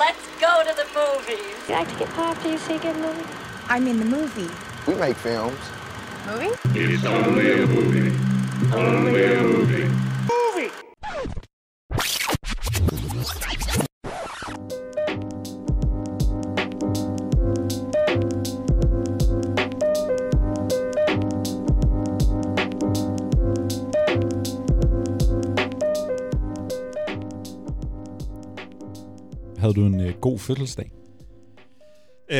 Let's go to the movies. You like to get pop? Do you see a good movie? I mean the movie. We make films. Movie? It's only a movie. Only a movie. Havde du en øh, god fødselsdag? Øh,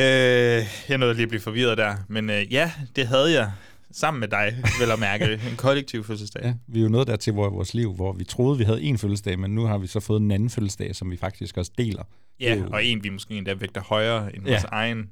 jeg nåede lige at blive forvirret der, men øh, ja, det havde jeg. Sammen med dig, vel at mærke. En kollektiv fødselsdag. Ja, vi er jo nået dertil hvor i vores liv, hvor vi troede, vi havde en fødselsdag, men nu har vi så fået en anden fødselsdag, som vi faktisk også deler. Er Ja, jo- og en, vi måske endda vægter højere end Ja. vores egen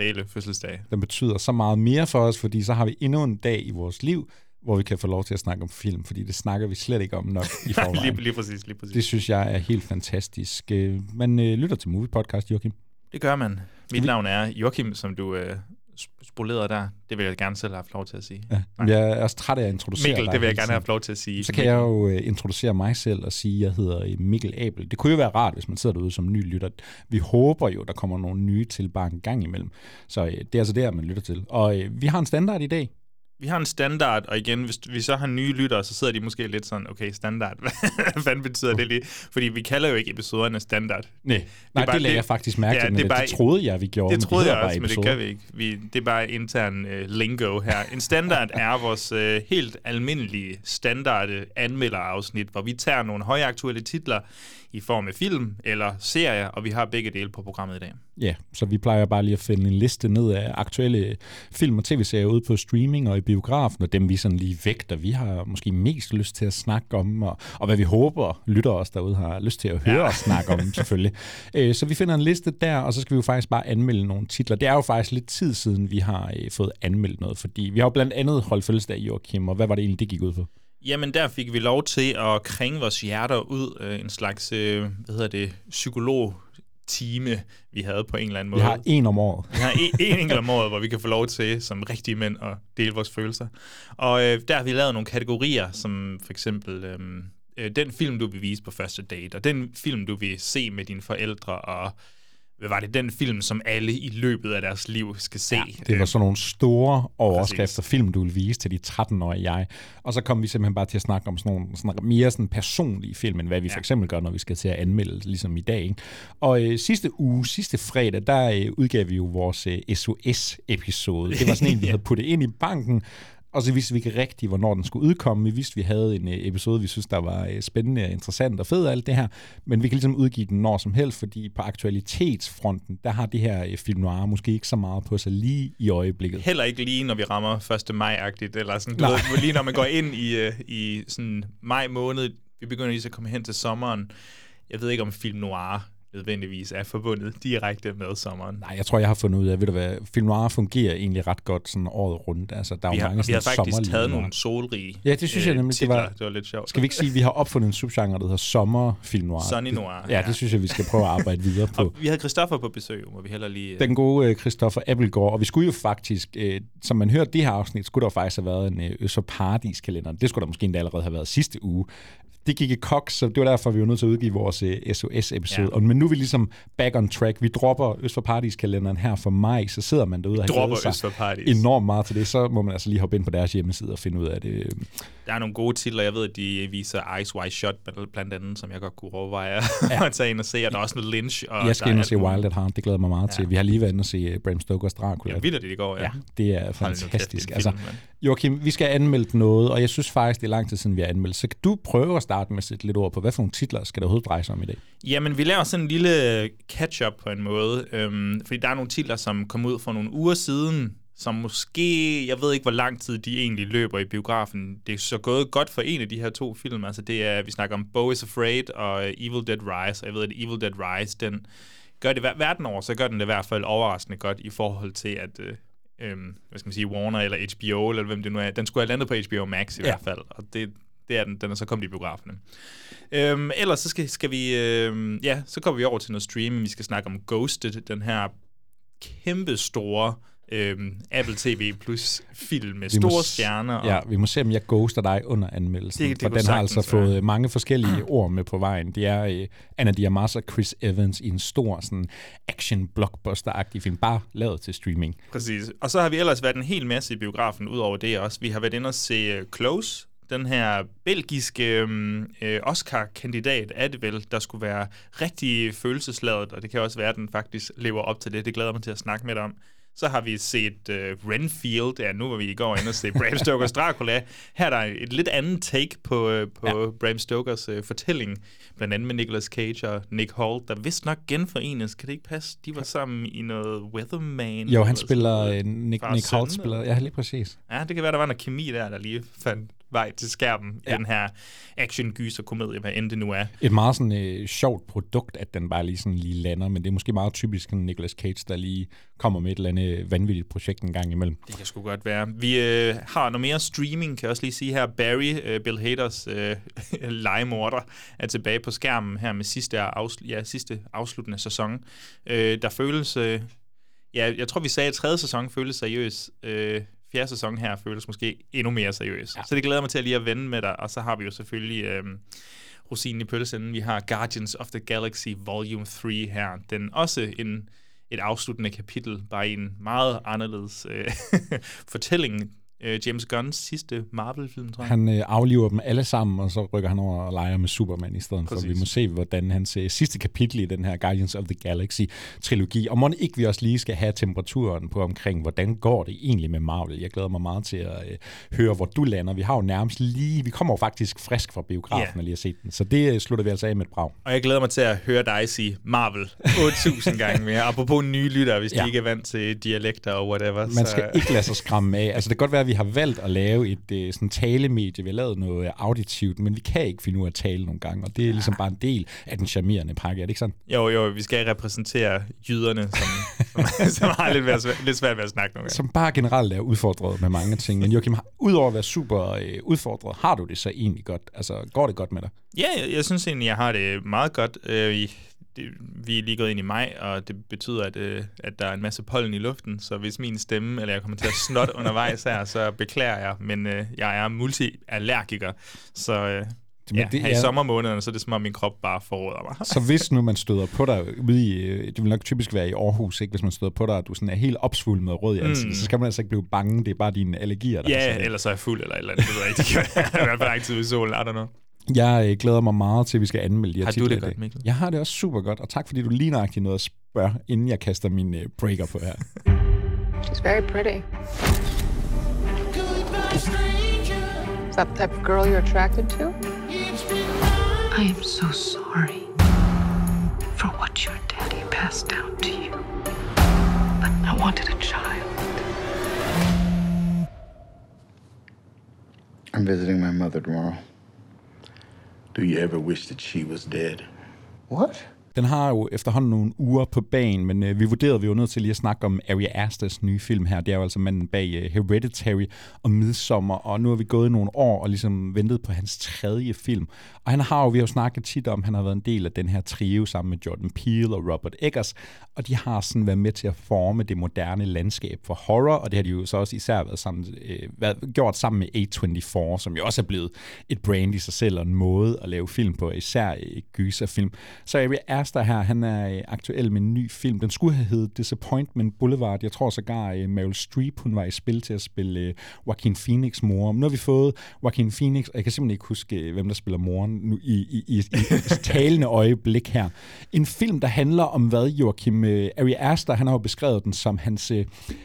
reelle fødselsdag. Den betyder så meget mere for os, fordi så har vi endnu en dag i vores liv, hvor vi kan få lov til at snakke om film, fordi det snakker vi slet ikke om nok i lige, forvejen. lige præcis, lige præcis. Det synes jeg er helt fantastisk. Øh, Man øh, lytter til Movie Podcast, Joachim. Det gør man. Mit navn er Joachim, som du øh, sp- spolerede der. Det vil jeg gerne selv have haft lov til at sige. Ja. Nej. Jeg er også træt af at introducere Mikkel, dig det vil jeg gerne have lov til at sige. Så kan jeg jo øh, introducere mig selv og sige, at jeg hedder øh, Mikkel Abel. Det kunne jo være rart, hvis man sidder derude som ny lytter. Vi håber jo, der kommer nogle nye til bare en gang imellem. Så øh, det er altså der, man lytter til. Og øh, vi har en standard i dag. Vi har en standard, og igen, hvis vi så har nye lyttere, så sidder de måske lidt sådan, okay, standard, hvad fanden betyder det lige? Fordi vi kalder jo ikke episoderne standard. Nej, Nej det, bare- det lagde det- jeg faktisk mærke ja, til, men det det, bare- det troede jeg, vi gjorde. Det troede de jeg også, men det kan vi ikke. Vi, det er bare intern uh, lingo her. En standard er vores uh, helt almindelige standard uh, anmelderafsnit, hvor vi tager nogle højaktuelle titler i form af film eller serier, og vi har begge dele på programmet i dag. Ja, så vi plejer bare lige at finde en liste ned af aktuelle film og tv-serier ude på streaming og i biografen, og dem vi sådan lige vægter, vi har måske mest lyst til at snakke om, og, og hvad vi håber, lytter os derude har lyst til at høre ja. os snakke om, selvfølgelig. Øh, Så vi finder en liste der, og så skal vi jo faktisk bare anmelde nogle titler. Det er jo faktisk lidt tid siden, vi har øh, fået anmeldt noget, fordi vi har jo blandt andet holdt fødselsdag, Joachim, og hvad var det egentlig, det gik ud på? Jamen, der fik vi lov til at kringe vores hjerter ud. Øh, en slags, øh, hvad hedder det, psykolog-time, vi havde på en eller anden måde. Vi har en om året. Vi har en, en enkelt om året, hvor vi kan få lov til, som rigtige mænd, at dele vores følelser. Og øh, der har vi lavet nogle kategorier, som for eksempel øh, øh, den film, du vil vise på første date, og den film, du vil se med dine forældre, og hvad var det, den film, som alle i løbet af deres liv skal se. Det var sådan nogle store overskrifter, Præcis. film, du vil vise til de 13-årige jeg. Og så kom vi simpelthen bare til at snakke om sådan nogle sådan mere sådan personlige film, end hvad vi ja. for eksempel gør, når vi skal til at anmelde, ligesom i dag. Ikke? Og øh, sidste uge, sidste fredag, der øh, udgav vi jo vores øh, SOS-episode. Det var sådan en, vi havde puttet ind i banken, og så vidste vi ikke rigtigt, hvornår den skulle udkomme. Vi vidste, vi havde en øh, episode, vi synes, der var øh, spændende og interessant og fed og alt det her. Men vi kan ligesom udgive den når som helst, fordi på aktualitetsfronten, der har det her øh, film noir måske ikke så meget på sig lige i øjeblikket. Heller ikke lige, når vi rammer 1. maj-agtigt, eller sådan, du Nej. ved, lige når man går ind i, i sådan maj måned, vi begynder lige så at komme hen til sommeren. Jeg ved ikke, om film noir nødvendigvis er forbundet direkte med sommeren. Nej, jeg tror, jeg har fundet ud af, ved du hvad, film noir fungerer egentlig ret godt sådan året rundt. Altså, der er Vi har, mange vi har faktisk taget nogle solrige Ja, det synes jeg øh, nemlig, det var- det var lidt sjovt. Skal vi ikke sige, at vi har opfundet en subgenre, der hedder sommerfilm noir? Sunny Det- noir, Ja, ja. det synes jeg, vi skal prøve at arbejde videre på. Og vi havde Christoffer på besøg, må vi heller lige... øh, Den gode øh, Christoffer Appelgaard, og vi skulle jo faktisk, øh, som man hørte det her afsnit, skulle der faktisk have været en øh, Øst for Paradis kalender. Det skulle der måske endda allerede have været sidste uge. Det gik i koks, så det var derfor, vi var nødt til at udgive vores øh, SOS-episode. Ja. Ja. Men nu er vi ligesom back on track. Vi dropper Øst for Paradis-kalenderen her for maj, så sidder man derude og Dropper sig Øst for Paradis. enormt meget til det. Så må man altså lige hoppe ind på deres hjemmeside og finde ud af det. Der er nogle gode titler. Jeg ved, at de viser Ice White Shot bl- blandt andet, som jeg godt kunne overveje at tage ind og se. Og der er også noget Lynch. Og Jeg skal ind og se. Wild at Heart, det glæder mig meget ja. til. Vi har lige været inde og se uh, Bram Stokers Dracula. Ja, vildt det i går, ja. Ja, det er kæft, fantastisk. det er altså. Joachim, vi skal anmelde noget, og jeg synes faktisk, det er lang tid siden, vi har anmeldt. Så kan du prøve at starte med at sætte lidt ord på, hvad for nogle titler skal der overhovedet dreje sig om i dag? Jamen, vi laver sådan en lille catch-up på en måde, øhm, fordi der er nogle titler, som kom ud for nogle uger siden, som måske, jeg ved ikke, hvor lang tid de egentlig løber i biografen. Det er så gået godt for en af de her to film. Altså, det er, vi snakker om Bo is Afraid og Evil Dead Rise. Og jeg ved, at Evil Dead Rise, den gør det verden over, så gør den det i hvert fald overraskende godt i forhold til, at øh, øhm, hvad skal man sige, Warner eller HBO, eller hvem det nu er, den skulle have landet på HBO Max i Ja. hvert fald. Og det, det er den, den er så kommet i biograferne. Øhm, ellers så skal, skal vi, øhm, ja, så kommer vi over til noget streaming. Vi skal snakke om Ghosted, den her kæmpe store øhm, Apple TV Plus film med Vi må store s- stjerner. Og, Ja, vi må se, om jeg ghoster dig under anmeldelsen, Det- det for den har altså sagtens fået mange forskellige ord med på vejen. Det er øh, Anna Diarmas og Chris Evans i en stor sådan action blockbuster-agtig film, bare lavet til streaming. Præcis. Og så har vi ellers været en hel masse i biografen, ud over det også. Vi har været inde og se uh, Close, den her belgiske um, øh, Oscar-kandidat, er det vel, der skulle være rigtig følelsesladet, og det kan også være, at den faktisk lever op til det. Det glæder mig til at snakke med dig om. Så har vi set uh, Renfield, ja, nu var vi i går inde og se Bram Stokers Dracula. Her er der et lidt andet take på, uh, på ja. Bram Stokers uh, fortælling, blandt andet med Nicolas Cage og Nick Holt, der vist nok genforenes. Kan det ikke passe? De var sammen i noget Weatherman. Jo, han spiller, øh, noget. Nick, Nick søn, spiller, ja, lige præcis. Ja, det kan være, der var noget kemi der, der lige fandt vej til skærmen ja. I den her action gyser komedie, hvad end det nu er. Et meget sådan øh, sjovt produkt, at den bare lige sådan lige lander, men det er måske meget typisk en Nicolas Cage, der lige kommer med et eller andet vanvittigt projekt en gang imellem. Det kan sgu godt være. Vi øh, har noget mere streaming, kan jeg også lige sige her. Barry, øh, Bill Haders øh, legemorder, er tilbage på skærmen her med sidste, afsl- ja, sidste afsluttende sæson. Øh, der føles... Øh, ja, jeg tror, vi sagde, at tredje sæson føles seriøs. Øh, fjerde sæson her føles måske endnu mere seriøs. Ja. Så det glæder mig til at lige at vende med dig. Og så har vi jo selvfølgelig... Øh, rosinen i pølsen. Vi har Guardians of the Galaxy Volume 3 her. Den også en, et afsluttende kapitel, bare i en meget anderledes øh, fortælling. Øh, James Gunns sidste Marvel-film, tror jeg. Han øh, afliver dem alle sammen, og så rykker han over og leger med Superman i stedet Præcis. for. Vi må se, hvordan hans øh, sidste kapitel i den her Guardians of the Galaxy-trilogi, og må ikke vi også lige skal have temperaturen på omkring, hvordan går det egentlig med Marvel. Jeg glæder mig meget til at øh, høre, hvor du lander. Vi har jo nærmest lige, vi kommer jo faktisk frisk fra biografen yeah. og lige har set den, så det øh, slutter vi altså af med et brag. Og jeg glæder mig til at høre dig sige Marvel 8000 gange mere. Apropos nye lyttere, hvis ja. De ikke er vant til dialekter og whatever. Man skal ikke lade sig skræmme af. Altså det kan godt være, vi har valgt at lave et øh, sådan talemedie. Vi har lavet noget auditivt, men vi kan ikke finde ud af at tale nogle gange, og det er ligesom bare en del af den charmerende pakke. Er det ikke sådan? Jo, jo, vi skal repræsentere jyderne, som, som, som har lidt, været, lidt svært ved at snakke nogle gange. som bare generelt er udfordret med mange ting. Men Joachim, har- udover at være super øh, udfordret, har du det så egentlig godt? Altså, går det godt med dig? Ja, jeg, jeg synes egentlig, jeg har det meget godt. Øh, det, vi er lige gået ind i maj, og det betyder, at, øh, at der er en masse pollen i luften, så hvis min stemme, eller jeg kommer til at snot undervejs her, så beklager jeg, men øh, jeg er multiallergiker, så øh, Men ja, det her i er- sommermånederne, så er det som om min krop bare forråder mig. Så hvis nu man støder på dig ude i, øh, det vil nok typisk være i Aarhus, ikke? hvis man støder på dig, og du sådan er helt opsvulmet og rød i ansigtet, Mm. så skal man altså ikke blive bange. Det er bare dine allergier, der er Ja, sådan- ellers er jeg fuld eller et eller andet, det ved jeg ikke. Det kan være, lang tid i solen, I don't know. Jeg øh, glæder mig meget til, at vi skal anmelde de her Har du det godt, dag. Mikkel? Jeg har det også super godt, og tak fordi du lige nøjagtigt noget at spørge, inden jeg kaster min øh, breaker på her. She's very pretty. Is that the type of girl you're attracted to? I am so sorry for what your daddy passed down to you. But I wanted a child. I'm visiting my mother tomorrow. Do you ever wish that she was dead? What? Den har jo efterhånden nogle uger på banen, men øh, vi vurderede, vi var nødt til lige at snakke om Ari Asters nye film her. Det er jo altså manden bag øh, Hereditary og Midsommer, og nu har vi gået nogle år og ligesom ventet på hans tredje film. Og han har jo, vi har jo snakket tit om, han har været en del af den her trio sammen med Jordan Peele og Robert Eggers, og de har sådan været med til at forme det moderne landskab for horror, og det har de jo så også især været, sammen, øh, været gjort sammen med A24, som jo også er blevet et brand i sig selv og en måde at lave film på, især øh, gyserfilm. Så Ari Aster her, han er øh, aktuel med en ny film. Den skulle have heddet Disappointment Boulevard. Jeg tror sågar øh, Meryl Streep, hun var i spil til at spille øh, Joaquin Phoenix mor. Men nu har vi fået Joaquin Phoenix, og jeg kan simpelthen ikke huske, hvem der spiller moren nu i, i, i, i et talende øjeblik her. En film, der handler om hvad, Joachim? Øh, Ari Aster, han har jo beskrevet den som hans øh,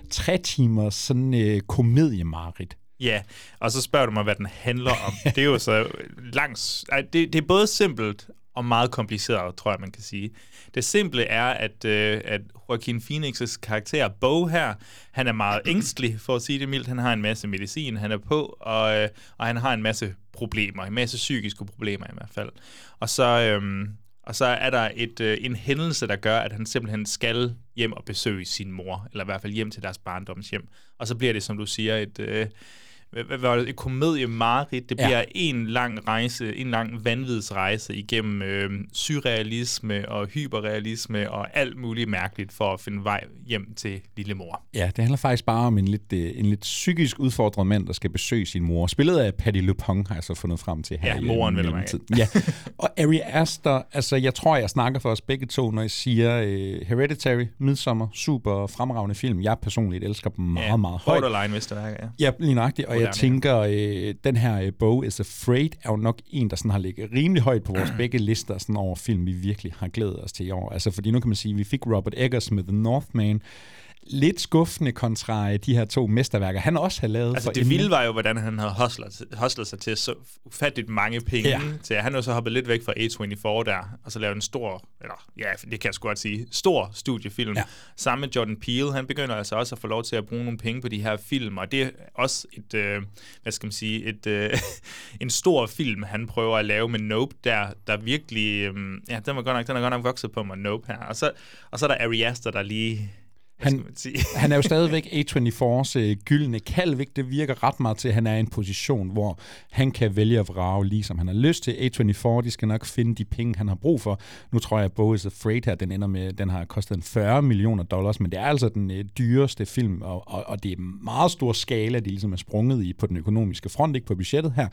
tre timers sådan øh, komediemarit. Ja, og så spørger du mig, hvad den handler om. Det er jo så langs... Ej, det, det er både simpelt og meget kompliceret, tror jeg, man kan sige. Det simple er, at, øh, at Joaquin Phoenix' karakter, Bo her, han er meget ængstelig, for at sige det mildt. Han har en masse medicin, han er på, og, øh, og han har en masse problemer, en masse psykiske problemer i hvert fald. Og så, øhm, og så er der et, øh, en hændelse, der gør, at han simpelthen skal hjem og besøge sin mor, eller i hvert fald hjem til deres barndomshjem. Og så bliver det, som du siger, et... Øh, hvad- var det, et komedie mareridt. Det Ja. bliver en lang rejse, en lang vanvidsrejse igennem øh, surrealisme og hyperrealisme og alt muligt mærkeligt for at finde vej hjem til lille mor. Ja, det handler faktisk bare om en lidt, øh, en lidt psykisk udfordret mand, der skal besøge sin mor. Spillet af Patty LuPong har jeg så fundet frem til her. Ja, øh, moren, vel mellemtiden. Ja, og Ari Aster, altså jeg tror, jeg snakker for os begge to, når jeg siger uh, Hereditary, Midsommer, super fremragende film. Jeg personligt elsker dem meget, ja, meget højt. Borderline, hvis det er, ja. Ja, lige nøjagtigt. Og jeg tænker, øh, den her øh, bog, Is Afraid, er jo nok en, der sådan har ligget rimelig højt på vores begge lister sådan over film, vi virkelig har glædet os til i år. Altså, fordi nu kan man sige, at vi fik Robert Eggers med The Northman. Lidt skuffende kontra øh, de her to mesterværker, han også har lavet Altså for det inden. vilde var jo, hvordan han havde hustlet, hustlet sig til så ufatteligt mange penge. Ja. Til, han jo så hoppet lidt væk fra A24 der, og så lavet en stor, eller ja, det kan jeg sgu godt sige, stor studiefilm. Ja. Sammen med Jordan Peele. Han begynder altså også at få lov til at bruge nogle penge på de her film, og det er også et, øh, hvad skal man sige, et, øh, en stor film, han prøver at lave med Nope, der, der virkelig, øh, ja, den, var godt nok, den er godt nok vokset på mig, Nope her. Og så, og så er der Ari Aster, der lige, Han- han er jo stadigvæk A24's øh, gyldne kalv, ikke? Det virker ret meget til, at han er i en position, hvor han kan vælge at vrage, lige som han har lyst til. A24, de skal nok finde de penge, han har brug for. Nu tror jeg, at Bo is Afraid her, den ender med, den har kostet en 40 millioner dollars, men det er altså den øh, dyreste film, og, og, og det er en meget stor skala, de ligesom er sprunget i på den økonomiske front, ikke på budgettet her.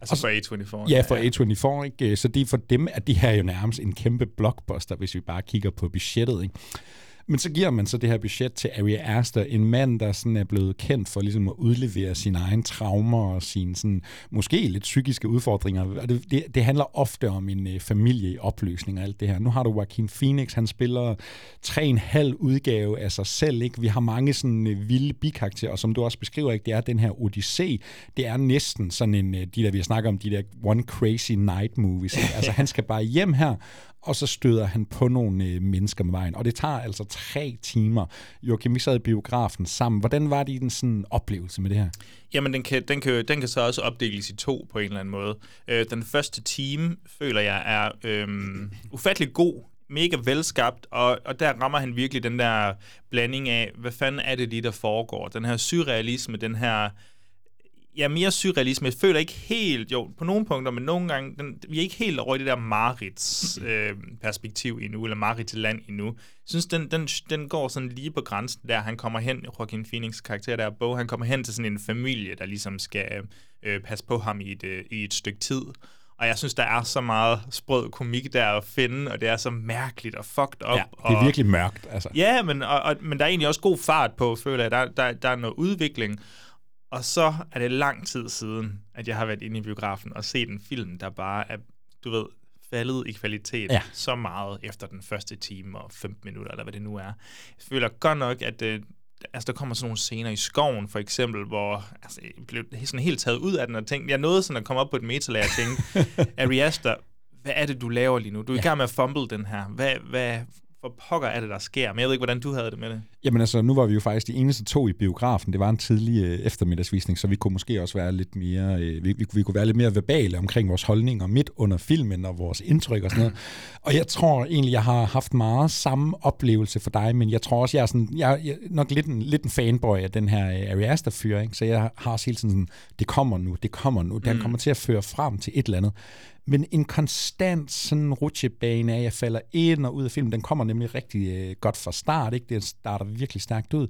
Altså for A24. Ja, for A24, ikke? Så det er for dem, at de her er jo nærmest en kæmpe blockbuster, hvis vi bare kigger på budgettet, ikke? Men så giver man så det her budget til Ari Aster, en mand, der sådan er blevet kendt for ligesom at udlevere sine egne traumer og sine sådan, måske lidt psykiske udfordringer. Og det, det, det handler ofte om en øh, familie i opløsning og alt det her. Nu har du Joaquin Phoenix, han spiller tre en halv udgave af sig selv. Ikke? Vi har mange sådan øh, vilde bikarakterer, og som du også beskriver, ikke, det er den her odyssé. Det er næsten sådan en, øh, de der, vi har snakket om, de der One Crazy Night movies. Ikke? Altså han skal bare hjem her, og så støder han på nogle øh, mennesker med vejen. Og det tager altså tre timer. Joachim, vi sad i biografen sammen. Hvordan var det i den sådan oplevelse med det her? Jamen, den kan, den, kan, den kan så også opdeles i to på en eller anden måde. Øh, den første time, føler jeg, er øh, ufattelig god, mega velskabt, og, og der rammer han virkelig den der blanding af, hvad fanden er det lige, der foregår? Den her surrealisme, den her ja, mere surrealisme. Jeg føler ikke helt, jo, på nogle punkter, men nogle gange, den, vi er ikke helt over i det der Marits øh, perspektiv endnu, eller Marits land endnu. Jeg synes, den, den, den går sådan lige på grænsen der. Han kommer hen, Joaquin Phoenix karakter der, Bo, han kommer hen til sådan en familie, der ligesom skal øh, passe på ham i et, øh, i et stykke tid. Og jeg synes, der er så meget sprød komik der at finde, og det er så mærkeligt og fucked up. Ja, det er og, virkelig mørkt. Altså. Ja, men, og, og, men der er egentlig også god fart på, føler jeg. Der, der, der er noget udvikling. Og så er det lang tid siden, at jeg har været inde i biografen og set en film, der bare er, du ved, faldet i kvalitet Ja. ja. så meget efter den første time og 15 minutter, eller hvad det nu er. Jeg føler godt nok, at øh, altså, der kommer sådan nogle scener i skoven, for eksempel, hvor altså, jeg blev sådan helt taget ud af den, og tænkte, jeg nåede sådan at komme op på et metalag og tænke, Ari Aster, hvad er det, du laver lige nu? Du er i gang med at fumble den her. Hvad, hvad for pokker er det, der sker? Men jeg ved ikke, hvordan du havde det med det. Jamen altså, nu var vi jo faktisk de eneste to i biografen. Det var en tidlig øh, eftermiddagsvisning, så vi kunne måske også være lidt mere, øh, vi, vi, vi kunne være lidt mere verbale omkring vores holdninger midt under filmen og vores indtryk og sådan noget. Og jeg tror egentlig, jeg har haft meget samme oplevelse for dig, men jeg tror også, jeg er, sådan, jeg, jeg er nok lidt en, lidt en fanboy af den her øh, Ari Aster-fyr, ikke? så jeg har også hele tiden sådan, det kommer nu, det kommer nu, den kommer til at føre frem til et eller andet. Men en konstant sådan rutsjebane af, at jeg falder ind og ud af filmen, den kommer nemlig rigtig øh, godt fra start, ikke? Det starter virkelig stærkt ud,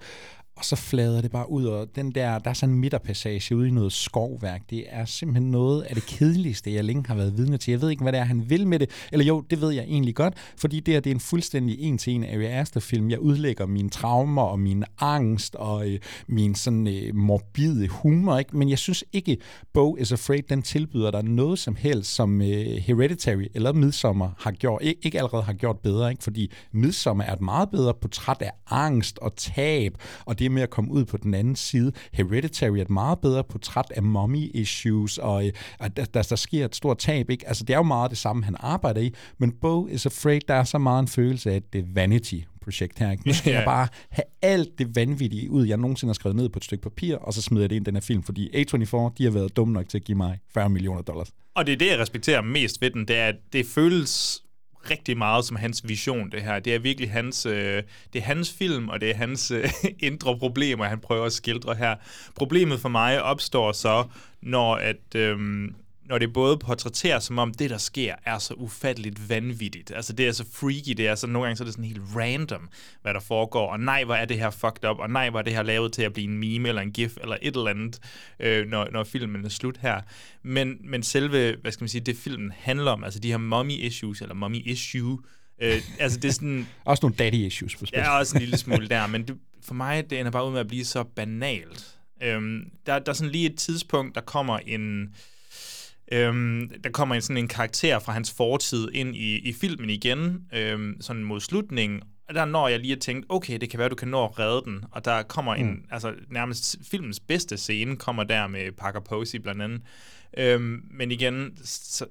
og så flader det bare ud, og den der, der er sådan en midterpassage ude i noget skovværk, det er simpelthen noget af det kedeligste, jeg længe har været vidne til. Jeg ved ikke, hvad det er, han vil med det, eller jo, det ved jeg egentlig godt, fordi det, her, det er en fuldstændig en-til-en Ari Aster-film. Jeg udlægger mine traumer og min angst og øh, min sådan øh, morbide humor, ikke? men jeg synes ikke, Bo is Afraid, den tilbyder dig noget som helst, som øh, Hereditary eller Midsommer har gjort, ikke, ikke allerede har gjort bedre, ikke? fordi Midsommer er et meget bedre portræt af angst og tab, og det med at komme ud på den anden side. Hereditary er et meget bedre portræt af mommy issues, og øh, at der, der, der sker et stort tab. Ikke? Altså, det er jo meget det samme, han arbejder i, men Bo is Afraid, der er så meget en følelse af, at det er vanity projekt her. Ikke? Nu skal Ja. jeg bare have alt det vanvittige ud, jeg nogensinde har skrevet ned på et stykke papir, og så smider jeg det ind i den her film, fordi A24, de har været dumme nok til at give mig 40 millioner dollars. Og det er det, jeg respekterer mest ved den, det er, at det føles rigtig meget som hans vision, det her. Det er virkelig hans, øh, det er hans film, og det er hans øh, indre problemer, han prøver at skildre her. Problemet for mig opstår så, når at... Øh, når det både portrætterer, som om det, der sker, er så ufatteligt vanvittigt. Altså, det er så freaky, det er så nogle gange så er det sådan helt random, hvad der foregår. Og nej, hvor er det her fucked up, og nej, hvor er det her lavet til at blive en meme eller en gif eller et eller andet, øh, når, når filmen er slut her. Men, men selve, hvad skal man sige, det filmen handler om, altså de her mommy issues, eller mommy issue, øh, altså det er sådan... også nogle daddy issues på spil. Ja, også en lille smule der, men det, for mig, det ender bare ud med at blive så banalt. Øhm, der, der er sådan lige et tidspunkt, der kommer en Øhm, der kommer en sådan en karakter fra hans fortid ind i, i filmen igen, øhm, sådan mod slutningen, og der når jeg lige at tænkt, okay, det kan være, du kan nå at redde den, og der kommer en, mm. altså nærmest filmens bedste scene, kommer der med Parker Posey blandt andet. Øhm, men igen, så,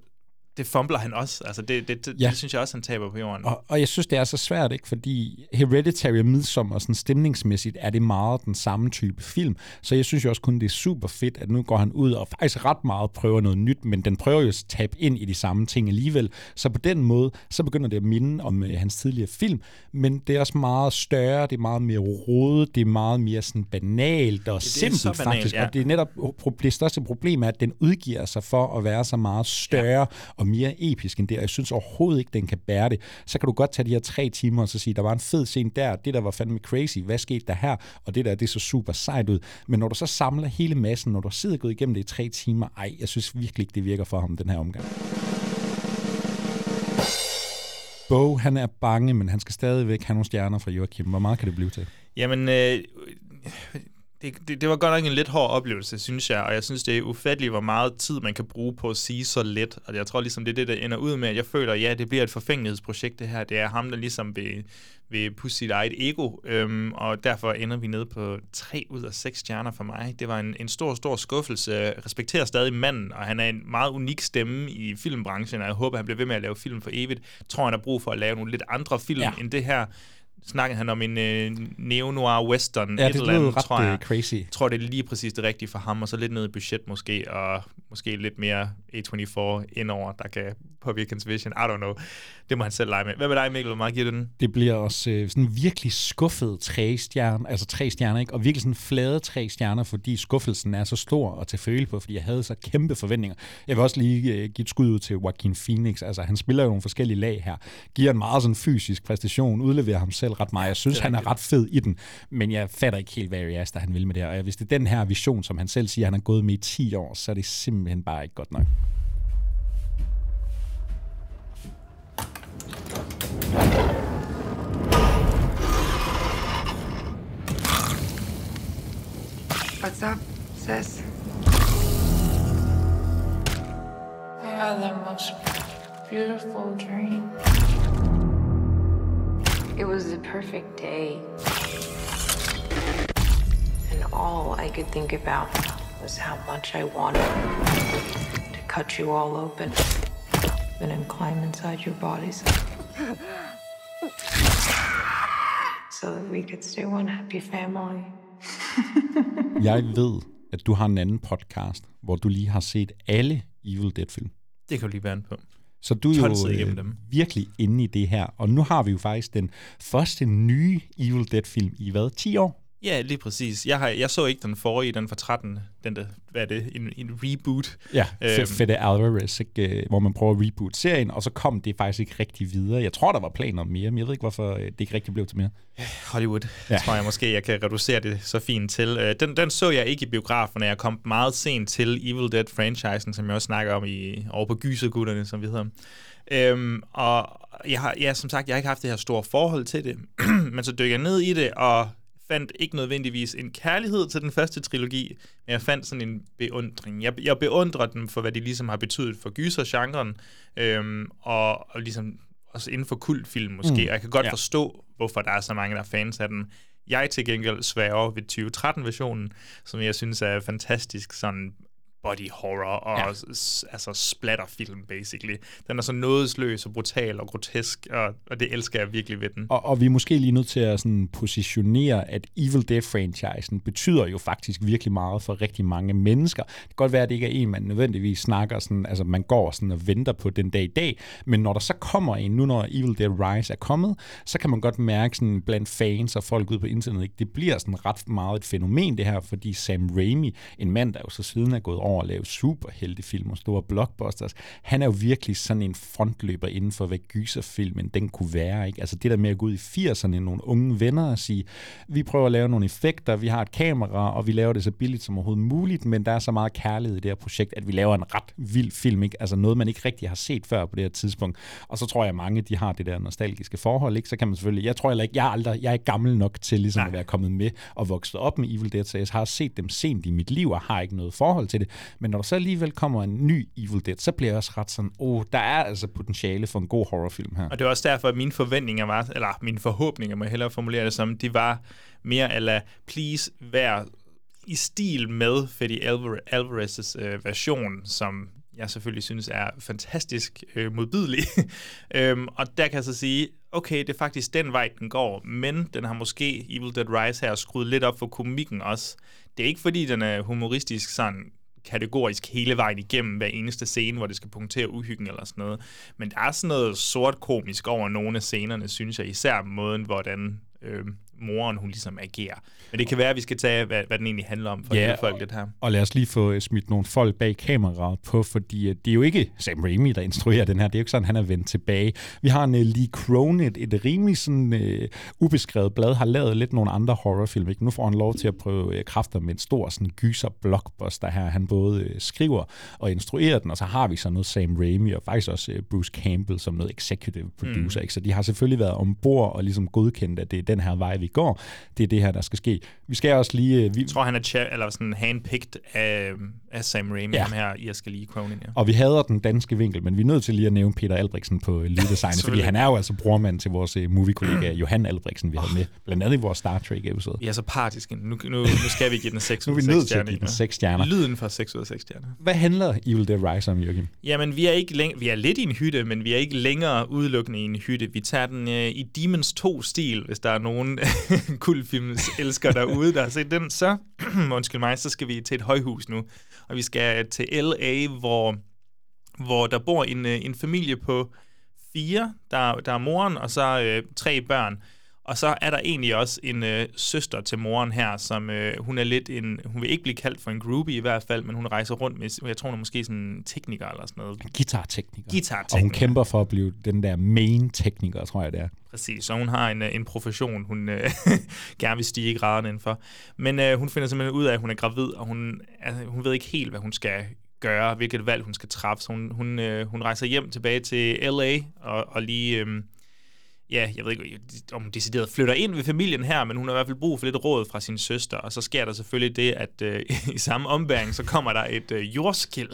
det fumbler han også. Altså, det, det, det, ja. det synes jeg også, han taber på jorden. Og, og jeg synes, det er så svært, ikke? Fordi Hereditary og Midsommar, sådan stemningsmæssigt, er det meget den samme type film. Så jeg synes jo også kun, det er super fedt, at nu går han ud og faktisk ret meget prøver noget nyt, men den prøver jo at tabe ind i de samme ting alligevel. Så på den måde, så begynder det at minde om uh, hans tidligere film, men det er også meget større, det er meget mere rodet, det er meget mere sådan banalt og det, simpelt banalt, faktisk. Ja. Og det er netop det største problem er, at den udgiver sig for at være så meget større ja. og mere episk end det, og jeg synes overhovedet ikke, den kan bære det. Så kan du godt tage de her tre timer og så sige, der var en fed scene der, det der var fandme crazy, hvad skete der her, og det der, det så super sejt ud. Men når du så samler hele massen, når du sidder gået igennem det i tre timer, ej, jeg synes virkelig ikke, det virker for ham den her omgang. Bo, han er bange, men han skal stadigvæk have nogle stjerner fra Joachim. Hvor meget kan det blive til? Jamen, øh, det, det, det var godt nok en lidt hård oplevelse, synes jeg, og jeg synes, det er ufatteligt, hvor meget tid man kan bruge på at sige så let, og jeg tror ligesom, det er det, der ender ud med, at jeg føler, ja, det bliver et forfængelighedsprojekt, det her. Det er ham, der ligesom vil, vil pusse sit eget ego, øhm, og derfor ender vi nede på 3 ud af 6 stjerner for mig. Det var en, en stor, stor skuffelse. Jeg respekterer stadig manden, og han er en meget unik stemme i filmbranchen, og jeg håber, han bliver ved med at lave film for evigt. Jeg tror, han har brug for at lave nogle lidt andre film ja. end det her snakkede han om en øh, neo-noir western, ja, et eller andet, ret tror jeg. crazy. Jeg tror, det er lige præcis det rigtige for ham, og så lidt ned i budget måske, og måske lidt mere A24 indover, der kan påvirke hans vision. I don't know. Det må han selv lege med. Hvad med dig, Mikkel? Hvor meget giver du den? Det bliver også øh, sådan virkelig skuffet tre stjerner, altså tre stjerner, ikke? og virkelig sådan flade tre stjerner, fordi skuffelsen er så stor og til føle på, fordi jeg havde så kæmpe forventninger. Jeg vil også lige øh, give et skud ud til Joaquin Phoenix. Altså, han spiller jo nogle forskellige lag her. Giver en meget sådan fysisk præstation, udleverer ham selv ret meget. Jeg synes, er han er ret fed i den, men jeg fatter ikke helt, hvad Aster han vil med det her. Og hvis det er den her vision, som han selv siger, han har gået med i 10 år, så er det simpelthen bare ikke godt nok. What's up, sis? I had the most beautiful dream. It was the perfect day. And all I could think about was how much I wanted to cut you all open and then climb inside your bodies. So that we could stay one happy family. Jeg ved, at du har en anden podcast, hvor du lige har set alle Evil Dead-film. Det kan du lige være på. Så du er jo øh, dem. virkelig inde i det her. Og nu har vi jo faktisk den første nye Evil Dead-film i hvad? 10 år? Ja, lige præcis. Jeg, har, jeg så ikke den forrige, den fra 13, den der, hvad er det, en, en reboot. Ja, øhm. Fede Alvarez, ikke? Øh, hvor man prøver at reboot serien, og så kom det faktisk ikke rigtig videre. Jeg tror, der var planer om mere, men jeg ved ikke, hvorfor øh, det ikke rigtig blev til mere. Hollywood, ja. tror jeg måske, jeg kan reducere det så fint til. Øh, den, den så jeg ikke i biografen, jeg kom meget sent til Evil Dead-franchisen, som jeg også snakker om i, over på Gysergutterne, som vi hedder. Øhm, og jeg har, ja, som sagt, jeg har ikke haft det her store forhold til det, men så dykker jeg ned i det, og fandt ikke nødvendigvis en kærlighed til den første trilogi, men jeg fandt sådan en beundring. Jeg, jeg beundrer dem for, hvad de ligesom har betydet for gyser-genren, øhm, og, og ligesom også inden for kultfilm måske. Mm. Og jeg kan godt ja. forstå, hvorfor der er så mange, der er fans af den. Jeg til gengæld sværger ved 2013-versionen, som jeg synes er fantastisk sådan body horror og ja. altså splatterfilm, basically. Den er så nådesløs og brutal og grotesk, og, og det elsker jeg virkelig ved den. Og, og vi er måske lige nødt til at sådan positionere, at Evil Dead-franchisen betyder jo faktisk virkelig meget for rigtig mange mennesker. Det kan godt være, at det ikke er en, man nødvendigvis snakker sådan, altså man går sådan og venter på den dag i dag, men når der så kommer en, nu når Evil Dead Rise er kommet, så kan man godt mærke sådan blandt fans og folk ude på internettet, det bliver sådan ret meget et fænomen det her, fordi Sam Raimi, en mand, der jo så siden er gået over at lave superheltefilm og store blockbusters, han er jo virkelig sådan en frontløber inden for, hvad gyserfilmen den kunne være. Ikke? Altså det der med at gå ud i 80'erne, nogle unge venner og sige, vi prøver at lave nogle effekter, vi har et kamera, og vi laver det så billigt som overhovedet muligt, men der er så meget kærlighed i det her projekt, at vi laver en ret vild film, ikke? altså noget, man ikke rigtig har set før på det her tidspunkt. Og så tror jeg, at mange de har det der nostalgiske forhold, ikke? så kan man selvfølgelig, jeg tror heller ikke, jeg er, aldrig, jeg er ikke gammel nok til ligesom Nej. at være kommet med og vokset op med Evil Dead, så jeg har set dem sent i mit liv og har ikke noget forhold til det. Men når der så alligevel kommer en ny Evil Dead, så bliver jeg også ret sådan, åh, oh, der er altså potentiale for en god horrorfilm her. Og det er også derfor, at mine forventninger var, eller mine forhåbninger, må jeg hellere formulere det som, de var mere eller please vær i stil med Freddy Alvarez' øh, version, som jeg selvfølgelig synes er fantastisk øh, modbydelig. øhm, og der kan jeg så sige, okay, det er faktisk den vej, den går, men den har måske Evil Dead Rise her skruet lidt op for komikken også. Det er ikke fordi, den er humoristisk sådan kategorisk hele vejen igennem hver eneste scene, hvor det skal punktere uhyggen eller sådan noget. Men der er sådan noget sort komisk over nogle af scenerne, synes jeg, især måden, hvordan øh, moren hun ligesom agerer. Men det kan være, at vi skal tage, hvad, hvad den egentlig handler om for ja, folk lidt her. Og lad os lige få øh, smidt nogle folk bag kameraet på, fordi øh, det er jo ikke Sam Raimi, der instruerer den her. Det er jo ikke sådan, han er vendt tilbage. Vi har en uh, Lee Cronin, et rimelig sådan, uh, ubeskrevet blad, har lavet lidt nogle andre horrorfilm. Ikke? Nu får han lov til at prøve uh, kræfter med en stor sådan, gyser blockbuster her. Han både uh, skriver og instruerer den, og så har vi så noget Sam Raimi, og faktisk også uh, Bruce Campbell som noget executive producer. Mm. Ikke? Så de har selvfølgelig været ombord og ligesom godkendt, at det er den her vej, vi går. Det er det her, der skal ske. Vi skal også lige... Øh, vi... Jeg tror, han er cha- eller sådan handpicked af, af Sam Raimi, ja. ham her, I skal lige Cronin. Ja. Og vi hader den danske vinkel, men vi er nødt til lige at nævne Peter Albrechtsen på lyddesign, fordi han er jo altså brormand til vores uh, moviekollega Johan Albrechtsen, vi havde med, blandt andet i vores Star Trek-episode. Er så partiske. Nu, nu, nu skal vi give den 6 ud af 6 stjerner. Nu er vi nødt til at give den 6 stjerner. Lyden for 6 ud af 6 stjerner. Hvad handler Evil Dead Rise om, Jørgen? Jamen, vi er, ikke læng- vi er lidt i en hytte, men vi er ikke længere udelukkende i en hytte. Vi tager den uh, i Demons 2-stil, hvis der er nogen kultfilms elsker derude, der har set den. Så, undskyld mig, så skal vi til et højhus nu. Og vi skal til L.A., hvor, hvor der bor en, øh, en familie på fire. Der, der er moren, og så øh, tre børn. Og så er der egentlig også en øh, søster til moren her, som øh, hun er lidt en, hun vil ikke blive kaldt for en groupie i hvert fald, men hun rejser rundt med, jeg tror hun er måske sådan en tekniker eller sådan noget. Guitar-tekniker. Guitar-tekniker. Og hun kæmper for at blive den der main-tekniker, tror jeg det er. Præcis, så hun har en, øh, en profession, hun øh, gerne vil stige i graden indenfor. Men øh, hun finder simpelthen ud af, at hun er gravid, og hun, altså, hun ved ikke helt, hvad hun skal gøre, hvilket valg hun skal træffe. Så hun, hun, øh, hun rejser hjem tilbage til L.A. og, og lige... Øh, ja, jeg ved ikke, om hun decideret flytter ind ved familien her, men hun har i hvert fald brug for lidt råd fra sin søster, og så sker der selvfølgelig det, at øh, i samme ombæring, så kommer der et øh, jordskæld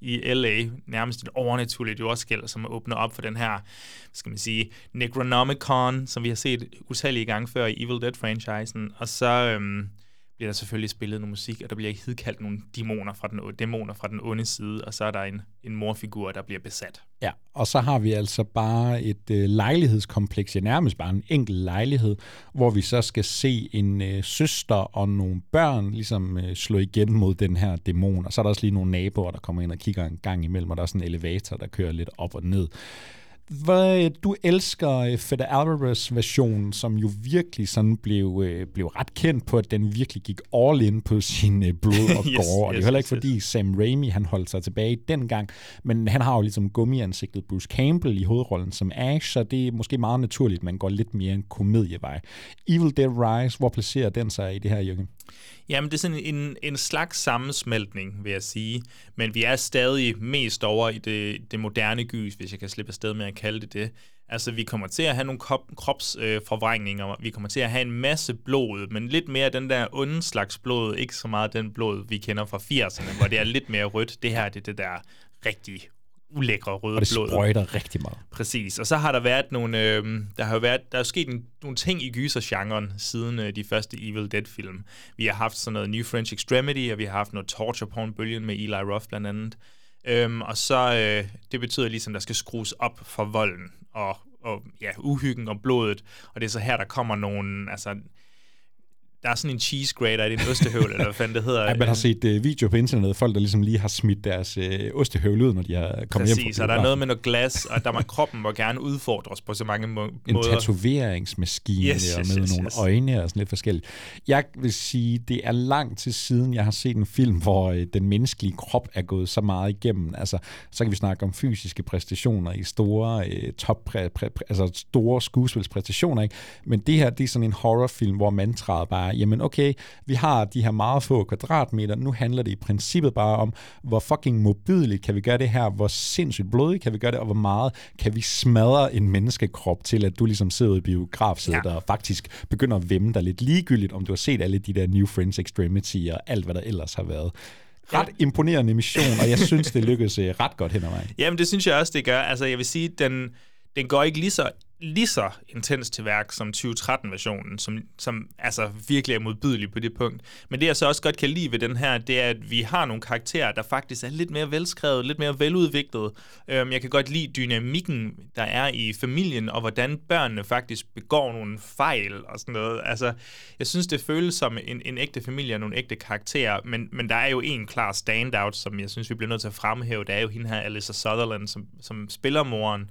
i LA, nærmest et overnaturligt jordskæld, som åbner op for den her, skal man sige, Necronomicon, som vi har set utallige gange før i Evil Dead-franchisen, og så... Øh, bliver der selvfølgelig spillet noget musik, og der bliver hidkaldt nogle dæmoner fra den, dæmoner fra den onde side, og så er der en, en morfigur, der bliver besat. Ja, og så har vi altså bare et øh, lejlighedskompleks, ja nærmest bare en enkelt lejlighed, hvor vi så skal se en øh, søster og nogle børn ligesom øh, slå igen mod den her dæmon, og så er der også lige nogle naboer, der kommer ind og kigger en gang imellem, og der er sådan en elevator, der kører lidt op og ned. Hvad, du elsker øh, Fede Alvarez version, som jo virkelig sådan blev, øh, blev ret kendt på, at den virkelig gik all in på sin øh, blod og yes, gore. Og det er heller ikke yes, fordi Sam Raimi han holdt sig tilbage dengang, men han har jo ligesom gummiansigtet Bruce Campbell i hovedrollen som Ash, så det er måske meget naturligt, at man går lidt mere en komedievej. Evil Dead Rise, hvor placerer den sig i det her, Jørgen? Jamen, det er sådan en, en slags sammensmeltning, vil jeg sige. Men vi er stadig mest over i det, det moderne gys, hvis jeg kan slippe afsted med at kalde det det. Altså, vi kommer til at have nogle krop, kropsforvrængninger, øh, vi kommer til at have en masse blod, men lidt mere den der onde slags blod, ikke så meget den blod, vi kender fra 80'erne, hvor det er lidt mere rødt. Det her det er det der rigtig ulækre røde Og det blod. sprøjter rigtig meget. Præcis. Og så har der været nogle, øh, der har jo været, der er sket en, nogle ting i gysergenren siden øh, de første Evil Dead-film. Vi har haft sådan noget New French Extremity, og vi har haft noget torture porn-bølgen med Eli Roth blandt andet. Øhm, og så, øh, det betyder ligesom, der skal skrues op for volden og, og ja, uhyggen og blodet. Og det er så her, der kommer nogle, altså, der er sådan en cheese grater i din ostehøvl, eller hvad fanden det hedder. Ja, man har set uh, video på internettet, folk der ligesom lige har smidt deres uh, ostehøvl ud, når de har kommet hjem Præcis, fra og der er noget med noget glas, og der må kroppen må gerne udfordres på så mange må- en måder. tatoveringsmaskine Yes, og yes, med yes, nogle yes. øjne og sådan lidt forskelligt. Jeg vil sige, det er langt til siden, jeg har set en film, hvor øh, den menneskelige krop er gået så meget igennem. Altså, så kan vi snakke om fysiske præstationer i store øh, top præ, præ, præ, altså store skuespilspræstationer, ikke? Men det her, det er sådan en horrorfilm, hvor mantraet bare, er, jamen okay, vi har de her meget få kvadratmeter, nu handler det i princippet bare om, hvor fucking modbydeligt kan vi gøre det her, hvor sindssygt blodigt kan vi gøre det, og hvor meget kan vi smadre en menneskekrop til, at du ligesom sidder i biografsædet ja. og faktisk begynder at vemme dig lidt ligegyldigt, om du har set alle de der New Friends Extremity og alt, hvad der ellers har været. Ret imponerende mission, og jeg synes, det lykkedes øh, ret godt hen ad vejen. Jamen, det synes jeg også, det gør. Altså, jeg vil sige, den, den går ikke lige så, lige så intens til værk som 2013-versionen, som, som altså virkelig er modbydelig på det punkt. Men det, jeg så også godt kan lide ved den her, det er, at vi har nogle karakterer, der faktisk er lidt mere velskrevet, lidt mere veludviklet. Øhm, jeg kan godt lide dynamikken, der er i familien, og hvordan børnene faktisk begår nogle fejl og sådan noget. Altså, jeg synes, det føles som en, en ægte familie og nogle ægte karakterer, men, men der er jo en klar standout, som jeg synes, vi bliver nødt til at fremhæve. Det er jo hende her, Alyssa Sutherland, som, som spiller moren.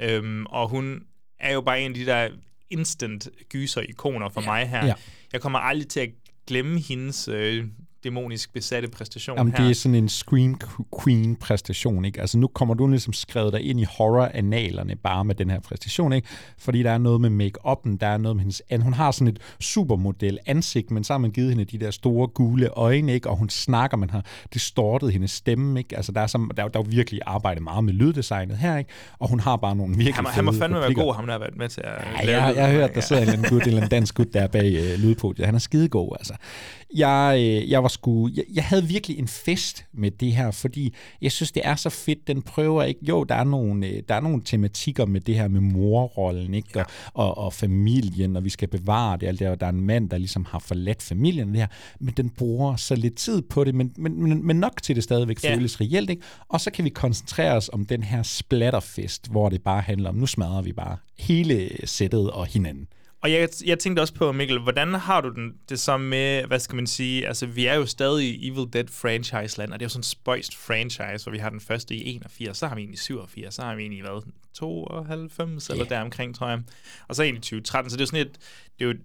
Øhm, og hun er jo bare en af de der instant gyser-ikoner for ja. mig her. Ja. Jeg kommer aldrig til at glemme hendes øh, dæmonisk besatte præstation Jamen, her. det er sådan en Scream Queen præstation, ikke? Altså, nu kommer du ligesom skrevet dig ind i horror-analerne bare med den her præstation, ikke? Fordi der er noget med make-up'en, der er noget med hendes... Hun har sådan et supermodel ansigt, men så har man givet hende de der store gule øjne, ikke? Og hun snakker, man har distortet hendes stemme, ikke? Altså, der er, så, der, er- der er jo virkelig arbejdet meget med lyddesignet her, ikke? Og hun har bare nogle virkelig han, han må fandme være replikker. god, ham der har været med til at Ja, lave jeg, lyden. jeg har hørt, der sidder en anden gut, en dansk gut der bag øh, lydpodiet. Han er skidegod, altså. Jeg, øh, jeg var sgu, jeg, jeg havde virkelig en fest med det her, fordi jeg synes, det er så fedt. Den prøver ikke, jo, der er nogle, øh, der er nogle tematikker med det her med morrollen, ikke? Og, og, og familien, og vi skal bevare det, alt det, og der er en mand, der ligesom har forladt familien, det her, men den bruger så lidt tid på det, men, men, men, men nok til det stadigvæk Ja. føles reelt, ikke? Og så kan vi koncentrere os om den her splatterfest, hvor det bare handler om, nu smadrer vi bare hele sættet og hinanden. Og jeg, jeg tænkte også på, Mikkel, hvordan har du den, det så med, hvad skal man sige, altså vi er jo stadig i Evil Dead franchise-land, og det er jo sådan en spøjst franchise, hvor vi har den første i 81, så har vi en i 87, så har vi en i hvad, 92 eller deromkring, tror jeg. Og så en i 2013, så det er jo sådan et, det er jo et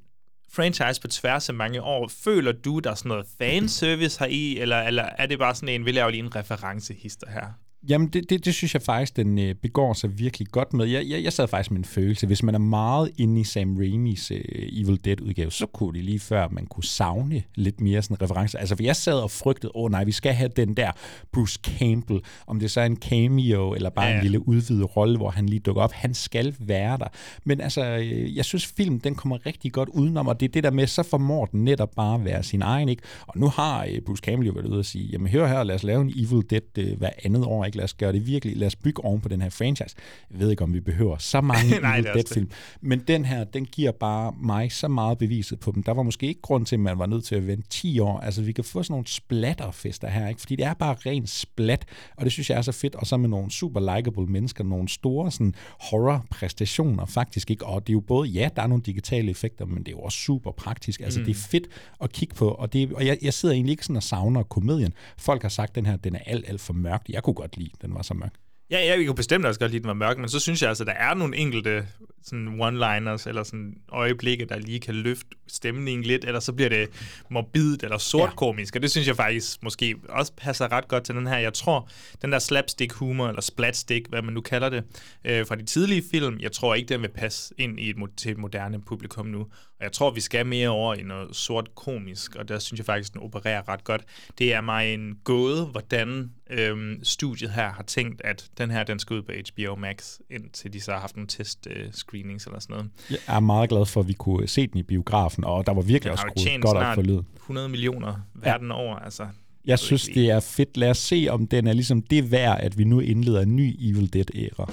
franchise på tværs af mange år. Føler du, der er sådan noget fanservice her i, eller, eller er det bare sådan en, vi laver lige en referencehister her? Jamen, det, det, det synes jeg faktisk, den øh, begår sig virkelig godt med. Jeg, jeg, jeg sad faktisk med en følelse. Hvis man er meget inde i Sam Raimis øh, Evil Dead-udgave, så kunne det lige før, man kunne savne lidt mere sådan referencer. Altså, for jeg sad og frygtede, åh oh, nej, vi skal have den der Bruce Campbell, om det så er en cameo, eller bare Ja, en lille udvidet rolle, hvor han lige dukker op. Han skal være der. Men altså, øh, jeg synes, film den kommer rigtig godt udenom, og det er det der med, så formår den netop bare at være sin egen, ikke? Og nu har øh, Bruce Campbell jo været ude og sige, jamen hør her, lad os lave en Evil Dead øh, hver andet år, ikke? Lad os gøre det virkelig, lad os bygge oven på den her franchise. Jeg ved ikke, om vi behøver så mange Nej, det Dead-film, men den her, den giver bare mig så meget beviset på dem. Der var måske ikke grund til, at man var nødt til at vente 10 år. Altså, vi kan få sådan nogle splatterfester her, ikke? Fordi det er bare ren splat, og det synes jeg er så fedt. Og så med nogle super likable mennesker, nogle store sådan horror-præstationer faktisk, ikke? Og det er jo både, ja, der er nogle digitale effekter, men det er jo også super praktisk. Altså, mm. det er fedt at kigge på, og, det, og jeg, jeg sidder egentlig ikke sådan og savner komedien. Folk har sagt, at den her, den er alt, alt for mørk. Jeg kunne godt lide, at den var så mørk. Ja, jeg kunne bestemt også godt lide, at den var mørk, men så synes jeg altså, at der er nogle enkelte sådan one-liners eller sådan øjeblikke, der lige kan løfte stemningen lidt, eller så bliver det morbidt eller sortkomisk, og det synes jeg faktisk måske også passer ret godt til den her. Jeg tror, den der slapstick-humor, eller splatstick, hvad man nu kalder det, øh, fra de tidlige film, jeg tror ikke, den vil passe ind i et, til et moderne publikum nu. Og jeg tror, vi skal mere over i noget sort komisk, og der synes jeg faktisk, den opererer ret godt. Det er mig en gåde, hvordan øhm, studiet her har tænkt, at den her, den skal ud på HBO Max, indtil de så har haft nogle test øh, screenings eller sådan noget. Jeg er meget glad for, at vi kunne se den i biografen, og der var virkelig Den også skruet godt op for lyd. 100 millioner verden ja. over, altså Jeg synes, det er fedt. Lad os se, om den er ligesom det værd, at vi nu indleder en ny Evil Dead-æra.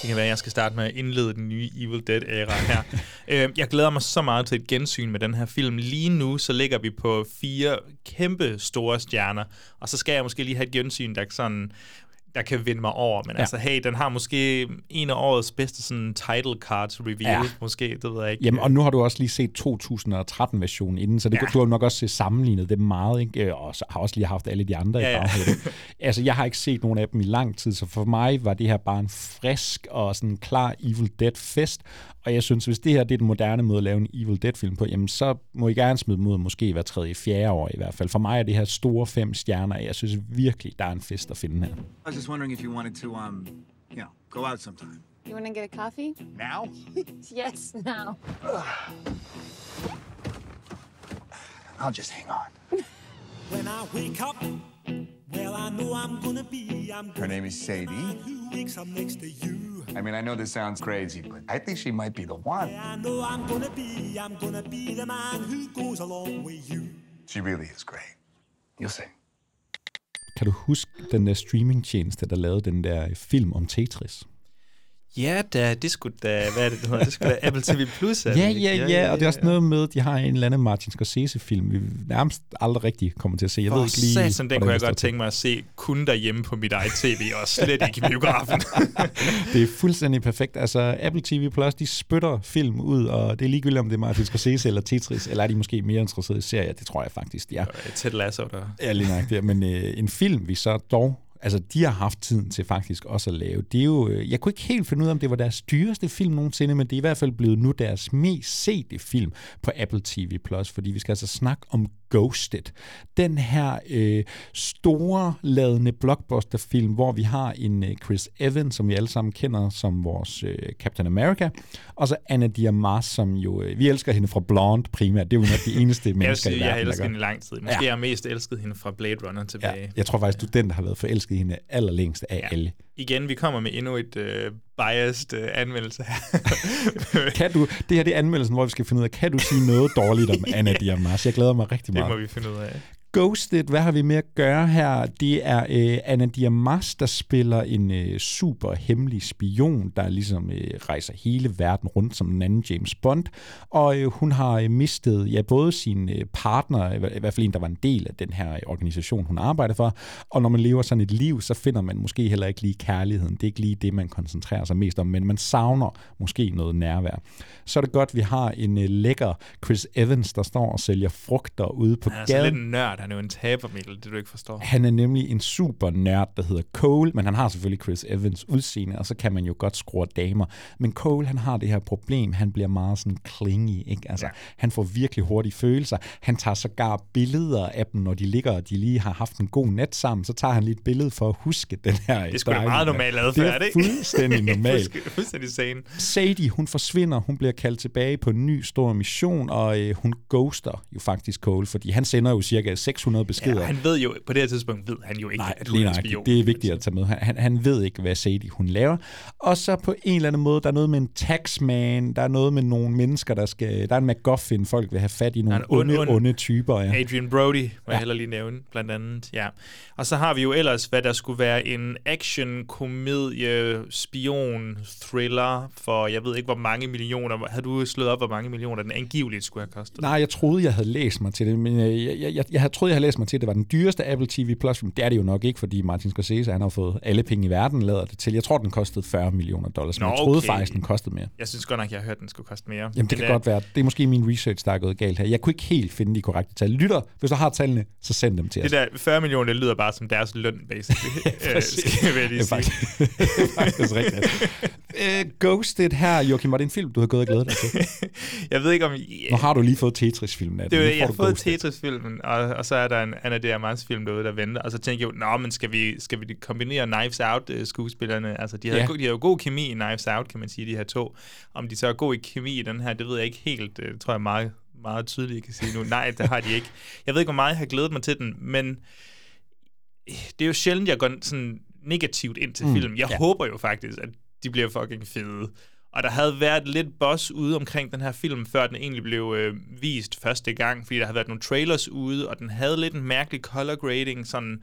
Det kan være, at jeg skal starte med at indlede den nye Evil Dead-æra her. øh, jeg glæder mig så meget til et gensyn med den her film. Lige nu, så ligger vi på fire kæmpe store stjerner, og så skal jeg måske lige have et gensyn, der sådan der kan vinde mig over. Men ja. altså, hey, den har måske en af årets bedste sådan, title cards reviews, ja. måske, det ved jeg ikke. Jamen, og nu har du også lige set 2013-versionen inden, så det, ja. du har nok også sammenlignet dem meget, ikke? Øh, og så har også lige haft alle de andre ja, i baghovedet. Ja. altså, jeg har ikke set nogen af dem i lang tid, så for mig var det her bare en frisk og sådan klar Evil Dead-fest, og jeg synes, hvis det her det er den moderne måde at lave en Evil Dead-film på, jamen så må I gerne smide mod måske hver tredje, fjerde år i hvert fald. For mig er det her store fem stjerner, jeg synes virkelig, der er en fest at finde her. I was just wondering if you wanted to, um, you know, go out sometime. You want to get a coffee? Now? yes, now. I'll just hang on. when I wake up, well, I know I'm gonna be. I'm Her name is Sadie. Who wakes up next to you? I mean, I know this sounds crazy, but I think she might be the one. I know I'm gonna be. I'm gonna be the man who goes along with you. She really is great. You'll see. Kan du huske den der streamingtjeneste, der lavede den der film om Tetris? Ja, da, det skulle da, hvad er det, det hedder? Det skulle da Apple TV Plus. Ja, ja, ja, ja, og det er også noget med, de har en eller anden Martin Scorsese-film, vi nærmest aldrig rigtig kommer til at se. Jeg ved ikke lige, satan, den kunne jeg godt tænke mig at se kun derhjemme på mit eget tv, og slet ikke i biografen. det er fuldstændig perfekt. Altså, Apple TV Plus, de spytter film ud, og det er ligegyldigt, om det er Martin Scorsese eller Tetris, eller er de måske mere interesserede i serier? Det tror jeg faktisk, de er. Ted Lasso, der. Ja, lige nok det. Men øh, en film, vi så dog altså de har haft tiden til faktisk også at lave. Det er jo, øh, jeg kunne ikke helt finde ud af, om det var deres dyreste film nogensinde, men det er i hvert fald blevet nu deres mest sete film på Apple TV+, fordi vi skal altså snakke om Ghosted. Den her øh, store ladende blockbuster-film, hvor vi har en øh, Chris Evans, som vi alle sammen kender som vores øh, Captain America, og så Anna Diarmas, som jo, øh, vi elsker hende fra Blonde primært. Det er jo nok de eneste mennesker jeg i verden, Jeg har elsket hende i lang tid. Måske ja. jeg har mest elsket hende fra Blade Runner tilbage. Ja, jeg tror faktisk, du den, der har været forelsket hende allerlængst af ja. alle. Igen, vi kommer med endnu et øh, biased øh, anmeldelse her. kan du, det her det er anmeldelsen, hvor vi skal finde ud af, kan du sige noget dårligt om Anna Diarmas? Jeg glæder mig rigtig meget. Det må vi finde ud af. Ghosted, hvad har vi med at gøre her? Det er øh, Anna Diarmas, der spiller en øh, super hemmelig spion, der ligesom øh, rejser hele verden rundt som en anden James Bond. Og øh, hun har øh, mistet ja, både sin øh, partner, i hvert fald en, der var en del af den her organisation, hun arbejder for. Og når man lever sådan et liv, så finder man måske heller ikke lige kærligheden. Det er ikke lige det, man koncentrerer sig mest om, men man savner måske noget nærvær. Så er det godt, at vi har en øh, lækker Chris Evans, der står og sælger frugter ude på ja, gaden. Altså lidt nørd han er jo en taber, Mikkel, det du ikke forstår. Han er nemlig en super nørd, der hedder Cole, men han har selvfølgelig Chris Evans udseende, og så kan man jo godt skrue damer. Men Cole, han har det her problem, han bliver meget sådan clingy, ikke? Altså, ja. han får virkelig hurtige følelser. Han tager sågar billeder af dem, når de ligger, og de lige har haft en god nat sammen, så tager han lige et billede for at huske den her. Det er sgu da meget normalt adfærd, det er fuldstændig normalt. fuldstændig sane. Sadie, hun forsvinder, hun bliver kaldt tilbage på en ny stor mission, og øh, hun ghoster jo faktisk Cole, fordi han sender jo cirka 600 beskeder. Ja, han ved jo, på det her tidspunkt ved han jo ikke, Nej, at hun er spion. det er vigtigt at tage med. Han, han ved ikke, hvad Sadie hun laver. Og så på en eller anden måde, der er noget med en taxman, der er noget med nogle mennesker, der skal... Der er en MacGuffin, folk vil have fat i nogle onde, onde, onde typer. Ja. Adrian Brody, må ja. jeg heller lige nævne, blandt andet. Ja. Og så har vi jo ellers, hvad der skulle være en action, komedie, spion, thriller for, jeg ved ikke, hvor mange millioner. Har du slået op, hvor mange millioner den angiveligt skulle have kostet? Nej, jeg troede, jeg havde læst mig til det, men jeg, jeg, jeg, jeg havde troet, jeg havde læst mig til, at det var den dyreste Apple TV Plus film. Det er det jo nok ikke, fordi Martin Scorsese, han har fået alle penge i verden lavet det til. Jeg tror, den kostede 40 millioner dollars, men Nå, jeg troede okay. faktisk, den kostede mere. Jeg synes godt nok, jeg har hørt, den skulle koste mere. Jamen, det kan det godt være. Det er måske min research, der er gået galt her. Jeg kunne ikke helt finde de korrekte tal. Lytter, hvis du har tallene, så send dem til det os. Det der 40 millioner, det lyder bare som deres løn, basically. ja, skal jeg lige sige. Det er faktisk rigtigt. Uh, Ghosted her, Joachim, var det en film, du har gået og glædet dig til? jeg ved ikke om... Yeah. Nu har du lige fået Tetris-filmen af det. det jeg har fået Tetris-filmen, og, og så er der en Anna Diamants film derude, der venter. Og så tænkte jeg jo, nå, men skal vi, skal vi kombinere Knives Out-skuespillerne? Altså, de havde, ja. de havde jo god kemi i Knives Out, kan man sige, de her to. Om de så er god i kemi i den her, det ved jeg ikke helt. Det tror jeg meget, meget tydeligt, jeg kan sige nu. Nej, det har de ikke. Jeg ved ikke, hvor meget jeg har glædet mig til den, men det er jo sjældent, jeg går sådan negativt ind til mm, film. Jeg ja. håber jo faktisk, at de bliver fucking fede. Og der havde været lidt boss ude omkring den her film, før den egentlig blev øh, vist første gang, fordi der havde været nogle trailers ude, og den havde lidt en mærkelig color grading, sådan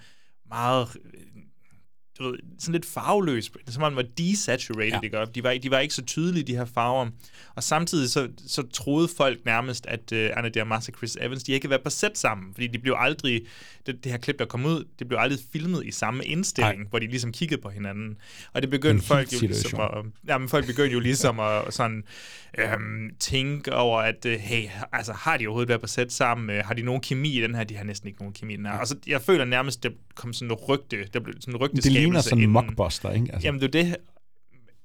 meget du ved, sådan lidt farveløs. Som om den var desaturated, ja. ikke? De var, de var ikke så tydelige, de her farver. Og samtidig så, så troede folk nærmest, at uh, Anna de Armas og Chris Evans, de ikke havde været på sæt sammen, fordi de blev aldrig, det, det her klip, der kom ud, det blev aldrig filmet i samme indstilling, Ej. hvor de ligesom kiggede på hinanden. Og det begyndte folk jo ligesom at, ja, men folk begyndte jo ligesom at sådan, øhm, tænke over, at uh, hey, altså har de overhovedet været på sæt sammen? Uh, har de nogen kemi i den her? De har næsten ikke nogen kemi i den her. Ja. Og så, jeg føler nærmest, det kom sådan noget rygte, der blev sådan en rygte Det ligner sådan en mockbuster, ikke? Altså. Jamen det er det,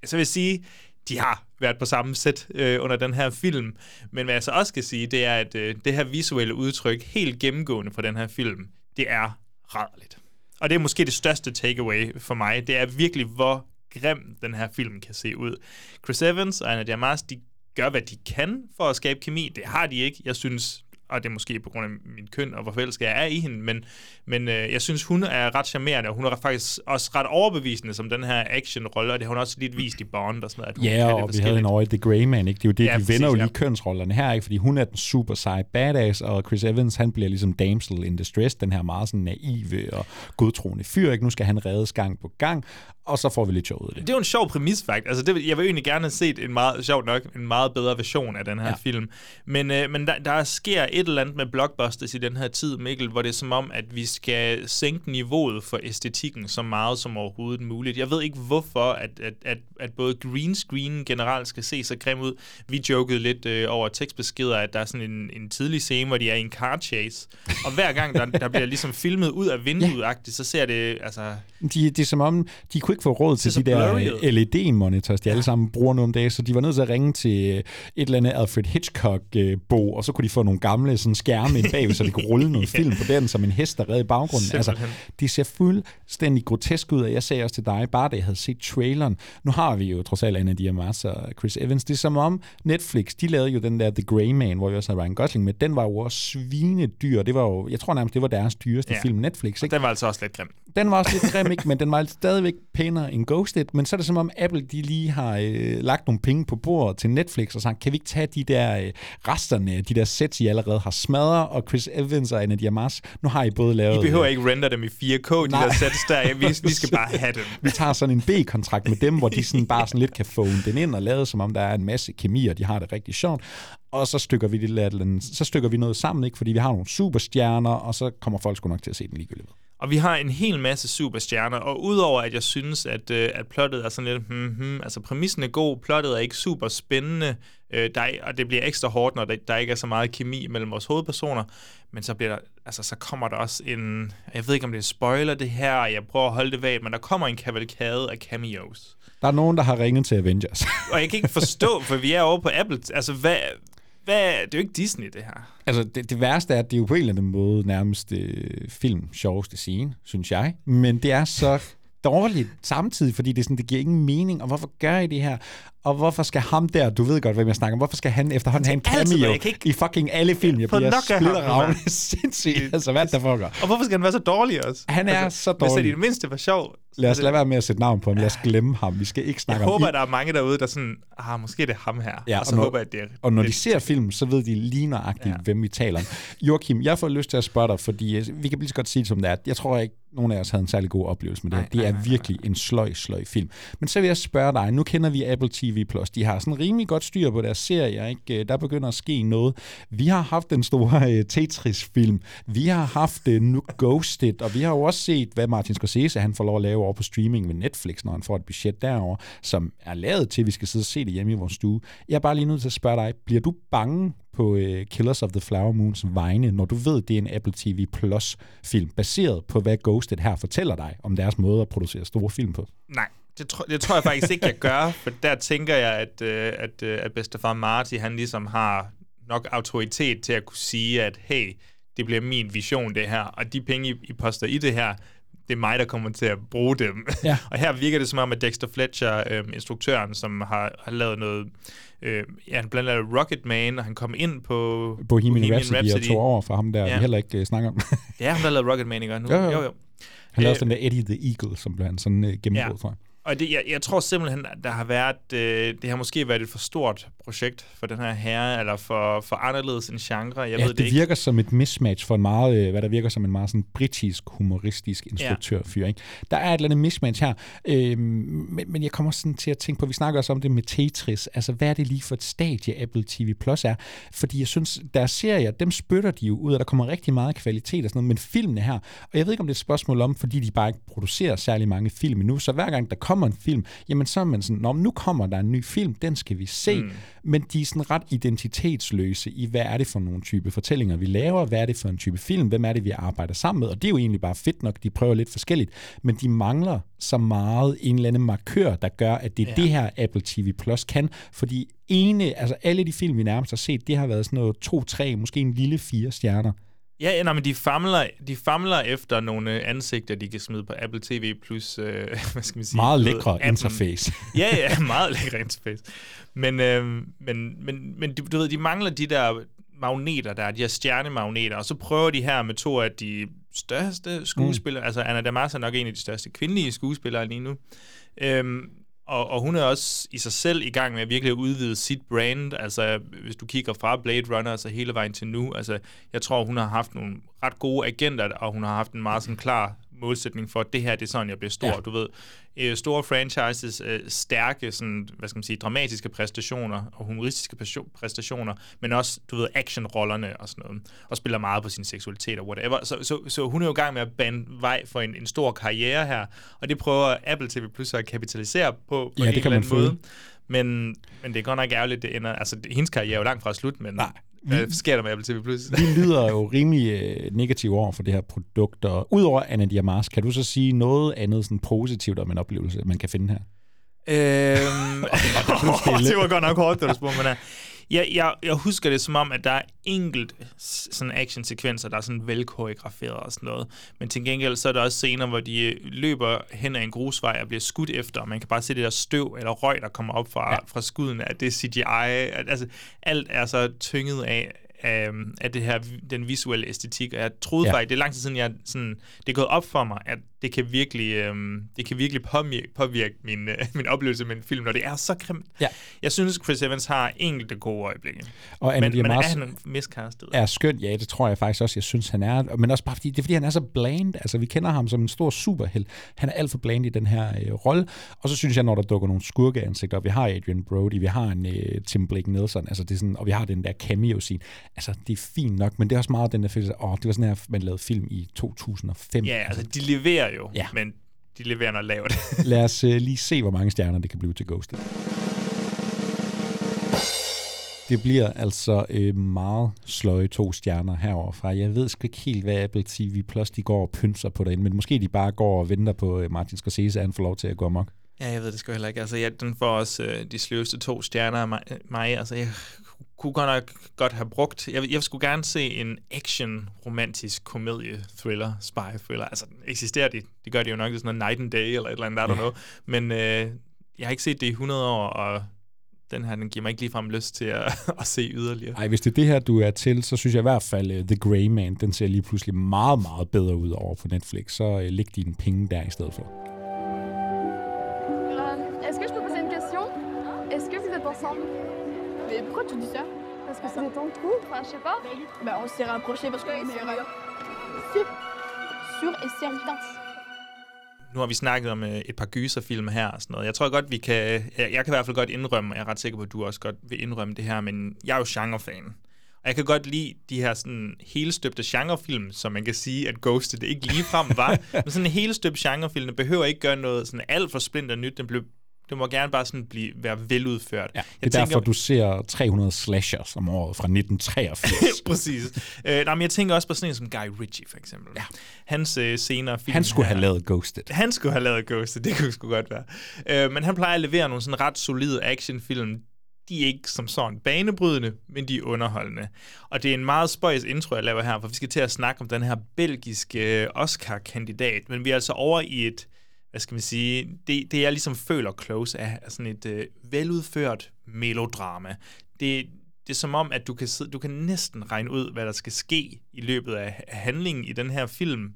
så vil jeg sige, de har været på samme sæt øh, under den her film. Men hvad jeg så også skal sige, det er, at øh, det her visuelle udtryk, helt gennemgående for den her film, det er rædderligt. Og det er måske det største takeaway for mig. Det er virkelig, hvor grim den her film kan se ud. Chris Evans og Anna Diamas, de gør, hvad de kan for at skabe kemi. Det har de ikke. Jeg synes, og det er måske på grund af min køn og hvor forelsket jeg er i hende, men, men øh, jeg synes, hun er ret charmerende, og hun er faktisk også ret overbevisende som den her action-rolle, og det har hun også lidt vist i Bond og sådan noget. At ja, og vi havde hende over i The Grey Man, ikke? Det er jo det, ja, de vender jo lige ja. kønsrollerne her, ikke? Fordi hun er den super seje badass, og Chris Evans, han bliver ligesom damsel in distress, den her meget sådan naive og godtroende fyr, ikke? Nu skal han reddes gang på gang, og så får vi lidt sjov ud af det. Det er jo en sjov præmis, faktisk. Altså, det, jeg vil egentlig gerne have set en meget, sjov nok, en meget bedre version af den her ja. film. Men, øh, men der, der sker et eller andet med blockbusters i den her tid, Mikkel, hvor det er som om, at vi skal sænke niveauet for æstetikken så meget som overhovedet muligt. Jeg ved ikke, hvorfor, at, at, at, at både green screen generelt skal se så grim ud. Vi jokede lidt øh, over tekstbeskeder, at der er sådan en, en tidlig scene, hvor de er i en car chase. Og hver gang, der, der bliver ligesom filmet ud af vinduet så ser det, altså... De, det er som om, de kunne ikke få råd til de der LED-monitors, de ja. alle sammen bruger nu om dagen, så de var nødt til at ringe til et eller andet Alfred Hitchcock-bo, og så kunne de få nogle gamle sådan, skærme ind bagved, så de kunne rulle noget film på den, som en hest, der redde i baggrunden. Altså, de ser fuldstændig grotesk ud, og jeg sagde også til dig, bare da jeg havde set traileren, nu har vi jo trods alt Anna Diamas og Chris Evans, det er som om Netflix, de lavede jo den der The Grey Man, hvor vi også havde Ryan Gosling med, den var jo også svinedyr, det var jo, jeg tror nærmest, det var deres dyreste ja. film, Netflix. Ikke? Den var altså også lidt grim. Den var også lidt grim, ikke? men den var stadigvæk pænere end Ghosted, men så er det som om Apple, de lige har øh, lagt nogle penge på bordet til Netflix og sagt, kan vi ikke tage de der øh, resterne, de der sets, I allerede har smadret, og Chris Evans og Anna Diamas, nu har I både lavet... I behøver ikke render dem i 4K, de Nej. der sets der. Vi, vi skal bare have dem. vi tager sådan en B-kontrakt med dem, hvor de sådan bare sådan lidt kan få den ind og lade, som om der er en masse kemi, og de har det rigtig sjovt. Og så stykker vi det, så stykker vi noget sammen, ikke? fordi vi har nogle superstjerner, og så kommer folk sgu nok til at se den ligegyldigt. Og vi har en hel masse superstjerner, og udover at jeg synes, at, øh, at plottet er sådan lidt, hmm, hmm, altså præmissen er god, plottet er ikke super spændende, øh, der er, og det bliver ekstra hårdt, når der, der ikke er så meget kemi mellem vores hovedpersoner, men så bliver der, altså så kommer der også en, jeg ved ikke om det er spoiler det her, jeg prøver at holde det væk, men der kommer en kavalkade af cameos. Der er nogen, der har ringet til Avengers. og jeg kan ikke forstå, for vi er over på Apple, altså hvad, hvad, det er jo ikke Disney, det her. Altså, det, det værste er, at det er jo på en eller anden måde nærmest øh, film sjoveste scene, synes jeg. Men det er så dårligt samtidig, fordi det, sådan, det giver ingen mening, og hvorfor gør I det her? Og hvorfor skal ham der, du ved godt, hvem jeg snakker om, hvorfor skal han efterhånden have en cameo ikke... i fucking alle film? Jeg bliver splitteravne sindssygt. Altså, hvad der foregår? Og hvorfor skal han være så dårlig også? Han er altså, så dårlig. Hvis det i det mindste var sjov. Lad os lade være med at sætte navn på ham. Lad os glemme ham. Vi skal ikke snakke jeg om... Jeg håber, at der er mange derude, der sådan, ah, måske det er ham her. Ja, og så og når, håber at det er... Og når de ser film, så ved de lige nøjagtigt, ja. hvem vi taler om. Joachim, jeg får lyst til at spørge dig, fordi øh, vi kan lige så godt sige det som det er. Jeg tror ikke, nogen af os havde en særlig god oplevelse med det. Nej, det er nej, virkelig nej. en sløj, sløj film. Men så vil jeg spørge dig, nu kender vi Apple TV+. Plus. De har sådan rimelig godt styr på deres serier. Ikke? Der begynder at ske noget. Vi har haft den store uh, Tetris-film. Vi har haft uh, nu Ghosted, og vi har jo også set, hvad Martin Scorsese han får lov at lave over på streaming med Netflix, når han får et budget derover, som er lavet til, at vi skal sidde og se det hjemme i vores stue. Jeg er bare lige nødt til at spørge dig, bliver du bange på uh, Killers of the Flower Moons vegne, når du ved, det er en Apple TV Plus film, baseret på, hvad Ghosted her fortæller dig om deres måde at producere store film på? Nej, det, tro, det tror jeg faktisk ikke, jeg gør, for der tænker jeg, at, øh, at, øh, at bedstefar Marty, han ligesom har nok autoritet til at kunne sige, at hey, det bliver min vision, det her, og de penge, I, I poster i det her, det er mig, der kommer til at bruge dem. Ja. og her virker det som om, at Dexter Fletcher, øh, instruktøren, som har, har lavet noget, øh, ja, han blandt andet Rocket Man, og han kom ind på Bohemian, Bohemian Rhapsody, Rhapsody. og to år fra ham der, ja. vi heller ikke uh, snakker om. det er ham, der har lavet Rocket Man, ikke? Nu, jo, jo. jo, jo. Han lavede øh, den der Eddie the Eagle, som blev han sådan uh, gennembrud ja. for. Og det, jeg, jeg tror simpelthen, at der har været, øh, det har måske været et for stort projekt for den her herre, eller for, for anderledes en genre. Jeg ja, ved det, det, det virker som et mismatch for en meget, øh, hvad der virker som en meget sådan britisk, humoristisk instruktørfyr. Ikke? Der er et eller andet mismatch her, øh, men, men jeg kommer sådan til at tænke på, vi snakker også om det med Tetris, altså hvad er det lige for et stadie Apple TV Plus er? Fordi jeg synes, deres serier, dem spytter de jo ud, og der kommer rigtig meget kvalitet og sådan noget, men filmene her, og jeg ved ikke, om det er et spørgsmål om, fordi de bare ikke producerer særlig mange film endnu, så hver gang der kommer en film, jamen så er man sådan, Nå, nu kommer der en ny film, den skal vi se, mm. men de er sådan ret identitetsløse i, hvad er det for nogle type fortællinger, vi laver, hvad er det for en type film, hvem er det, vi arbejder sammen med, og det er jo egentlig bare fedt nok, de prøver lidt forskelligt, men de mangler så meget en eller anden markør, der gør, at det er ja. det her Apple TV Plus kan, fordi ene, altså alle de film, vi nærmest har set, det har været sådan noget to, tre, måske en lille fire stjerner. Ja, nej, men de famler, de famler efter nogle ansigter, de kan smide på Apple TV+, plus, øh, hvad skal man sige? Meget lækre interface. ja, ja, meget lækre interface. Men, øh, men, men, men du, du ved, de mangler de der magneter der, de her stjernemagneter, og så prøver de her med to af de største skuespillere, mm. altså Anna Damas er nok en af de største kvindelige skuespillere lige nu, øhm, og, og hun er også i sig selv i gang med at virkelig udvide sit brand, altså hvis du kigger fra Blade Runner, altså hele vejen til nu, altså jeg tror, hun har haft nogle ret gode agenter, og hun har haft en meget sådan klar målsætning for, at det her det er sådan, jeg bliver stor. Ja. Du ved, øh, store franchises, øh, stærke, sådan, hvad skal man sige, dramatiske præstationer og humoristiske præstationer, men også, du ved, actionrollerne og sådan noget, og spiller meget på sin seksualitet og whatever. Så, så, så hun er jo i gang med at bane vej for en, en stor karriere her, og det prøver Apple TV Plus at kapitalisere på, på ja, en det kan eller man anden måde. Men, men det er godt nok ærgerligt, det ender, altså hendes karriere er jo langt fra slut, men Nej. Hvad sker der med Apple TV+. Plus? vi lyder jo rimelig øh, negative over for det her produkt, og udover Anna Diamas, kan du så sige noget andet sådan positivt om en oplevelse, man kan finde her? Øhm, det var godt nok hårdt, da du spurgte mig der. Jeg, jeg, jeg husker det som om, at der er enkelt sådan actionsekvenser, der er sådan velkoreograferet og sådan noget. Men til gengæld så er der også scener, hvor de løber hen ad en grusvej og bliver skudt efter, og man kan bare se det der støv eller røg, der kommer op fra, ja. fra skuden, at det er CGI. Altså, alt er så tynget af, af, af det her, den visuelle æstetik, og jeg troede ja. faktisk, det er lang tid siden, jeg sådan, det er gået op for mig, at det kan virkelig, øhm, det kan virkelig påvirke, påvirke min, øh, min oplevelse med en film, når det er så grimt. Ja. Jeg synes, Chris Evans har enkelte gode øjeblikke. Og men, men er han miscastet? Er skønt, ja, det tror jeg faktisk også, jeg synes, han er. Men også bare fordi, det er fordi, han er så bland. Altså, vi kender ham som en stor superheld. Han er alt for bland i den her øh, rolle. Og så synes jeg, når der dukker nogle skurkeansigter, og vi har Adrian Brody, vi har en øh, Tim Blake Nelson, altså det er sådan, og vi har den der cameo-scene. Altså, det er fint nok, men det er også meget den der følelse, åh, det var sådan her, man lavede film i 2005. Ja, altså, de leverer jo, ja. men de leverer noget lavt. Lad os uh, lige se, hvor mange stjerner det kan blive til Ghosted. Det bliver altså øh, meget sløje to stjerner herover fra. Jeg ved sgu ikke helt, hvad Apple TV Plus de går og pynser på derinde, men måske de bare går og venter på øh, Martin Scorsese, at han får lov til at gå amok. Ja, jeg ved det sgu heller ikke. Altså, ja, den får også øh, de sløveste to stjerner af mig. Altså, jeg kunne godt nok godt have brugt. Jeg, jeg skulle gerne se en action-romantisk komedie-thriller, spy-thriller. Altså, eksisterer de? Det gør de jo nok, det er sådan noget Night and Day eller et eller andet, der ja. noget. Men øh, jeg har ikke set det i 100 år, og den her, den giver mig ikke ligefrem lyst til at, at se yderligere. Nej, hvis det er det her, du er til, så synes jeg i hvert fald, uh, The Grey Man, den ser lige pludselig meget, meget bedre ud over på Netflix. Så uh, læg dine penge der i stedet for. Mais pourquoi tu dis ça Parce que c'est ton coup Enfin, je sais pas. Bah, on s'est rapprochés parce qu'on est meilleurs. Sûr. Sûr et certain. Nu har vi snakket om øh, et par gyserfilm her og sådan noget. Jeg tror godt, vi kan... Jeg, jeg kan i hvert fald godt indrømme, og jeg er ret sikker på, at du også godt vil indrømme det her, men jeg er jo genrefan. Og jeg kan godt lide de her sådan helstøbte genrefilm, som man kan sige, at Ghosted ikke ligefrem var. men sådan en helstøbt genrefilm, den behøver ikke gøre noget sådan alt for splinter nyt. Den blev det må gerne bare sådan blive, være veludført. Ja, det er jeg derfor, tænker, du ser 300 slashers om året fra 1983. Præcis. Øh, nej, men jeg tænker også på sådan en som Guy Ritchie, for eksempel. Ja. Hans øh, senere film... Han skulle her, have lavet Ghosted. Han skulle have lavet Ghosted, det kunne sgu godt være. Øh, men han plejer at levere nogle sådan ret solide actionfilm. De er ikke som sådan banebrydende, men de er underholdende. Og det er en meget spøjs intro, jeg laver her, for vi skal til at snakke om den her belgiske øh, Oscar-kandidat. Men vi er altså over i et hvad skal man sige, det, det jeg ligesom føler Close er, er sådan et øh, veludført melodrama. Det, det er som om, at du kan, sidde, du kan næsten regne ud, hvad der skal ske i løbet af handlingen i den her film.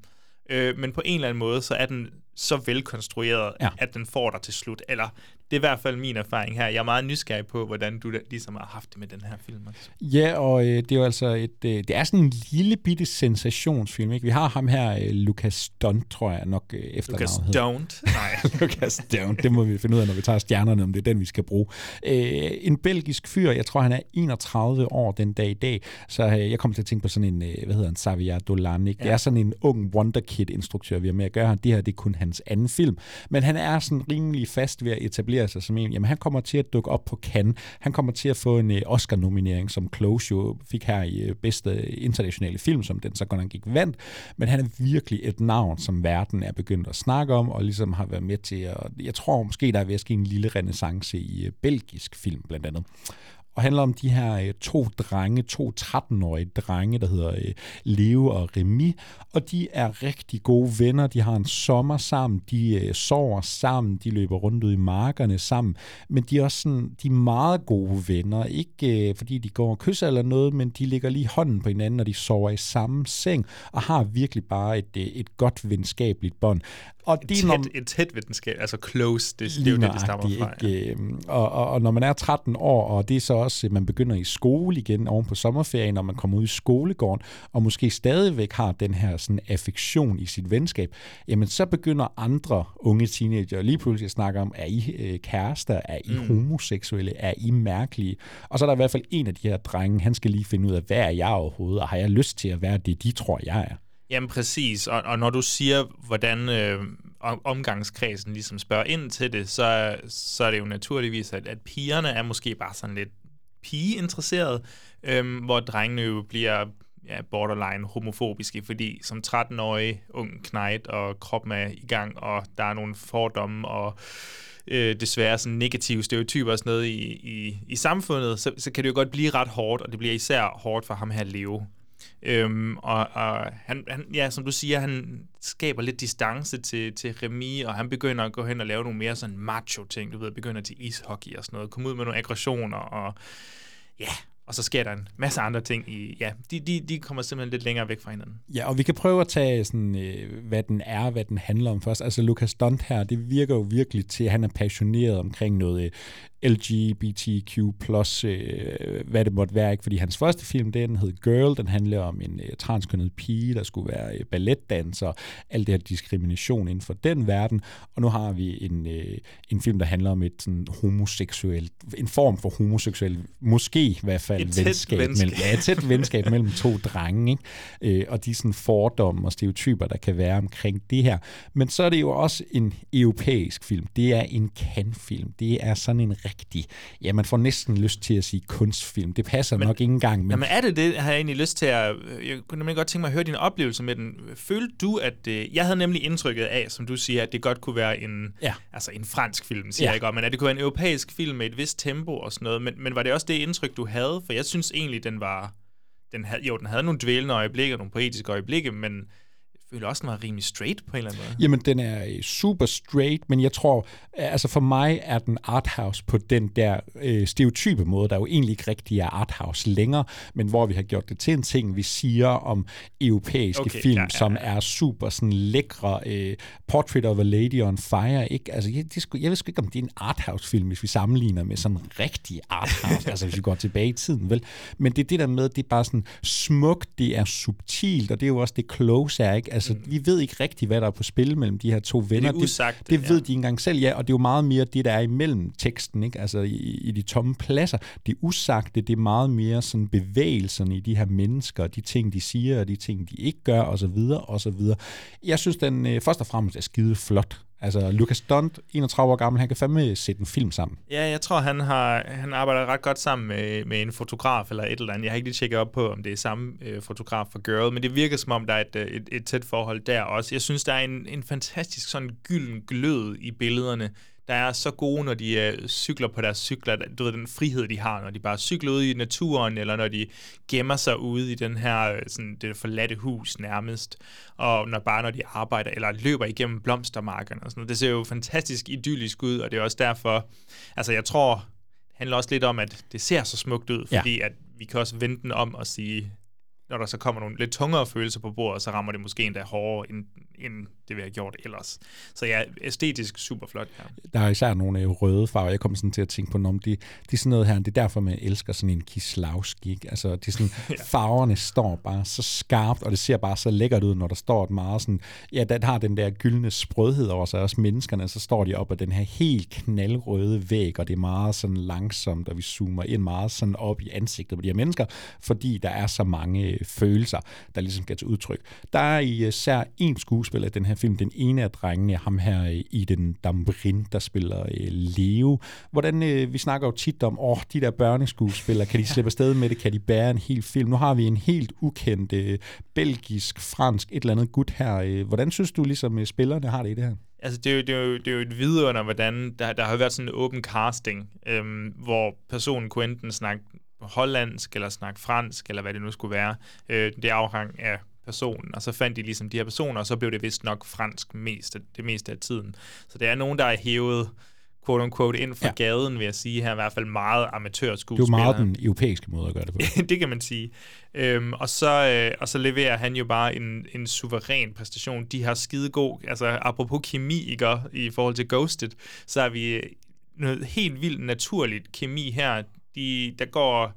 Øh, men på en eller anden måde, så er den så velkonstrueret, Ja. at den får dig til slut. Eller det er i hvert fald min erfaring her. Jeg er meget nysgerrig på, hvordan du ligesom har haft det med den her film. Også. Ja, og øh, det er jo altså et, øh, det er sådan en lille bitte sensationsfilm, ikke? Vi har ham her, øh, Lucas Dunt, tror jeg nok øh, efternavnet Lucas. Don't. Nej. Lucas Dunt, det må vi finde ud af, når vi tager stjernerne, om det er den, vi skal bruge. Øh, en belgisk fyr, jeg tror, han er 31 år den dag i dag, så øh, jeg kommer til at tænke på sådan en, øh, hvad hedder han, Xavier Dolan, ikke? Det Ja. er sådan en ung wonderkid-instruktør, vi har med at gøre. Det her, det er kun hans anden film. Men han er sådan rimelig fast ved at etablere sig som en. Jamen, han kommer til at dukke op på Cannes. Han kommer til at få en øh, Oscar-nominering, som Close jo fik her i øh, bedste øh, internationale film, som den så godt nok ikke vandt. Men han er virkelig et navn, som verden er begyndt at snakke om, og ligesom har været med til at... Jeg tror måske, der er ved at ske en lille renaissance i øh, belgisk film, blandt andet og handler om de her øh, to drenge, to 13-årige drenge, der hedder øh, Leo og Remy, og de er rigtig gode venner. De har en sommer sammen, de øh, sover sammen, de løber rundt ud i markerne sammen, men de er også sådan, de er meget gode venner. Ikke øh, fordi de går og kysser eller noget, men de ligger lige hånden på hinanden, når de sover i samme seng, og har virkelig bare et, øh, et godt venskabeligt bånd. Og Et det er, når- et tæt videnskab, altså close, det, det er jo det, det stammer fra. Ikke? Øhm, Og, og, og når man er 13 år, og det er så også, at man begynder i skole igen oven på sommerferien, når man kommer ud i skolegården, og måske stadigvæk har den her sådan affektion i sit venskab, jamen så begynder andre unge teenager lige pludselig at snakke om, er I øh, kærester, er I mm. homoseksuelle, er I mærkelige? Og så er der i hvert fald en af de her drenge, han skal lige finde ud af, hvad er jeg overhovedet, og har jeg lyst til at være det, de tror, jeg er? Jamen præcis, og, og når du siger, hvordan øh, omgangskredsen ligesom spørger ind til det, så, så er det jo naturligvis, at, at pigerne er måske bare sådan lidt pigeinteresseret, øh, hvor drengene jo bliver ja, borderline homofobiske, fordi som 13-årig ung knejt, og kroppen er i gang, og der er nogle fordomme, og øh, desværre sådan negative stereotyper og sådan noget i, i, i samfundet, så, så kan det jo godt blive ret hårdt, og det bliver især hårdt for ham her Leo. Øhm, og og han, han, ja, som du siger, han skaber lidt distance til, til Remy, og han begynder at gå hen og lave nogle mere sådan macho-ting, du ved, begynder til ishockey og sådan noget, komme ud med nogle aggressioner, og ja, og så sker der en masse andre ting i, ja, de, de, de kommer simpelthen lidt længere væk fra hinanden. Ja, og vi kan prøve at tage, sådan, øh, hvad den er, hvad den handler om først. Altså, Lucas Dunt her, det virker jo virkelig til, at han er passioneret omkring noget øh, LGBTQ+, øh, hvad det måtte være, ikke? Fordi hans første film, den hed Girl, den handler om en øh, transkønnet pige, der skulle være øh, balletdanser, alt det her diskrimination inden for den verden, og nu har vi en, øh, en film, der handler om et sådan homoseksuelt, en form for homoseksuel, måske i hvert fald Et venskab, venskab. mellem, ja, et tæt venskab mellem to drenge, ikke? Øh, og de sådan fordomme og stereotyper, der kan være omkring det her. Men så er det jo også en europæisk film. Det er en kan-film. Det er sådan en rigtig, ja, man får næsten lyst til at sige kunstfilm. Det passer men, nok ikke engang, men Jamen er det det, har jeg egentlig lyst til at... Jeg kunne nemlig godt tænke mig at høre din oplevelse med den. Følte du, at... Øh, jeg havde nemlig indtrykket af, som du siger, at det godt kunne være en, Ja. altså en fransk film, siger Ja. jeg om, men at det kunne være en europæisk film med et vist tempo og sådan noget. Men, men var det også det indtryk, du havde? For jeg synes egentlig, den var... Den havde, jo, den havde nogle dvælende øjeblikke, nogle poetiske øjeblikke, men føler også, den var rimelig straight på en eller anden måde. Jamen, den er øh, super straight, men jeg tror, altså for mig er den arthouse på den der øh, stereotype måde, der jo egentlig ikke rigtig er arthouse længere, men hvor vi har gjort det til en ting, vi siger om europæiske Okay, film, ja, ja, som er super sådan lækre. Øh, Portrait of a Lady on Fire, ikke? Altså, jeg, det sgu, jeg ved sgu ikke, om det er en arthouse film, hvis vi sammenligner med sådan en rigtig arthouse, altså hvis vi går tilbage i tiden, vel? Men det er det der med, det er bare sådan smukt, det er subtilt, og det er jo også det close er, ikke? Altså, mm. vi ved ikke rigtig, hvad der er på spil mellem de her to venner. usagte, det, det ved de ikke engang selv, ja, og det er jo meget mere det, der er imellem teksten, ikke? Altså i, i de tomme pladser. Det usagte, det er meget mere sådan bevægelserne i de her mennesker, de ting, de siger, og de ting, de ikke gør, og så videre, og så videre. Jeg synes, den øh, først og fremmest er skide flot. Altså, Lucas Dunt, 31 år gammel, han kan fandme sætte en film sammen. Ja, jeg tror, han har han arbejder ret godt sammen med, med en fotograf eller et eller andet. Jeg har ikke lige tjekket op på, om det er samme øh, fotograf for Girl, men det virker som om, der er et, øh, et, et tæt forhold der også. Jeg synes, der er en, en fantastisk sådan gylden glød i billederne, der er så gode, når de øh, cykler på deres cykler. Du ved, den frihed, de har, når de bare cykler ud i naturen, eller når de gemmer sig ude i den her øh, sådan, det forladte hus nærmest, og når bare når de arbejder, eller løber igennem blomstermarkerne og sådan noget. Det ser jo fantastisk idyllisk ud, og det er også derfor, altså jeg tror, det handler også lidt om, at det ser så smukt ud, Ja. fordi at vi kan også vende den om og sige, når der så kommer nogle lidt tungere følelser på bordet, så rammer det måske endda hårdere, end, end det vi har gjort ellers. Så ja, æstetisk super flot. Ja. Der er især nogle øh, røde farver. Jeg kommer sådan til at tænke på nogle, de, de er sådan noget her, det er derfor, man elsker sådan en Kislavski. ikke? Altså, er sådan, ja. farverne står bare så skarpt, og det ser bare så lækkert ud, når der står et meget sådan, ja, den har den der gyldne sprødhed over sig, også menneskerne, så står de op ad den her helt knaldrøde væg, og det er meget sådan langsomt, og vi zoomer ind meget sådan op i ansigtet på de her mennesker, fordi der er så mange øh, følelser, der ligesom skal til udtryk. Der er især en skuespiller i den her film, den ene af drengene, ham her øh, i den Dambrin, der spiller øh, Leo. Hvordan, øh, vi snakker jo tit om, åh, de der børneskuespillere, kan de slippe afsted med det, kan de bære en hel film? Nu har vi en helt ukendt øh, belgisk, fransk, et eller andet gut her. Øh, hvordan synes du ligesom øh, spillerne har det i det her? Altså, det er jo, det er jo, det er jo et vidunder, hvordan der, der har været sådan en åben casting, øhm, hvor personen kunne enten snakke hollandsk, eller snakke fransk, eller hvad det nu skulle være. Øh, det afhang af personen, og så fandt de ligesom de her personer, og så blev det vist nok fransk mest, det meste af tiden. Så det er nogen, der er hævet quote unquote ind fra ja. gaden, vil jeg sige her, i hvert fald meget amatørskuespillere. Det er jo meget den europæiske måde at gøre det på. det kan man sige. Øhm, og, så, øh, og så leverer han jo bare en, en suveræn præstation. De har skide god, altså apropos kemi, ikke, i forhold til Ghosted, så er vi noget helt vildt naturligt kemi her. De, der går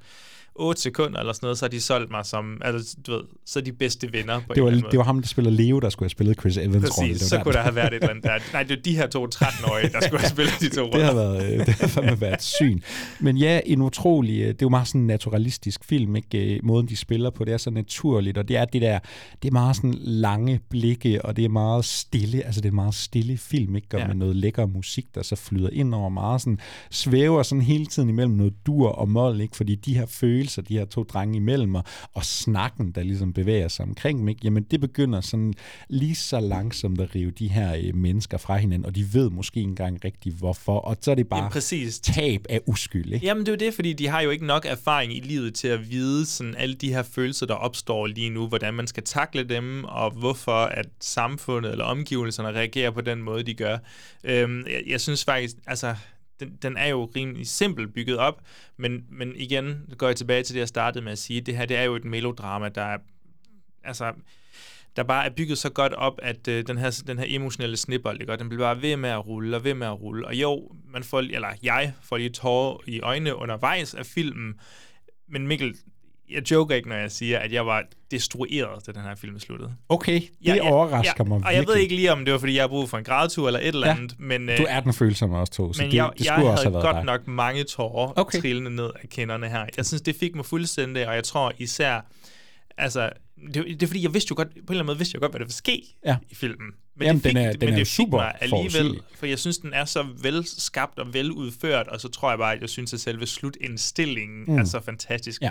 8 sekunder eller sådan noget, så har de solgt mig som, altså, du ved, så er de bedste venner på det var, det var ham, der spiller Leo, der skulle have spillet Chris Evans. Præcis, rolle. Det var så der. kunne der have været et eller andet der. Nej, det er de her to 13-årige, der skulle have spillet de to det har været, øh, det har fandme været et syn. Men ja, en utrolig, øh, det er jo meget sådan en naturalistisk film, ikke? Øh, Måden, de spiller på, det er så naturligt, og det er det der, det er meget sådan lange blikke, og det er meget stille, altså det er en meget stille film, ikke? Og Ja. med noget lækker musik, der så flyder ind over meget sådan, svæver sådan hele tiden imellem noget dur og mål, ikke? Fordi de her følelser, de her to drenge imellem, og, og snakken, der ligesom bevæger sig omkring dem, ikke? Jamen det begynder sådan lige så langsomt at rive de her øh, mennesker fra hinanden, og de ved måske ikke engang rigtigt hvorfor, og så er det bare Jamen, præcis. tab af uskyld, ikke? Jamen det er jo det, fordi de har jo ikke nok erfaring i livet til at vide sådan alle de her følelser, der opstår lige nu, hvordan man skal takle dem, og hvorfor at samfundet eller omgivelserne reagerer på den måde, de gør. Øhm, jeg, jeg synes faktisk, altså, den, den er jo rimelig simpelt bygget op, men, men igen går jeg tilbage til det, jeg startede med at sige, det her det er jo et melodrama, der er, altså, der bare er bygget så godt op, at øh, den, her, den her emotionelle snibbold, ikke? Og den bliver bare ved med at rulle og ved med at rulle. Og jo, man får, eller jeg får lige tårer i øjnene undervejs af filmen, men Mikkel, jeg joker ikke, når jeg siger, at jeg var destrueret, da den her film sluttede. Okay, det overrasker mig Og jeg ved virkelig. ikke lige, om det var, fordi jeg har brug for en grædetur eller et eller Ja, andet, men... øh, Du er den følsomme også, to, så men det, jeg, det jeg skulle også have havde været godt dig. nok mange tårer Okay. trillende ned af kinderne her. Jeg synes, det fik mig fuldstændig, og jeg tror især, altså, det, det er fordi, jeg vidste jo godt, på en eller anden måde vidste jeg godt, hvad der ville ske Ja. i filmen. Jamen, det fik, den er- den men er det fik super mig alligevel, forudsigelig. for jeg synes, den er så velskabt og veludført, og så tror jeg bare, at jeg synes, at selve slutindstillingen Mm. mm. er så fantastisk Ja.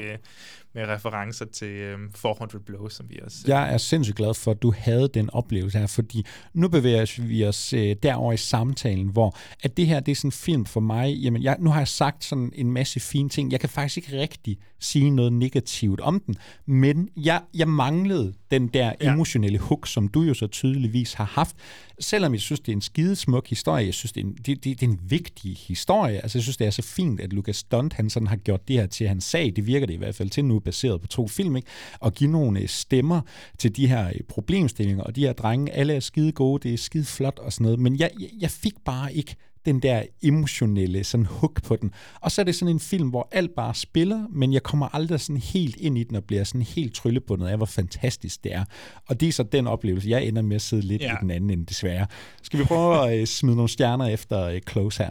Med referencer til um, 400 Blows, som vi også... Jeg er sindssygt glad for, at du havde den oplevelse her, fordi nu bevæger vi os øh, derover i samtalen, hvor at det her det er sådan en film for mig. Jamen, jeg, nu har jeg sagt sådan en masse fine ting. Jeg kan faktisk ikke rigtig sige noget negativt om den, men jeg, jeg manglede den der emotionelle hook, som du jo så tydeligvis har haft. Selvom jeg synes, det er en skidesmuk historie, jeg synes, det er en, det, det, det er en vigtig historie. Altså, jeg synes, det er så fint, at Lucas Stunt, han sådan har gjort det her til hans sag. Det virker det i hvert fald til nu, baseret på to film, ikke? Og give nogle øh, stemmer til de her øh, problemstillinger, og de her drenge, alle er skide gode, det er skide flot og sådan noget. Men jeg, jeg, jeg fik bare ikke den der emotionelle sådan hook på den. Og så er det sådan en film, hvor alt bare spiller, men jeg kommer aldrig sådan helt ind i den og bliver sådan helt tryllebundet af, hvor fantastisk det er. Og det er så den oplevelse, jeg ender med at sidde lidt ja. I den anden ende, desværre. Skal vi prøve at øh, smide nogle stjerner efter øh, Close her?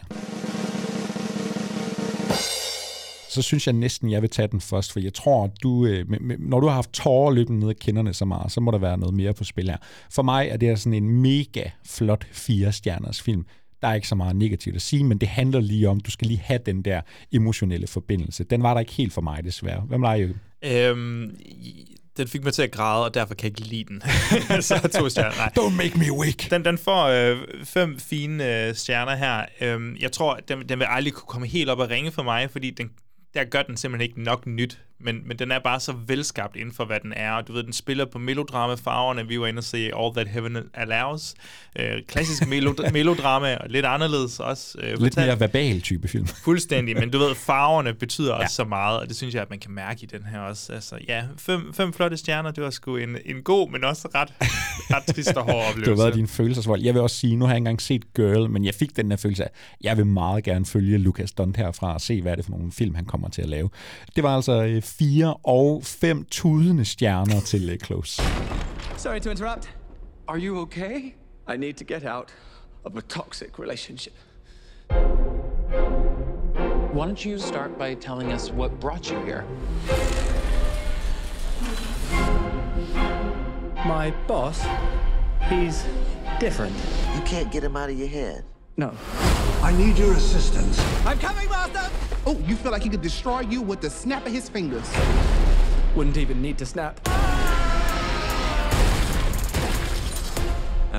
så synes jeg næsten, jeg vil tage den først, for jeg tror, at du, øh, med, med, når du har haft tårer løbende ned ad kinderne så meget, så må der være noget mere på spil her. For mig er det her sådan en mega flot fire stjerners film. Der er ikke så meget negativt at sige, men det handler lige om, du skal lige have den der emotionelle forbindelse. Den var der ikke helt for mig, desværre. Hvem var jeg? Øhm, den fik mig til at græde, og derfor kan jeg ikke lide den. så to stjerner. Nej. Don't make me weak. Den, den får øh, fem fine øh, stjerner her. Øhm, jeg tror, at den, den vil aldrig kunne komme helt op og ringe for mig, fordi den, der gør den simpelthen ikke nok nyt men, men den er bare så velskabt inden for, hvad den er. Og du ved, den spiller på melodrama-farverne. Vi var inde og se All That Heaven Allows. Øh, klassisk melod- melodrama, og lidt anderledes også. Øh, Lidt fortalt. mere verbal type film. Fuldstændig, men du ved, farverne betyder ja. også så meget, og det synes jeg, at man kan mærke i den her også. Altså, ja, fem, fem flotte stjerner, det var sgu en, en god, men også ret, ret trist og hård oplevelse. Det har været din følelsesvold. Jeg vil også sige, nu har jeg engang set Girl, men jeg fik den der følelse af, jeg vil meget gerne følge Lucas Dunn herfra og se, hvad er det for nogle film, han kommer til at lave. Det var altså øh, fire og fem tudende stjerner til Close. Sorry to interrupt. Are you okay? I need to get out of a toxic relationship. Why don't you start by telling us what brought you here? My boss, he's different. You can't get him out of your head. No. I need your assistance. I'm coming, Master! Oh, you feel like he could destroy you with the snap of his fingers. Wouldn't even need to snap.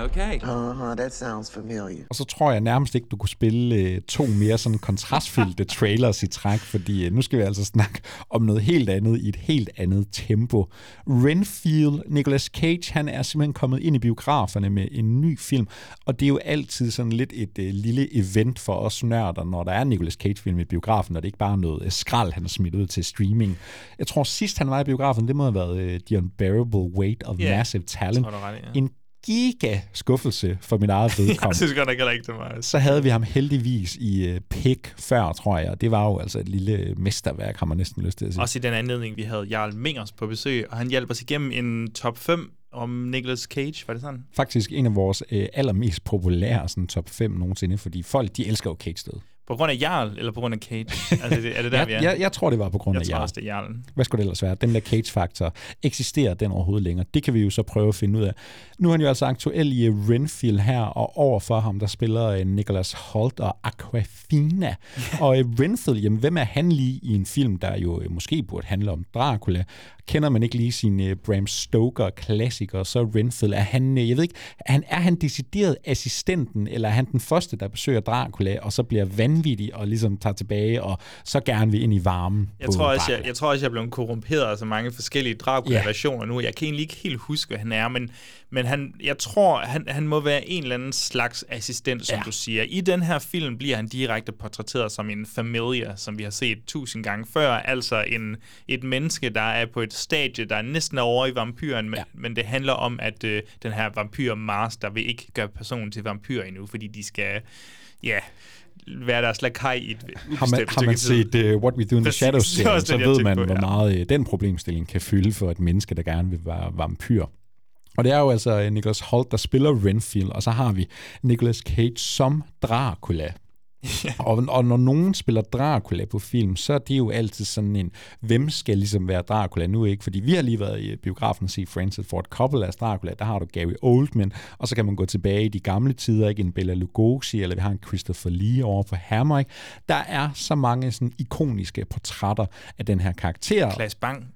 Okay. Uh-huh, that sounds familiar. Og så tror jeg nærmest ikke, du kunne spille øh, to mere sådan kontrastfyldte trailers i træk, fordi øh, nu skal vi altså snakke om noget helt andet i et helt andet tempo. Renfield, Nicolas Cage, han er simpelthen kommet ind i biograferne med en ny film, og det er jo altid sådan lidt et øh, lille event for os nørder, når der er Nicolas Cage-film i biografen, og det ikke bare er noget øh, skrald, han har smidt ud til streaming. Jeg tror sidst han var i biografen, det må have været øh, The Unbearable Weight of Ja, Massive Talent. tror du ret ja. En giga skuffelse for min eget jeg vedkommende. synes godt nok heller ikke, det var... Så havde vi ham heldigvis i uh, Pig før, tror jeg. Det var jo altså et lille mesterværk, har man næsten lyst til at sige. Også i den anledning, vi havde Jarl Mingers på besøg, og han hjalp os igennem en top 5 om Nicolas Cage, var det sådan? Faktisk en af vores uh, allermest populære sådan, top 5 nogensinde, fordi folk, de elsker jo Cage død. På grund af Jarl, eller på grund af Cage? altså, er det der, jeg, vi er? jeg, jeg tror, det var på grund jeg af tror Jarl. også, det er Jarlen. Hvad skulle det ellers være? Den der Cage-faktor, eksisterer den overhovedet længere? Det kan vi jo så prøve at finde ud af. Nu er han jo altså aktuel i uh, Renfield her, og overfor ham, der spiller uh, Nicholas Holt og Aquafina. Yeah. Og uh, Renfield, jamen, hvem er han lige i en film, der jo måske burde handle om Dracula? Kender man ikke lige sin uh, Bram Stoker-klassiker, så Renfield, er han, jeg ved ikke, er han, er han decideret assistenten, eller er han den første, der besøger Dracula, og så bliver vanvittig og ligesom tager tilbage, og så gerne vil ind i varmen Jeg tror, også, jeg, jeg tror også, jeg er blevet korrumperet af så mange forskellige Dracula-versioner nu. Jeg kan egentlig ikke helt huske, hvad han er, men, men han, jeg tror, han, han må være en eller anden slags assistent, som ja. du siger. I den her film bliver han direkte portrætteret som en familie, som vi har set tusind gange før. Altså en, et menneske, der er på et stadie, der er næsten over i vampyren, men, ja. men det handler om, at øh, den her vampyr Mars, der vil ikke gøre personen til vampyr endnu, fordi de skal, ja, være deres lakaj i et har man, har man set uh, What We Do in the. Shadows, også så ved man, på, hvor ja. meget uh, den problemstilling kan fylde for et menneske, der gerne vil være vampyr. Og det er jo altså uh, Nicholas Holt, der spiller Renfield, og så har vi Nicolas Cage som Dracula. og, og når nogen spiller Dracula på film, så er det jo altid sådan en, hvem skal ligesom være Dracula nu ikke? Fordi vi har lige været i biografen og set Francis Ford Coppola's Dracula, der har du Gary Oldman, og så kan man gå tilbage i de gamle tider, ikke en Bela Lugosi, eller vi har en Christopher Lee over på Hammer, ikke? Der er så mange sådan ikoniske portrætter af den her karakter. Klaas Bang.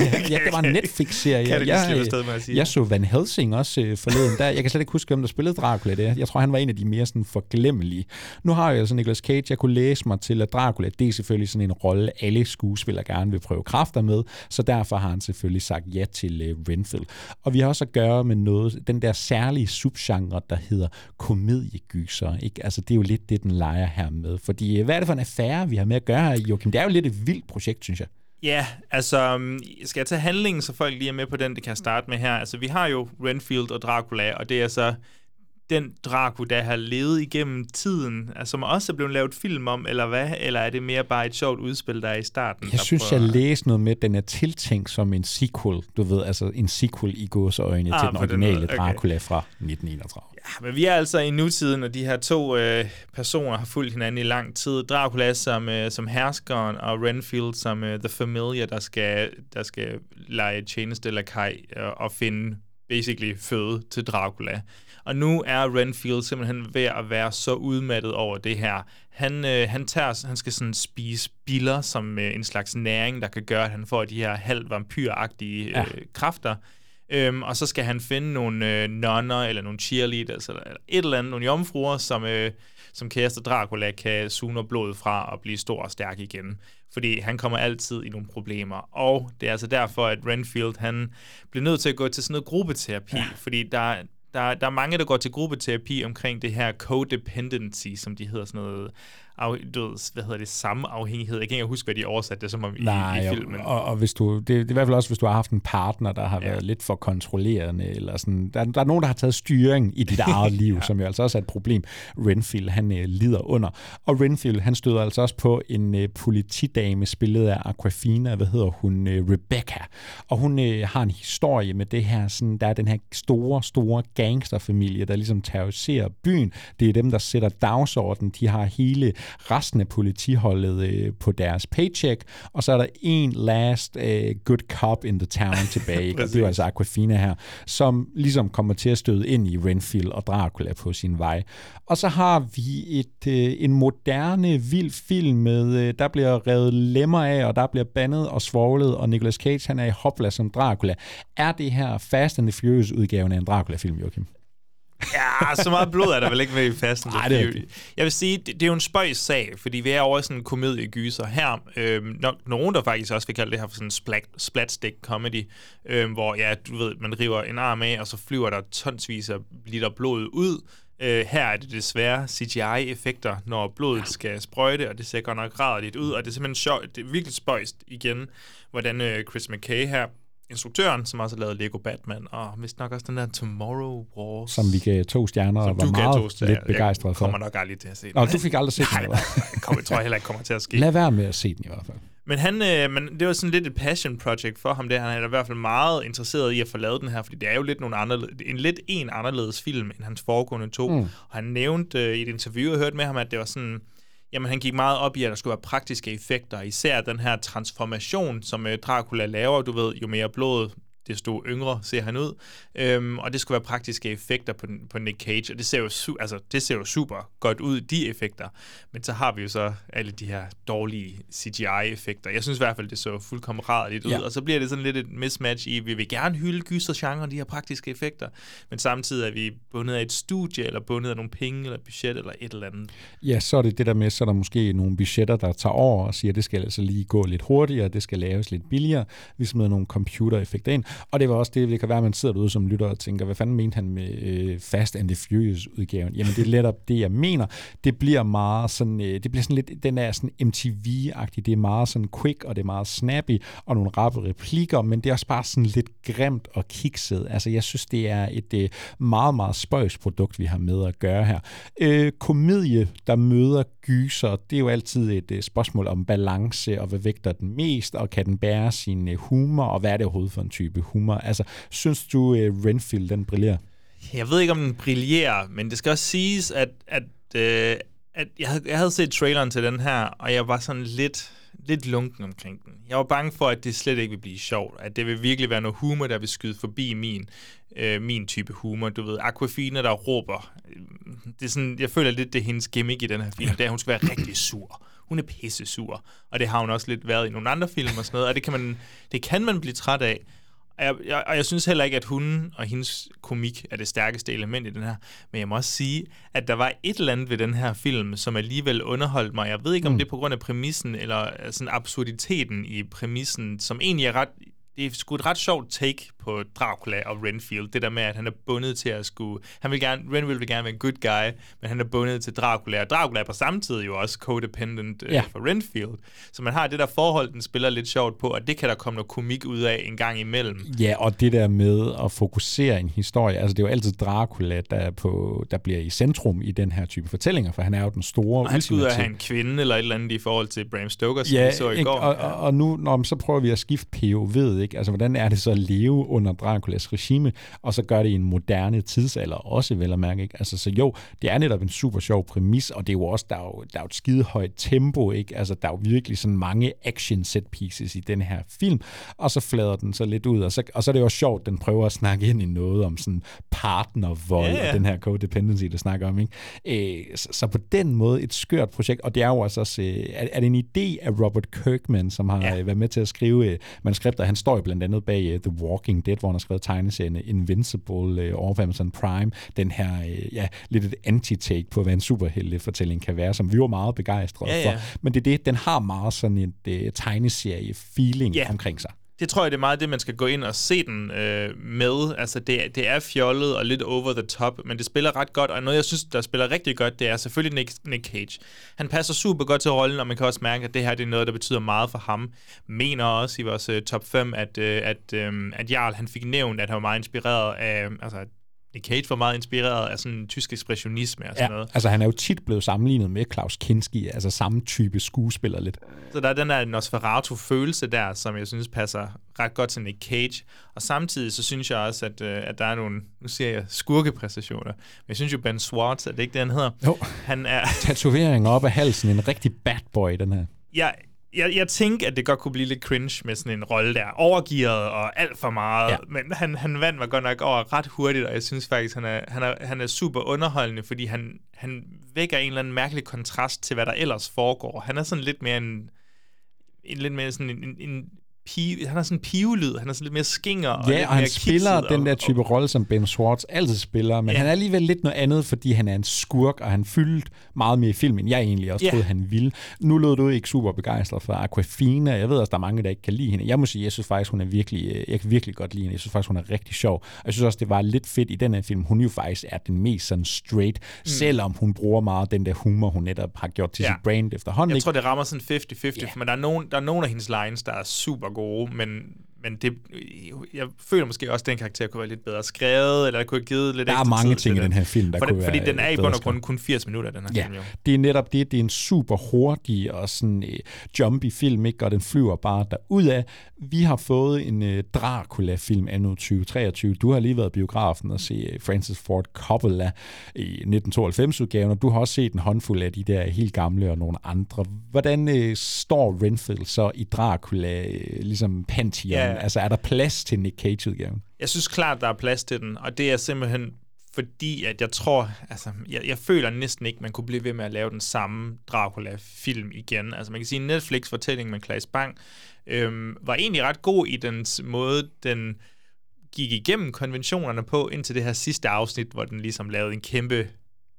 Ja, ja, det var en Netflix-serie. Kan det lige jeg, afsted med at sige? jeg så Van Helsing også øh, forleden. Der, jeg kan slet ikke huske, hvem der spillede Dracula der. Jeg tror, han var en af de mere sådan forglemmelige. Nu har jeg altså Nicolas Cage. Jeg kunne læse mig til, at Dracula, det er selvfølgelig sådan en rolle, alle skuespillere gerne vil prøve kræfter med. Så derfor har han selvfølgelig sagt ja til øh, Renfield. Og vi har også at gøre med noget, den der særlige subgenre, der hedder komediegyser. Ikke? Altså, det er jo lidt det, den leger her med. Fordi øh, hvad er det for en affære, vi har med at gøre her, Joachim? Det er jo lidt et vildt projekt, synes jeg. Ja, altså, um, skal jeg tage handlingen, så folk lige er med på den, det kan jeg starte med her. Altså, vi har jo Renfield og Dracula, og det er så den Dracula, der har levet igennem tiden, altså, som også er blevet lavet film om, eller hvad? Eller er det mere bare et sjovt udspil, der er i starten? Jeg synes, prøver... jeg læste noget med, at den er tiltænkt som en sequel. Du ved, altså en sequel i gåseøjne Ah, til den originale okay. Dracula fra 1931. Ja, men vi er altså i nutiden, og de her to øh, personer har fulgt hinanden i lang tid. Dracula som, øh, som herskeren, og Renfield som øh, The Familiar, der skal, der skal lege tjeneste eller kaj øh, og finde basically føde til Dracula. Og nu er Renfield simpelthen ved at være så udmattet over det her. Han, øh, han, tager, han skal sådan spise biller som øh, en slags næring, der kan gøre, at han får de her halv vampyragtige øh, Ja. kræfter. Øhm, og så skal han finde nogle øh, nonner, eller nogle cheerleaders, eller, eller et eller andet, nogle jomfruer, som, øh, som kæreste Dracula kan suge blodet fra og blive stor og stærk igen. Fordi han kommer altid i nogle problemer. Og det er altså derfor, at Renfield han bliver nødt til at gå til sådan noget gruppeterapi, ja. fordi der, der, der er mange, der går til gruppeterapi omkring det her codependency, som de hedder sådan noget af, du ved, hvad hedder det, samme afhængighed. Jeg kan ikke huske, hvad de oversatte det som om Nej, i, i filmen. Og, og hvis du, det, det er i hvert fald også, hvis du har haft en partner, der har ja. været lidt for kontrollerende, eller sådan, der, der er nogen, der har taget styring i dit eget liv, ja. som jo altså også er et problem, Renfield han uh, lider under. Og Renfield, han støder altså også på en uh, politidame, spillet af Aquafina, hvad hedder hun, uh, Rebecca. Og hun uh, har en historie med det her, sådan, der er den her store, store gangsterfamilie, der ligesom terroriserer byen. Det er dem, der sætter dagsordenen. De har hele resten af politiholdet øh, på deres paycheck, og så er der en last øh, good cop in the town tilbage, og det er altså Aquafina her, som ligesom kommer til at støde ind i Renfield og Dracula på sin vej. Og så har vi et øh, en moderne, vild film med, øh, der bliver revet lemmer af, og der bliver bandet og svoglet, og Nicolas Cage han er i hopla som Dracula. Er det her Fast and the Furious udgaven af en Dracula-film, Joachim? Ja, så meget blod er der vel ikke med i Fast and the Furious. Jeg vil sige, det, det er jo en spøjs sag, fordi vi er over i sådan en komediegyser her. Øhm, no, nogen, der faktisk også vil kalde det her for sådan en splat, splatstick comedy, øhm, hvor ja, du ved, man river en arm af, og så flyver der tonsvis af liter blod ud. Øh, her er det desværre CGI-effekter, når blodet skal sprøjte, og det ser godt nok rædderligt ud, og det er simpelthen sjovt, det er virkelig spøjst igen, hvordan øh, Chris McKay her instruktøren, som også har lavet Lego Batman, og vist nok også den der Tomorrow Wars. Som vi gav to stjerner og var meget to stjerner. lidt begejstret for. Kommer nok aldrig til at se den. Nå, du fik aldrig set den, Nej, det kommer, jeg tror jeg heller ikke kommer til at ske. Lad være med at se den i hvert fald. Men, han, øh, men det var sådan lidt et passion project for ham. Det. Han er i hvert fald meget interesseret i at få lavet den her, fordi det er jo lidt nogle anderledes, en lidt en anderledes film end hans foregående to. Mm. Og han nævnte øh, i et interview, jeg hørte med ham, at det var sådan jamen han gik meget op i, at der skulle være praktiske effekter, især den her transformation, som øh, Dracula laver, du ved, jo mere blod desto yngre ser han ud. Øhm, og det skulle være praktiske effekter på, på Nick Cage, og det ser, jo su- altså, det ser jo super godt ud, de effekter. Men så har vi jo så alle de her dårlige CGI-effekter. Jeg synes i hvert fald, det så fuldkommen rædderligt ud, ja. og så bliver det sådan lidt et mismatch i, vi vil gerne hylde gyser-genre, de her praktiske effekter, men samtidig er vi bundet af et studie, eller bundet af nogle penge, eller budget, eller et eller andet. Ja, så er det det der med, så er der måske nogle budgetter, der tager over og siger, at det skal altså lige gå lidt hurtigere, det skal laves lidt billigere, vi smider nogle computereffekter ind, og det var også det, det kan være, at man sidder derude som lytter og tænker, hvad fanden mente han med øh, Fast and the Furious udgaven? Jamen det er netop det, jeg mener. Det bliver meget sådan, øh, det bliver sådan lidt, den er sådan MTV-agtig, det er meget sådan quick, og det er meget snappy, og nogle rappe replikker, men det er også bare sådan lidt grimt og kikset. Altså jeg synes, det er et øh, meget, meget spøjs produkt, vi har med at gøre her. Øh, komedie, der møder gyser, det er jo altid et øh, spørgsmål om balance, og hvad vægter den mest, og kan den bære sin øh, humor, og hvad er det overhovedet for en type humor? Altså, synes du, uh, Renfield, den brillerer? Jeg ved ikke, om den brillerer, men det skal også siges, at, at, øh, at jeg, havde, jeg havde set traileren til den her, og jeg var sådan lidt, lidt lunken omkring den. Jeg var bange for, at det slet ikke vil blive sjovt, at det vil virkelig være noget humor, der vil skyde forbi min, øh, min type humor. Du ved, Aquafina, der råber. Det er sådan, jeg føler lidt, det er hendes gimmick i den her film, det er, at hun skal være rigtig sur hun er pisse sur. Og det har hun også lidt været i nogle andre film og sådan noget, og det kan man, det kan man blive træt af. Og jeg, jeg, og jeg synes heller ikke, at hun og hendes komik er det stærkeste element i den her. Men jeg må også sige, at der var et eller andet ved den her film, som alligevel underholdt mig. Jeg ved ikke, om mm. det er på grund af præmissen, eller sådan absurditeten i præmissen, som egentlig er ret det er sgu et ret sjovt take på Dracula og Renfield. Det der med, at han er bundet til at skulle... Han vil gerne, Renfield vil gerne være en good guy, men han er bundet til Dracula. Og Dracula er på samme tid jo også codependent øh, ja. for Renfield. Så man har det der forhold, den spiller lidt sjovt på, og det kan der komme noget komik ud af en gang imellem. Ja, og det der med at fokusere en historie. Altså, det er jo altid Dracula, der, er på, der bliver i centrum i den her type fortællinger, for han er jo den store... Og han skulle ud af have en kvinde eller et eller andet i forhold til Bram Stoker, som ja, vi så i ikke? går. Og, og, og nu, når, så prøver vi at skifte POV, ikke? Altså, hvordan er det så at leve under Draculas regime, og så gør det i en moderne tidsalder også, vel at mærke, ikke? Altså, så jo, det er netop en super sjov præmis, og det er jo også, der er jo, der er jo et skide højt tempo, ikke? Altså, der er jo virkelig sådan mange action set pieces i den her film, og så flader den så lidt ud, og så, og så er det jo også sjovt, den prøver at snakke ind i noget om sådan partnervold, yeah. og den her codependency, der snakker om, ikke? Øh, så, så på den måde et skørt projekt, og det er jo altså også, øh, er, er det en idé af Robert Kirkman, som har yeah. været med til at skrive øh, manuskripter, han står jo blandt andet bag uh, The Walking Dead, hvor han har skrevet tegneserien Invincible øh, over Amazon Prime. Den her, øh, ja, lidt et anti-take på, hvad en superhelte-fortælling kan være, som vi var meget begejstrede Ja, ja. for. Men det er det, den har meget sådan et øh, tegneserie-feeling Ja. omkring sig. Det tror jeg, det er meget det, man skal gå ind og se den øh, med. Altså, det, det er fjollet og lidt over the top, men det spiller ret godt. Og noget, jeg synes, der spiller rigtig godt, det er selvfølgelig Nick, Nick Cage. Han passer super godt til rollen, og man kan også mærke, at det her det er noget, der betyder meget for ham. Mener også i vores øh, top 5, at, øh, at, øh, at Jarl han fik nævnt, at han var meget inspireret af... Altså, Nick Cage var meget inspireret af sådan tysk ekspressionisme og sådan Ja, noget. altså han er jo tit blevet sammenlignet med Klaus Kinski, altså samme type skuespiller lidt. Så der er den der Nosferatu-følelse der, som jeg synes passer ret godt til Nick Cage. Og samtidig så synes jeg også, at, øh, at der er nogle, nu siger jeg skurkepræstationer, men jeg synes jo Ben Schwartz, er det ikke det, han hedder? Jo. Han er, Tatoveringer op af halsen, en rigtig bad boy, den her. jeg, jeg, jeg tænker, at det godt kunne blive lidt cringe med sådan en rolle der. Overgearet og alt for meget. Ja. Men han, han vandt mig godt nok over ret hurtigt, og jeg synes faktisk, han er, han er, han er super underholdende, fordi han, han vækker en eller anden mærkelig kontrast til, hvad der ellers foregår. Han er sådan lidt mere en, en lidt mere sådan en, en, en pige, han har sådan en pivelyd, han er sådan lidt mere skinger og lidt Ja, og han spiller den der og- type rolle, som Ben Schwartz altid spiller, men Ja. han er alligevel lidt noget andet, fordi han er en skurk, og han fyldte meget mere i filmen, jeg egentlig også Ja. troede, han ville. Nu lød du ikke super begejstret for Aquafina. Jeg ved også, der er mange, der ikke kan lide hende. Jeg må sige, jeg synes faktisk, hun er virkelig, øh, jeg kan virkelig godt lide hende. Jeg synes faktisk, hun er rigtig sjov. Og jeg synes også, det var lidt fedt i den her film. Hun jo faktisk er den mest sådan straight, mm. selvom hun bruger meget den der humor, hun netop har gjort til Ja. sit brand efterhånden. Jeg ikke? tror, det rammer sådan 50-50, yeah. men der er, nogen, der er nogle af hendes lines, der er super gode, men, men det, jeg føler måske også, at den karakter kunne være lidt bedre skrevet, eller kunne have givet lidt Der er mange tid ting i den her film, der For kunne det, Fordi være den er i bund og grund kun 80 minutter, den her Ja, film jo. det er netop det. Det er en super hurtig og sådan øh, jumpy film, ikke? og den flyver bare derudad. Vi har fået en øh, Dracula-film anno 2023. Du har lige været i biografen og se øh, Francis Ford Coppola i 1992-udgaven, og du har også set en håndfuld af de der helt gamle og nogle andre. Hvordan øh, står Renfield så i Dracula, øh, ligesom Pantheon? Ja. Altså er der plads til Nick Cage-udgaven? Jeg synes klart, der er plads til den, og det er simpelthen fordi, at jeg tror, altså, jeg, jeg føler næsten ikke, man kunne blive ved med at lave den samme Dracula-film igen. Altså, man kan sige, at Netflix-fortælling med Claes Bang øhm, var egentlig ret god i dens måde, den gik igennem konventionerne på, indtil det her sidste afsnit, hvor den ligesom lavede en kæmpe...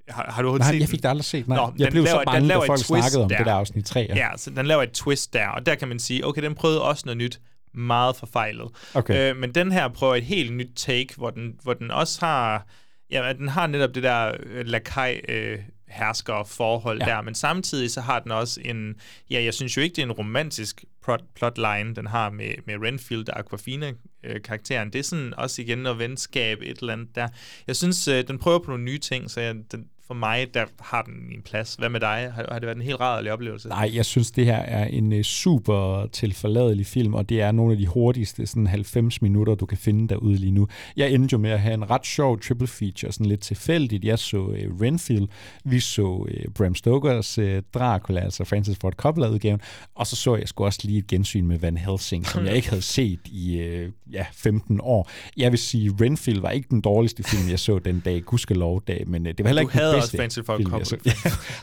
Har, har du Nej, set jeg den? fik det aldrig set. Nej. Nå, jeg den blev så laver- den bange, da folk twist snakkede om der. det der afsnit 3. Ja, så den laver et twist der, og der kan man sige, okay, den prøvede også noget nyt, meget forfejlet. Okay. Øh, men den her prøver et helt nyt take, hvor den, hvor den også har, ja, den har netop det der øh, lakaj øh, hersker forhold Ja. der, men samtidig så har den også en, ja, jeg synes jo ikke, det er en romantisk plot, plotline, den har med, med Renfield og Aquafina-karakteren. Det er sådan også igen noget venskab, et eller andet der. Jeg synes, øh, den prøver på nogle nye ting, så jeg, den, for mig, der har den en plads. Hvad med dig? Har, har det været en helt rædderlig oplevelse? Nej, jeg synes, det her er en øh, super tilforladelig film, og det er nogle af de hurtigste sådan 90 minutter, du kan finde derude lige nu. Jeg endte jo med at have en ret sjov triple feature, sådan lidt tilfældigt. Jeg så uh, Renfield, vi så uh, Bram Stokers uh, Dracula, altså Francis Ford Coppola-udgaven, og så så jeg sgu også lige et gensyn med Van Helsing, som jeg ikke havde set i uh, ja, 15 år. Jeg vil sige, Renfield var ikke den dårligste film, jeg så den dag, gudskelov dag, men uh, det var heller ikke bedste også film, jeg Coppola. så. Ja.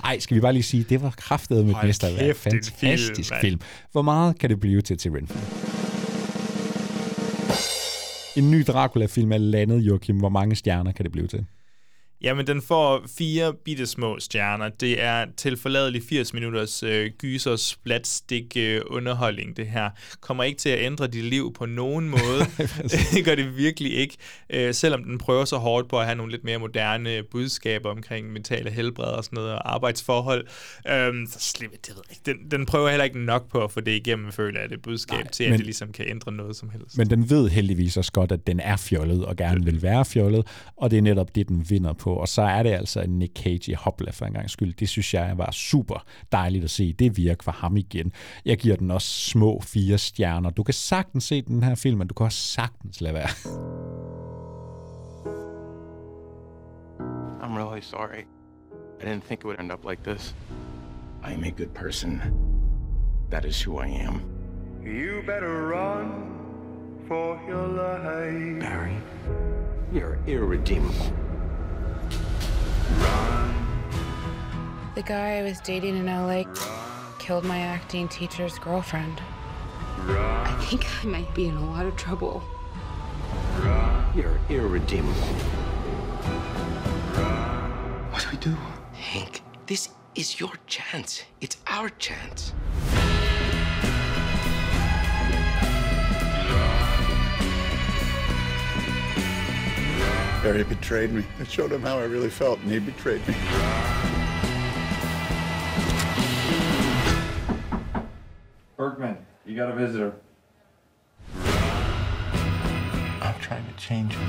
Ej, skal vi bare lige sige, det var kraftedet med mesterværk. film, Fantastisk mand. film. Hvor meget kan det blive til til Renfield? En ny Dracula-film er landet, Joachim. Hvor mange stjerner kan det blive til? Jamen, den får fire bitte små stjerner. Det er til forladelig 80 minutters øh, gyser splatstick øh, underholdning, det her. Kommer ikke til at ændre dit liv på nogen måde. det gør det virkelig ikke. Øh, selvom den prøver så hårdt på at have nogle lidt mere moderne budskaber omkring mentale helbred og sådan noget, og arbejdsforhold. Øhm, så slipper det ved ikke. Den, den prøver heller ikke nok på at få det igennem, føler jeg, det budskab Nej, til, at men- det ligesom kan ændre noget som helst. Men den ved heldigvis også godt, at den er fjollet og gerne vil være fjollet, og det er netop det, den vinder på. Og så er det altså en Nick Cage i hopla for en gang skyld. Det synes jeg var super dejligt at se. Det virker for ham igen. Jeg giver den også små fire stjerner. Du kan sagtens se den her film, men du kan også sagtens lade være. I'm really sorry. I didn't think it would end up like this. I'm a good person. That is who I am. You better run for your life. Barry, you're irredeemable. The guy I was dating in LA killed my acting teacher's girlfriend. I think I might be in a lot of trouble. You're irredeemable. What do we do? Hank, this is your chance. It's our chance. Barry betrayed me. I showed him how I really felt, and he betrayed me. Bergman, you got a visitor. I'm trying to change him.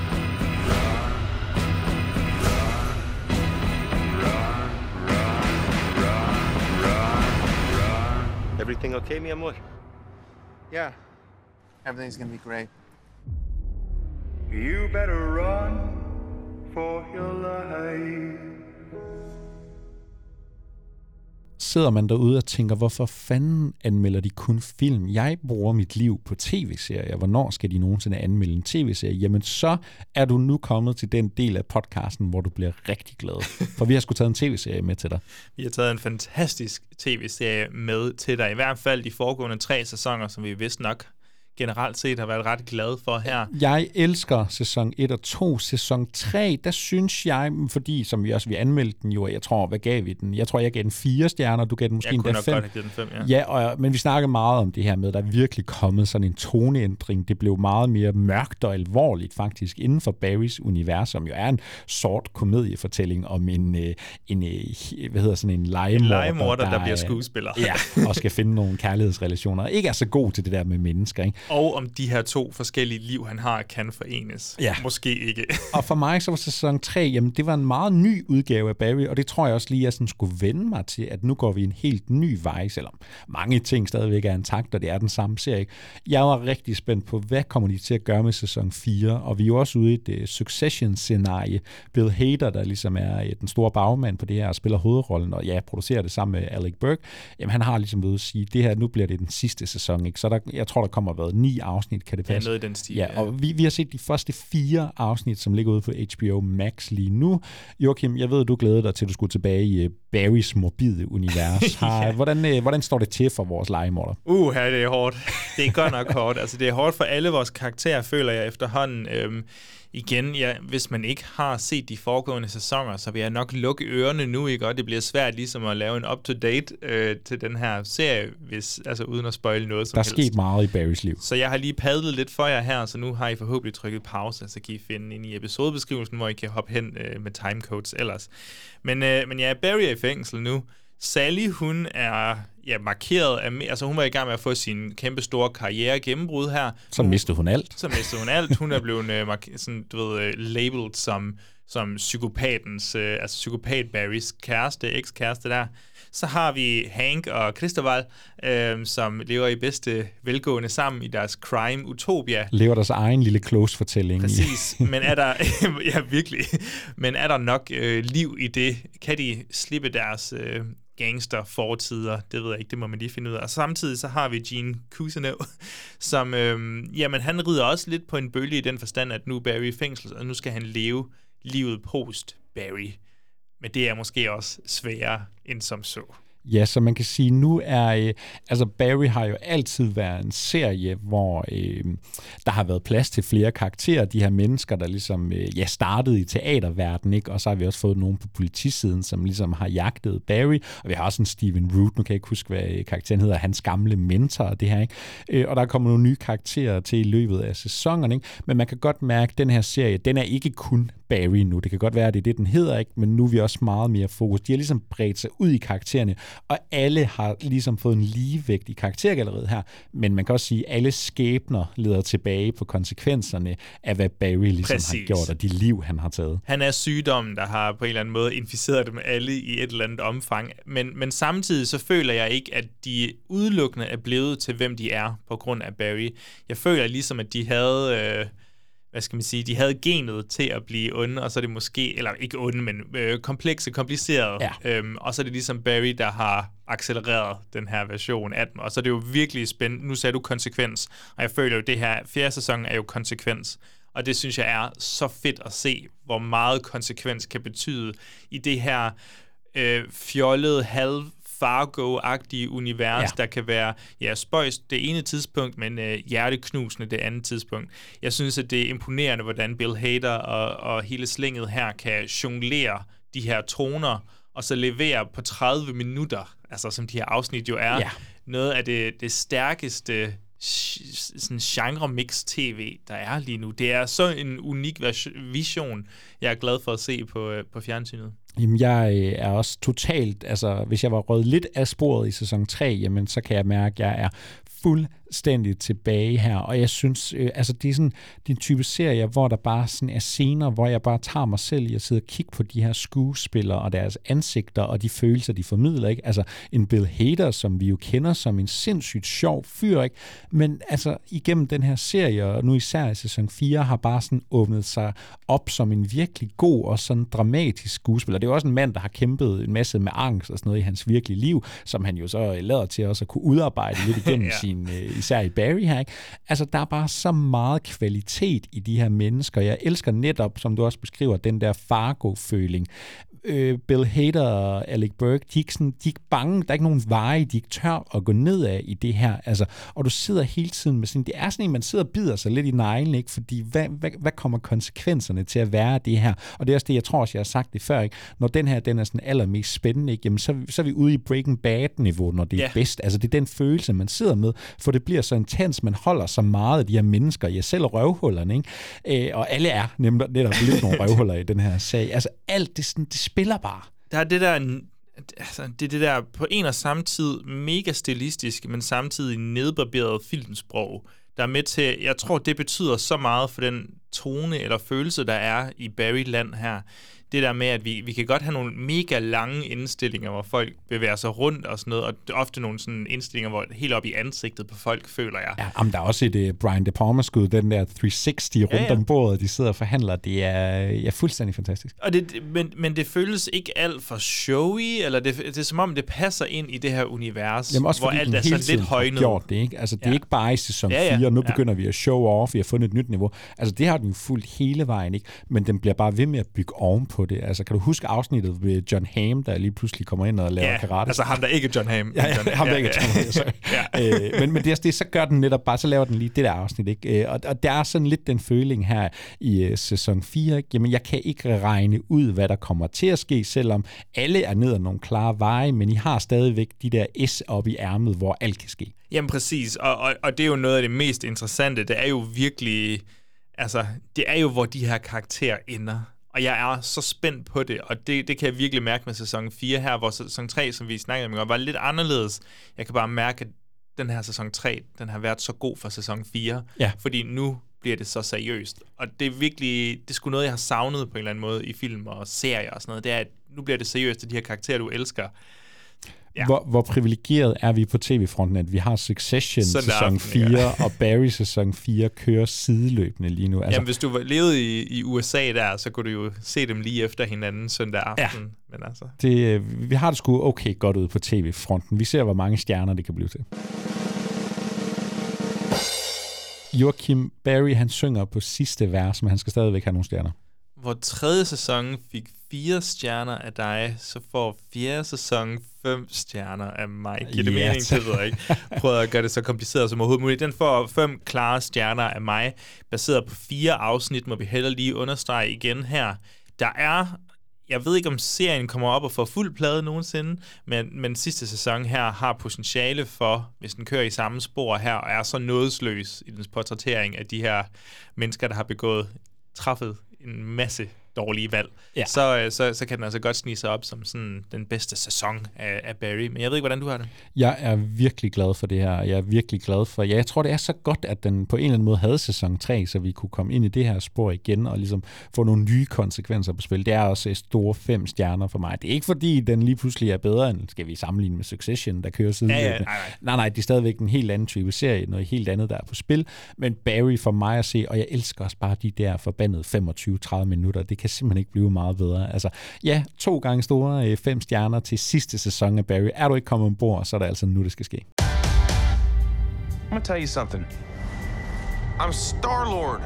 Everything okay, mi amor? Yeah. Everything's gonna be great. You better run for your life. sidder man derude og tænker, hvorfor fanden anmelder de kun film? Jeg bruger mit liv på tv-serier. Hvornår skal de nogensinde anmelde en tv-serie? Jamen, så er du nu kommet til den del af podcasten, hvor du bliver rigtig glad. For vi har sgu taget en tv-serie med til dig. Vi har taget en fantastisk tv-serie med til dig. I hvert fald de foregående tre sæsoner, som vi vist nok generelt set har været ret glad for her. Jeg elsker sæson 1 og 2. Sæson 3, der synes jeg, fordi som vi også vi anmeldte den jo, jeg tror, hvad gav vi den? Jeg tror, jeg gav den fire stjerner, du gav den måske jeg kunne endda nok fem. godt have den fem, ja. Ja, og, men vi snakkede meget om det her med, at der er virkelig kommet sådan en toneændring. Det blev meget mere mørkt og alvorligt faktisk inden for Barrys univers, som jo er en sort komediefortælling om en, øh, en øh, hvad hedder sådan en legemorder, En legemorder, der bliver er- skuespiller. Ja, og skal finde nogle kærlighedsrelationer. Ikke er så god til det der med mennesker, ikke? Og om de her to forskellige liv, han har, kan forenes. Ja. Måske ikke. og for mig så var sæson 3, jamen det var en meget ny udgave af Barry, og det tror jeg også lige, jeg sådan skulle vende mig til, at nu går vi en helt ny vej, selvom mange ting stadigvæk er intakt, og det er den samme serie. Jeg var rigtig spændt på, hvad kommer de til at gøre med sæson 4, og vi er jo også ude i et uh, Succession-scenarie. Bill Hader, der ligesom er uh, den store bagmand på det her, og spiller hovedrollen, og ja, producerer det sammen med Alec Burke, jamen han har ligesom ved at sige, det her, nu bliver det den sidste sæson, ikke? Så der, jeg tror, der kommer været ni afsnit, kan det Ja, passe? noget i den stil, Ja, ja. og vi, vi har set de første fire afsnit, som ligger ude på HBO Max lige nu. Joachim, jeg ved, du glæder dig til, at du skulle tilbage i uh, Barrys morbide univers. Har, hvordan, uh, hvordan står det til for vores legemorder? Uh, her det er hårdt. Det er godt nok hårdt. Altså, det er hårdt for alle vores karakterer, føler jeg efterhånden. Øhm, igen, ja, hvis man ikke har set de foregående sæsoner, så vil jeg nok lukke ørerne nu, ikke? Og det bliver svært ligesom at lave en up-to-date øh, til den her serie, hvis, altså uden at spoile noget som Der er helst. sket meget i Barrys liv. Så jeg har lige padlet lidt for jer her, så nu har I forhåbentlig trykket pause, så kan I finde ind i episodebeskrivelsen, hvor I kan hoppe hen øh, med timecodes ellers. Men, øh, men ja, Barry er i fængsel nu. Sally, hun er ja, markeret af, altså hun var i gang med at få sin kæmpe store karriere gennembrud her. Så mistede hun alt. Så mistede hun alt. Hun er blevet øh, mark- sådan, du ved, øh, labeled som, som psykopatens, øh, altså psykopat Barrys kæreste, ekskæreste der. Så har vi Hank og Christoval, øh, som lever i bedste velgående sammen i deres crime-utopia. Lever deres egen lille close-fortælling. Præcis, men er der, ja virkelig, men er der nok øh, liv i det? Kan de slippe deres øh, gangster fortider? Det ved jeg ikke, det må man lige finde ud af. Og samtidig så har vi Gene Cousineau, som, øhm, jamen han rider også lidt på en bølge i den forstand, at nu er Barry i fængsel, og nu skal han leve livet post Barry. Men det er måske også sværere end som så. Ja, så man kan sige, nu er, øh, altså Barry har jo altid været en serie, hvor øh, der har været plads til flere karakterer, de her mennesker, der ligesom, øh, ja, startede i teaterverdenen, ikke? og så har vi også fået nogen på politisiden, som ligesom har jagtet Barry, og vi har også en Steven Root, nu kan jeg ikke huske, hvad øh, karakteren hedder, hans gamle mentor og det her, ikke? Øh, og der kommer nogle nye karakterer til i løbet af sæsonerne, ikke? men man kan godt mærke, at den her serie, den er ikke kun Barry nu. Det kan godt være, at det er det, den hedder, ikke? men nu er vi også meget mere fokus. De har ligesom bredt sig ud i karaktererne, og alle har ligesom fået en ligevægt i karaktergalleriet her, men man kan også sige, at alle skæbner leder tilbage på konsekvenserne af, hvad Barry ligesom Præcis. har gjort, og de liv, han har taget. Han er sygdommen, der har på en eller anden måde inficeret dem alle i et eller andet omfang. Men, men samtidig så føler jeg ikke, at de udelukkende er blevet til, hvem de er på grund af Barry. Jeg føler ligesom, at de havde... Øh, hvad skal man sige, de havde genet til at blive onde, og så er det måske, eller ikke onde, men øh, komplekse, komplicerede. Ja. Øhm, og så er det ligesom Barry, der har accelereret den her version af dem. Og så er det jo virkelig spændende. Nu sagde du konsekvens, og jeg føler jo, at det her fjerde sæson er jo konsekvens. Og det synes jeg er så fedt at se, hvor meget konsekvens kan betyde i det her øh, fjollede, halv Fargo-agtige univers, Ja. der kan være ja, spøjs det ene tidspunkt, men øh, hjerteknusende det andet tidspunkt. Jeg synes, at det er imponerende, hvordan Bill Hader og, og hele slænget her kan jonglere de her toner, og så levere på 30 minutter, altså som de her afsnit jo er, Ja. noget af det, det stærkeste sådan genre-mix tv, der er lige nu. Det er så en unik vision, jeg er glad for at se på, øh, på fjernsynet. Jamen, jeg øh, er også totalt, altså hvis jeg var rød lidt af sporet i sæson 3, jamen så kan jeg mærke, at jeg er fuld fuldstændig tilbage her, og jeg synes, øh, altså det er sådan det er en type serie, hvor der bare sådan er scener, hvor jeg bare tager mig selv i at sidde og kigge på de her skuespillere og deres ansigter og de følelser, de formidler, ikke? Altså en Bill Hader, som vi jo kender som en sindssygt sjov fyr, ikke? Men altså igennem den her serie, og nu især i sæson 4, har bare sådan åbnet sig op som en virkelig god og sådan dramatisk skuespiller. Det er jo også en mand, der har kæmpet en masse med angst og sådan noget i hans virkelige liv, som han jo så lader til også at kunne udarbejde lidt igennem Ja. sin, øh, især i Barry her. Ikke? Altså, der er bare så meget kvalitet i de her mennesker. Jeg elsker netop, som du også beskriver, den der Fargo-føling. Øh, Bill Hader og Alec Burke, de er, ikke sådan, de er ikke bange, der er ikke nogen veje, de ikke tør at gå ned af i det her. Altså, og du sidder hele tiden med sådan, det er sådan en, man sidder og bider sig lidt i neglen, ikke? fordi hvad, hvad, hvad kommer konsekvenserne til at være af det her? Og det er også det, jeg tror også, jeg har sagt det før, ikke? når den her den er sådan allermest spændende, ikke? Jamen, så, så er vi ude i Breaking Bad-niveau, når det er Ja. bedst. Altså, det er den følelse, man sidder med, for det bliver så intens, man holder så meget af de her mennesker, jeg selv røvhullerne, ikke? Øh, og alle er nemlig netop lidt nogle røvhuller i den her sag. Altså, alt det, sådan, det spiller bare. Der er det der, altså, det er det der på en og samme tid mega stilistisk, men samtidig nedbarberet filmsprog, der er med til, jeg tror, det betyder så meget for den tone eller følelse, der er i Barry Land her. Det der med, at vi, vi kan godt have nogle mega lange indstillinger, hvor folk bevæger sig rundt og sådan noget, og ofte nogle sådan indstillinger, hvor helt op i ansigtet på folk, føler jeg. Ja, om der er også et uh, Brian De Palma-skud, den der 360 rundt Ja, ja. om bordet, de sidder og forhandler. Det er ja, fuldstændig fantastisk. Og det, men, men det føles ikke alt for showy, eller det, det er som om, det passer ind i det her univers, Jamen også hvor alt er så lidt højnet. gjort det, ikke? Altså, det er Ja. ikke bare i sæson Ja, ja. 4, nu Ja. begynder vi at show off, vi har fundet et nyt niveau. Altså, det har den fuldt hele vejen, ikke? Men den bliver bare ved med at bygge oven på det. Altså, kan du huske afsnittet med John Hamm, der lige pludselig kommer ind og laver Ja, karate? altså ham, der ikke er John Hamm. Ja, ja, John, ham der ikke er John Hamm, sorry. øh, men, men det, er- det, så gør den netop bare, så laver den lige det der afsnit, ikke? Øh, Og, og der er sådan lidt den føling her i uh, sæson 4, ikke? Jamen, jeg kan ikke regne ud, hvad der kommer til at ske, selvom alle er ned ad nogle klare veje, men I har stadigvæk de der S op i ærmet, hvor alt kan ske. Jamen præcis, og, og, og det er jo noget af det mest interessante. Det er jo virkelig, altså, det er jo, hvor de her karakterer ender. Og jeg er så spændt på det, og det, det kan jeg virkelig mærke med sæson 4 her, hvor sæson 3, som vi snakkede om, var lidt anderledes. Jeg kan bare mærke, at den her sæson 3, den har været så god for sæson 4, Ja. fordi nu bliver det så seriøst. Og det er virkelig, det er sgu noget, jeg har savnet på en eller anden måde i film og serier og sådan noget, det er, at nu bliver det seriøst, og de her karakterer, du elsker. Ja. Hvor, hvor privilegeret er vi på tv-fronten, at vi har Succession Søndag sæson aften, 4, ja. og Barry sæson 4 kører sideløbende lige nu. Altså, Jamen, hvis du levede i, i USA der, så kunne du jo se dem lige efter hinanden søndag aften. Ja. Men altså, det, øh, vi har det sgu okay godt ud på tv-fronten. Vi ser, hvor mange stjerner det kan blive til. Joachim Barry, han synger på sidste vers, men han skal stadigvæk have nogle stjerner. Hvor tredje sæson fik fire stjerner af dig, så får fjerde sæson fem stjerner af mig. Giver det Ja, mening? Det ved jeg ikke. Prøv at gøre det så kompliceret som overhovedet muligt. Den får fem klare stjerner af mig, baseret på fire afsnit, må vi heller lige understrege igen her. Der er jeg ved ikke, om serien kommer op og får fuld plade nogensinde, men, men sidste sæson her har potentiale for, hvis den kører i samme spor her, og er så nådesløs i dens portrættering af de her mennesker, der har begået, træffet en masse dårlige valg, Ja. så, øh, så, så kan den altså godt snige sig op som sådan den bedste sæson af, af Barry. Men jeg ved ikke, hvordan du har det. Jeg er virkelig glad for det her. Jeg er virkelig glad for... Ja, jeg tror, det er så godt, at den på en eller anden måde havde sæson 3, så vi kunne komme ind i det her spor igen og ligesom få nogle nye konsekvenser på spil. Det er også store fem stjerner for mig. Det er ikke fordi, den lige pludselig er bedre end, skal vi sammenligne med Succession, der kører siden. Ja, ja, nej, nej. nej, nej, det er stadigvæk en helt anden type serie, noget helt andet, der er på spil. Men Barry for mig at se, og jeg elsker også bare de der forbandede 25-30 minutter, det kan simpelthen ikke blive meget bedre. Altså, ja, to gange store øh, fem stjerner til sidste sæson af Barry. Er du ikke kommet ombord, så er det altså nu, det skal ske. I'm gonna tell you something. I'm Star Lord.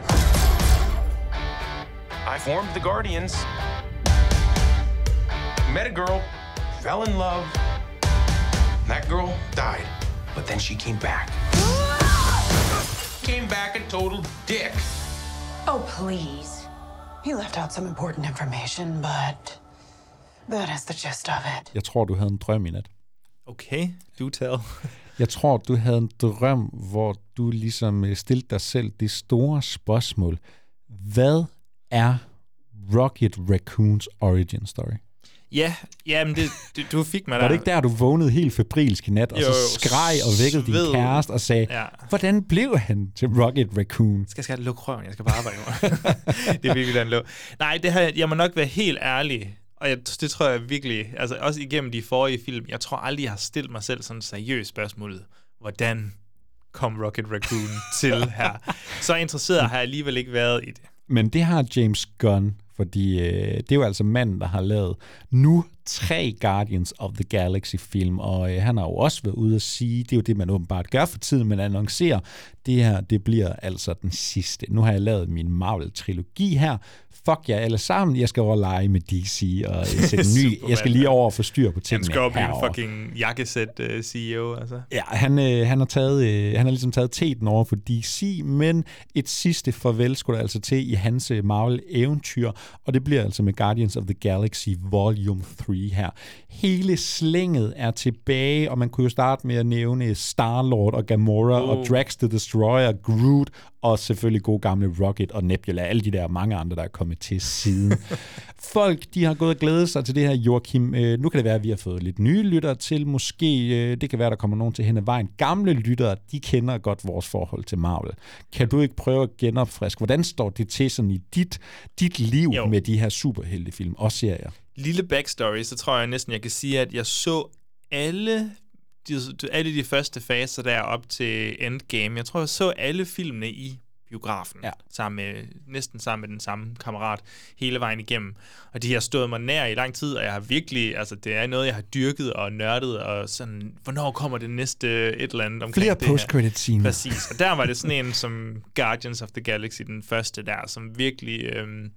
I formed the Guardians. Met a girl, fell in love, That girl died, but then she came back. Came back a total dick. Oh, please. He left out some important information, but that is the gist of it. Jeg tror, du havde en drøm i nat. Okay, do tell. Jeg tror, du havde en drøm, hvor du ligesom øh, stillede dig selv det store spørgsmål. Hvad er Rocket Raccoons origin story? Ja, jamen det, det, du fik mig der. Var det ikke der, du vågnede helt febrilsk i nat, og Jo, så skreg og vækkede din sved. kæreste og sagde, Ja. hvordan blev han til Rocket Raccoon? Skal jeg skal lukke røven, jeg skal bare arbejde nu. det er virkelig den lå. Nej, det her, jeg må nok være helt ærlig, og jeg, det tror jeg virkelig, altså også igennem de forrige film, jeg tror aldrig, jeg har stillet mig selv sådan et seriøst spørgsmål. Hvordan kom Rocket Raccoon til her? Så interesseret har jeg alligevel ikke været i det. Men det har James Gunn, fordi øh, det er jo altså manden, der har lavet nu tre Guardians of the Galaxy-film, og øh, han har jo også været ude at sige, det er jo det, man åbenbart gør for tiden, man annoncerer, det her, det bliver altså den sidste. Nu har jeg lavet min Marvel-trilogi her. Fuck jer alle sammen, jeg skal over og lege med DC, og øh, sætte ny, jeg skal lige over og få styr på Han tingene skal jo blive en fucking jakkesæt uh, CEO, altså. Ja, han, øh, han har taget, øh, han har ligesom taget teten over for DC, men et sidste farvel skulle der altså til i hans øh, Marvel-eventyr, og det bliver altså med Guardians of the Galaxy Volume 3 her. Hele slænget er tilbage, og man kunne jo starte med at nævne Star-Lord og Gamora Oh. og Drax the Destroyer, Groot, og selvfølgelig gode gamle Rocket og Nebula, alle de der mange andre, der er kommet til siden. Folk, de har gået og glædet sig til det her, Joachim. Øh, nu kan det være, at vi har fået lidt nye lyttere til. Måske, øh, det kan være, der kommer nogen til hen ad vejen. Gamle lyttere, de kender godt vores forhold til Marvel. Kan du ikke prøve at genopfriske? Hvordan står det til sådan i dit, dit liv jo. med de her superheltefilm og serier? Lille backstory, så tror jeg næsten, jeg kan sige, at jeg så alle de, alle de første faser der op til Endgame. Jeg tror, jeg så alle filmene i biografen, ja. sammen med, næsten sammen med den samme kammerat hele vejen igennem. Og de har stået mig nær i lang tid, og jeg har virkelig, altså det er noget, jeg har dyrket og nørdet, og sådan, hvornår kommer det næste et eller andet omkring Flere det her? post-credit-scener. Præcis, og der var det sådan en som Guardians of the Galaxy, den første der, som virkelig... Øhm,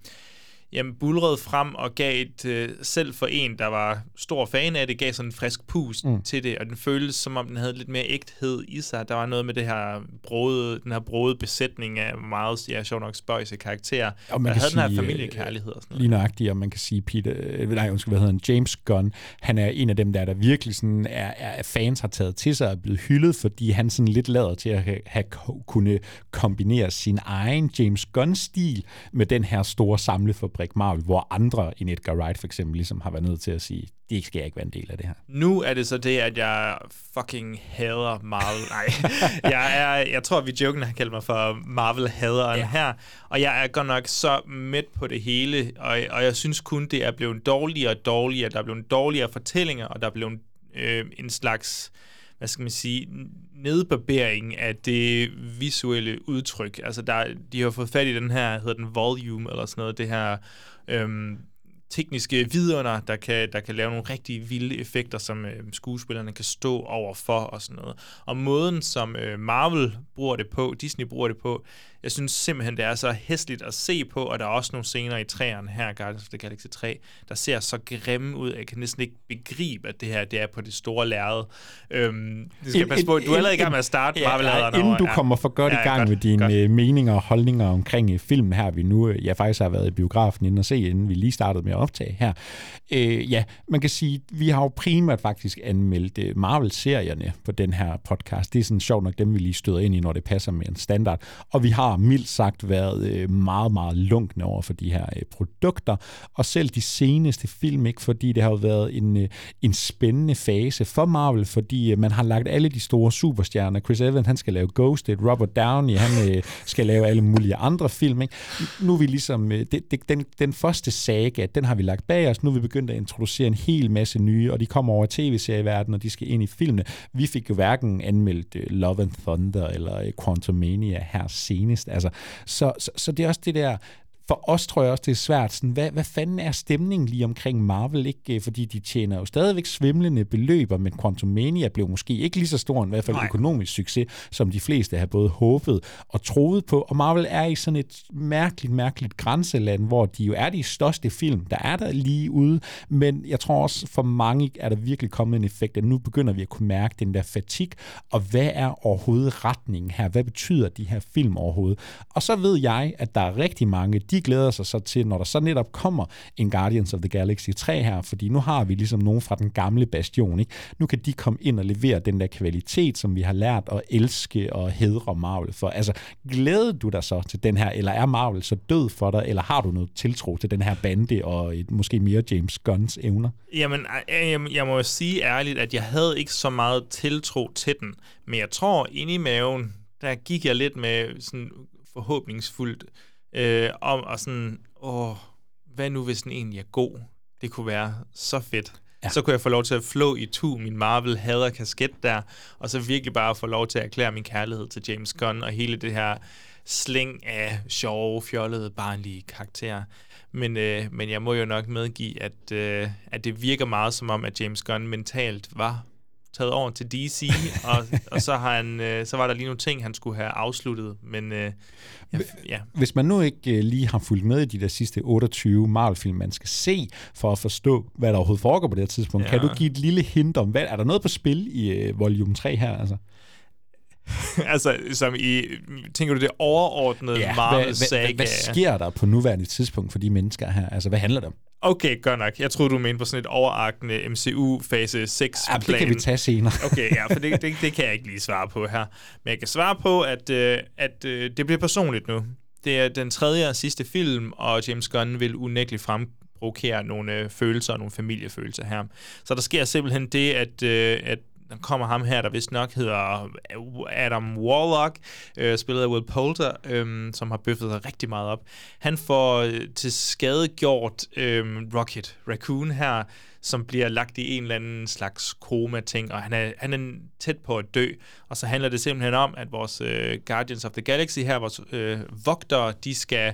jamen, bulrede frem og gav et, øh, selv for en, der var stor fan af det, gav sådan en frisk pust Mm. til det, og den føltes, som om den havde lidt mere ægthed i sig. Der var noget med det her brode, den her brode besætning af meget, ja, sjov nok spøjse karakterer, Og man der havde den her sige, familiekærlighed og sådan noget. Lige nøjagtigt, og man kan sige, Peter, øh, nej, undskyld, hvad hedder han, James Gunn, han er en af dem, der, der virkelig sådan er, er fans har taget til sig og er blevet hyldet, fordi han sådan lidt lader til at have, have kunne kombinere sin egen James Gunn-stil med den her store samlefabrik Marvel, hvor andre, en Edgar Wright for eksempel, ligesom har været nødt til at sige, det skal jeg ikke være en del af det her. Nu er det så det, at jeg fucking hader Marvel. Nej, jeg, er, jeg tror, vi joken har kaldt mig for Marvel-haderen ja. her. Og jeg er godt nok så midt på det hele, og, og jeg synes kun, det er blevet dårligere og dårligere. Der er blevet dårligere fortællinger, og der er blevet øh, en slags hvad skal man sige, nedbarbering af det visuelle udtryk. Altså, der, de har fået fat i den her, hedder den volume, eller sådan noget, det her øhm, tekniske vidunder, der kan, der kan lave nogle rigtig vilde effekter, som øh, skuespillerne kan stå over for og sådan noget. Og måden, som øh, Marvel bruger det på, Disney bruger det på, jeg synes simpelthen, det er så hæsligt at se på, og der er også nogle scener i træerne her, Guardians of the Galaxy 3, der ser så grimme ud, at jeg kan næsten ikke begribe, at det her det er på det store lærred. Øhm, det skal jeg passe på. Du er allerede i gang med at starte ja, marvel ja, Inden du kommer for godt ja, i gang godt, med dine godt. meninger og holdninger omkring filmen her, vi nu, jeg faktisk har været i biografen inden at se, inden vi lige startede med at optage her. Øh, ja, man kan sige, vi har jo primært faktisk anmeldt øh, Marvel-serierne på den her podcast. Det er sådan sjovt nok dem, vi lige støder ind i, når det passer med en standard. Og vi har mildt sagt været øh, meget, meget lunkne over for de her øh, produkter. Og selv de seneste film, ikke, fordi det har jo været en, øh, en spændende fase for Marvel, fordi man har lagt alle de store superstjerner. Chris Evans, han skal lave Ghosted. Robert Downey, han skal lave alle mulige andre film. Ikke? Nu er vi ligesom, det, det, den, den første saga, den har vi lagt bag os. Nu er vi begyndt at introducere en hel masse nye, og de kommer over tv-serieverdenen, og de skal ind i filmene. Vi fik jo hverken anmeldt Love and Thunder eller Quantum Quantumania her senest. Altså, så, så, så det er også det der, for os tror jeg også, det er svært. Sådan, hvad, hvad fanden er stemningen lige omkring Marvel? Ikke? Øh, fordi de tjener jo stadigvæk svimlende beløber, men Quantumania blev måske ikke lige så stor en i hvert fald Nej. økonomisk succes, som de fleste har både håbet og troet på. Og Marvel er i sådan et mærkeligt, mærkeligt grænseland, hvor de jo er de største film, der er der lige ude. Men jeg tror også, for mange er der virkelig kommet en effekt, at nu begynder vi at kunne mærke den der fatig, og hvad er overhovedet retningen her? Hvad betyder de her film overhovedet? Og så ved jeg, at der er rigtig mange, de glæder sig så til, når der så netop kommer en Guardians of the Galaxy 3 her, fordi nu har vi ligesom nogen fra den gamle bastion, ikke? Nu kan de komme ind og levere den der kvalitet, som vi har lært at elske og hedre Marvel for. Altså, glæder du dig så til den her, eller er Marvel så død for dig, eller har du noget tiltro til den her bande og et, måske mere James Gunns evner? Jamen, jeg, jeg må jo sige ærligt, at jeg havde ikke så meget tiltro til den, men jeg tror, inde i maven, der gik jeg lidt med sådan forhåbningsfuldt øh, om at sådan, åh, hvad nu hvis den egentlig er god? Det kunne være så fedt. Ja. Så kunne jeg få lov til at flå i tu min Marvel hader kasket der, og så virkelig bare få lov til at erklære min kærlighed til James Gunn og hele det her sling af sjove, fjollede, barnlige karakterer. Men, øh, men jeg må jo nok medgive, at, øh, at det virker meget som om, at James Gunn mentalt var taget over til DC, og, og så, har han, øh, så var der lige nogle ting, han skulle have afsluttet. Men øh, ja, ja. Hvis man nu ikke øh, lige har fulgt med i de der sidste 28 Marvel-film, man skal se, for at forstå, hvad der overhovedet foregår på det her tidspunkt, ja. kan du give et lille hint om, hvad, er der noget på spil i øh, volume 3 her? Altså? altså, som i, tænker du det overordnede ja, Marvel-saga? Hvad, hvad, hvad sker der på nuværende tidspunkt for de mennesker her? Altså, hvad handler det om? Okay, godt nok. Jeg troede, du mente på sådan et overarkende MCU-fase 6-plan. Ja, det kan vi tage senere. okay, ja, for det, det, det kan jeg ikke lige svare på her. Men jeg kan svare på, at, øh, at øh, det bliver personligt nu. Det er den tredje og sidste film, og James Gunn vil unægteligt fremprovokere nogle øh, følelser og nogle familiefølelser her. Så der sker simpelthen det, at, øh, at der kommer ham her, der vist nok hedder øh, Adam Warlock, øh, spillet af Will Poulter, øh, som har bøffet sig rigtig meget op. Han får øh, til skade gjort øh, Rocket Raccoon her, som bliver lagt i en eller anden slags koma-ting, og han er, han er tæt på at dø. Og så handler det simpelthen om, at vores øh, Guardians of the Galaxy her, vores øh, vogtere, de skal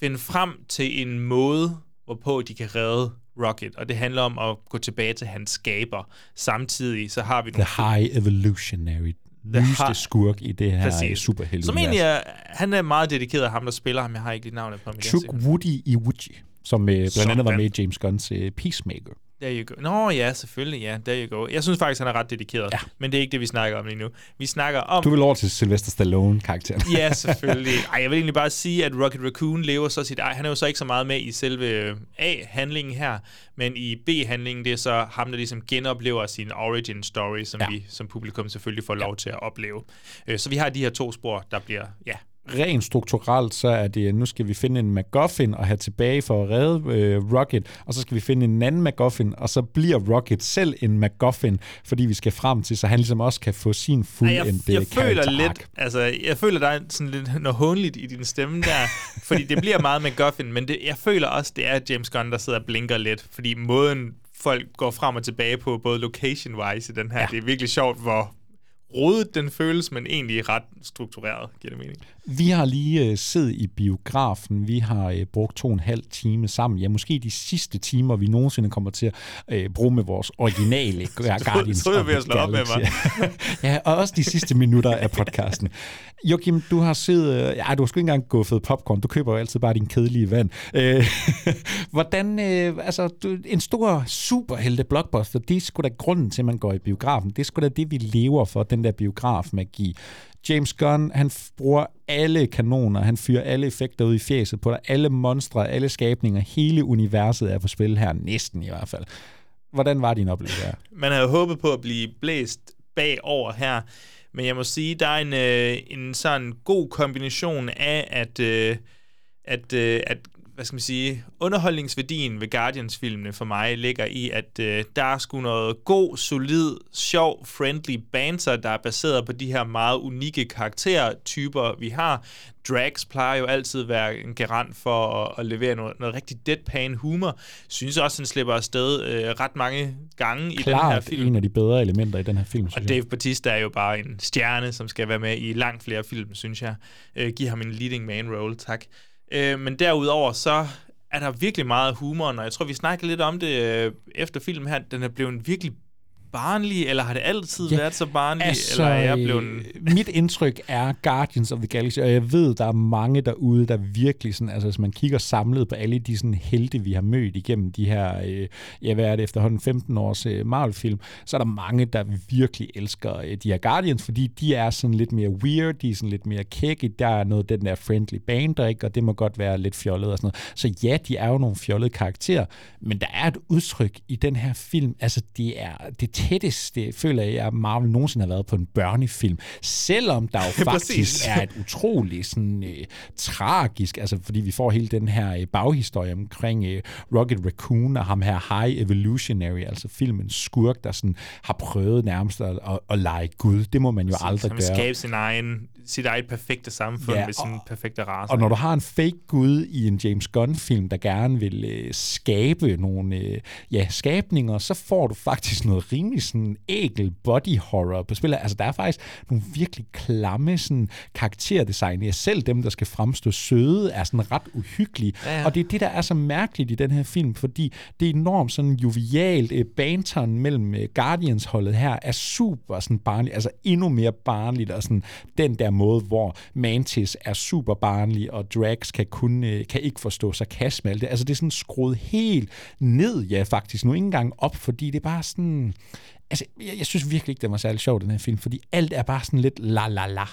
finde frem til en måde, hvorpå de kan redde Rocket, og det handler om at gå tilbage til hans skaber. Samtidig så har vi... The High Evolutionary nyeste skurk i det her Præcis. superhelte Som egentlig er, han er meget dedikeret af ham, der spiller ham. Jeg har ikke lige navnet på ham. Chuck Woody Iwuji, som øh, blandt som andet var med i James Gunns uh, Peacemaker. There you go. Nå ja, selvfølgelig, ja. There you go. Jeg synes faktisk, han er ret dedikeret. Ja. Men det er ikke det, vi snakker om lige nu. Vi snakker om... Du vil over til Sylvester Stallone-karakteren. ja, selvfølgelig. Ej, jeg vil egentlig bare sige, at Rocket Raccoon lever så sit... Ej, han er jo så ikke så meget med i selve øh, A-handlingen her, men i B-handlingen, det er så ham, der ligesom genoplever sin origin story, som ja. vi som publikum selvfølgelig får lov ja. til at opleve. Øh, så vi har de her to spor, der bliver, ja, rent strukturelt, så er det, nu skal vi finde en MacGuffin og have tilbage for at redde øh, Rocket, og så skal vi finde en anden MacGuffin, og så bliver Rocket selv en MacGuffin, fordi vi skal frem til, så han ligesom også kan få sin fuldendte jeg, jeg føler lidt, altså, jeg føler, der er sådan lidt noget håndligt i din stemme der, fordi det bliver meget MacGuffin, men det, jeg føler også, det er James Gunn, der sidder og blinker lidt, fordi måden folk går frem og tilbage på, både location-wise i den her, ja. det er virkelig sjovt, hvor rodet den føles, men egentlig ret struktureret, giver det mening. Vi har lige uh, siddet i biografen. Vi har uh, brugt to og en halv time sammen. Ja, måske de sidste timer, vi nogensinde kommer til at uh, bruge med vores originale Guardians of the Galaxy. Op med mig. ja, og også de sidste minutter af podcasten. Joachim, du har siddet... Uh, ja, du har sgu ikke engang guffet popcorn. Du køber jo altid bare din kedelige vand. Uh, hvordan... Uh, altså, du, en stor superhelte blockbuster, det er sgu da grunden til, at man går i biografen. Det er sgu da det, vi lever for, den der biografmagi. James Gunn, han bruger alle kanoner, han fyrer alle effekter ud i fjeset på dig, alle monstre, alle skabninger, hele universet er på spil her, næsten i hvert fald. Hvordan var din oplevelse her? Man havde håbet på at blive blæst bagover her, men jeg må sige, der er en, øh, en sådan god kombination af, at, øh, at, øh, at hvad skal man sige, underholdningsværdien ved Guardians-filmene for mig ligger i, at øh, der er sgu noget god, solid, sjov, friendly banter, der er baseret på de her meget unikke karaktertyper, vi har. Drax plejer jo altid at være en garant for at, at levere noget, noget rigtig deadpan humor. Synes også, han slipper afsted øh, ret mange gange Klart i den her film. en af de bedre elementer i den her film. Og Dave Bautista er jo bare en stjerne, som skal være med i langt flere film, synes jeg. Øh, giv ham en leading man role, tak. Øh, men derudover så er der virkelig meget humor, og jeg tror, vi snakkede lidt om det øh, efter filmen her. Den er blevet virkelig barnlig, eller har det altid ja, været så barnlig, altså, eller er jeg blevet... øh, Mit indtryk er Guardians of the Galaxy, og jeg ved, der er mange derude, der virkelig sådan, altså hvis man kigger samlet på alle de sådan helte, vi har mødt igennem de her, øh, ja hvad er det, efterhånden 15 års øh, Marvel-film, så er der mange, der virkelig elsker øh, de her Guardians, fordi de er sådan lidt mere weird, de er sådan lidt mere kække, der er noget den der friendly band, der ikke, og det må godt være lidt fjollet og sådan noget. Så ja, de er jo nogle fjollede karakterer, men der er et udtryk i den her film, altså det er det tætteste, føler jeg, at Marvel nogensinde har været på en børnefilm. Selvom der jo faktisk er et utroligt sådan, øh, tragisk, altså fordi vi får hele den her øh, baghistorie omkring øh, Rocket Raccoon og ham her High Evolutionary, altså filmens skurk, der sådan har prøvet nærmest at, at, at lege Gud. Det må man jo aldrig Han gøre. skabe sin egen, sit eget perfekte samfund Ja, med sin perfekte race. Og når du har en fake gud i en James Gunn-film, der gerne vil øh, skabe nogle øh, ja, skabninger, så får du faktisk noget rimelig sådan ægel body horror på spil. Altså, der er faktisk nogle virkelig klamme sådan, karakterdesign. Ja, selv dem, der skal fremstå søde, er sådan ret uhyggelige. Ja, ja. Og det er det, der er så mærkeligt i den her film, fordi det er enormt sådan jovialt. Øh, banteren mellem øh, Guardians-holdet her er super sådan barnligt, altså endnu mere barnligt, og sådan den der måde, hvor Mantis er super barnlig, og Drax kan kun øh, kan ikke forstå sarkasme. Altså det er sådan skruet helt ned, ja faktisk, nu ikke engang op, fordi det er bare sådan... Altså, jeg, jeg synes virkelig ikke, det var særlig sjov, den her film, fordi alt er bare sådan lidt la la la.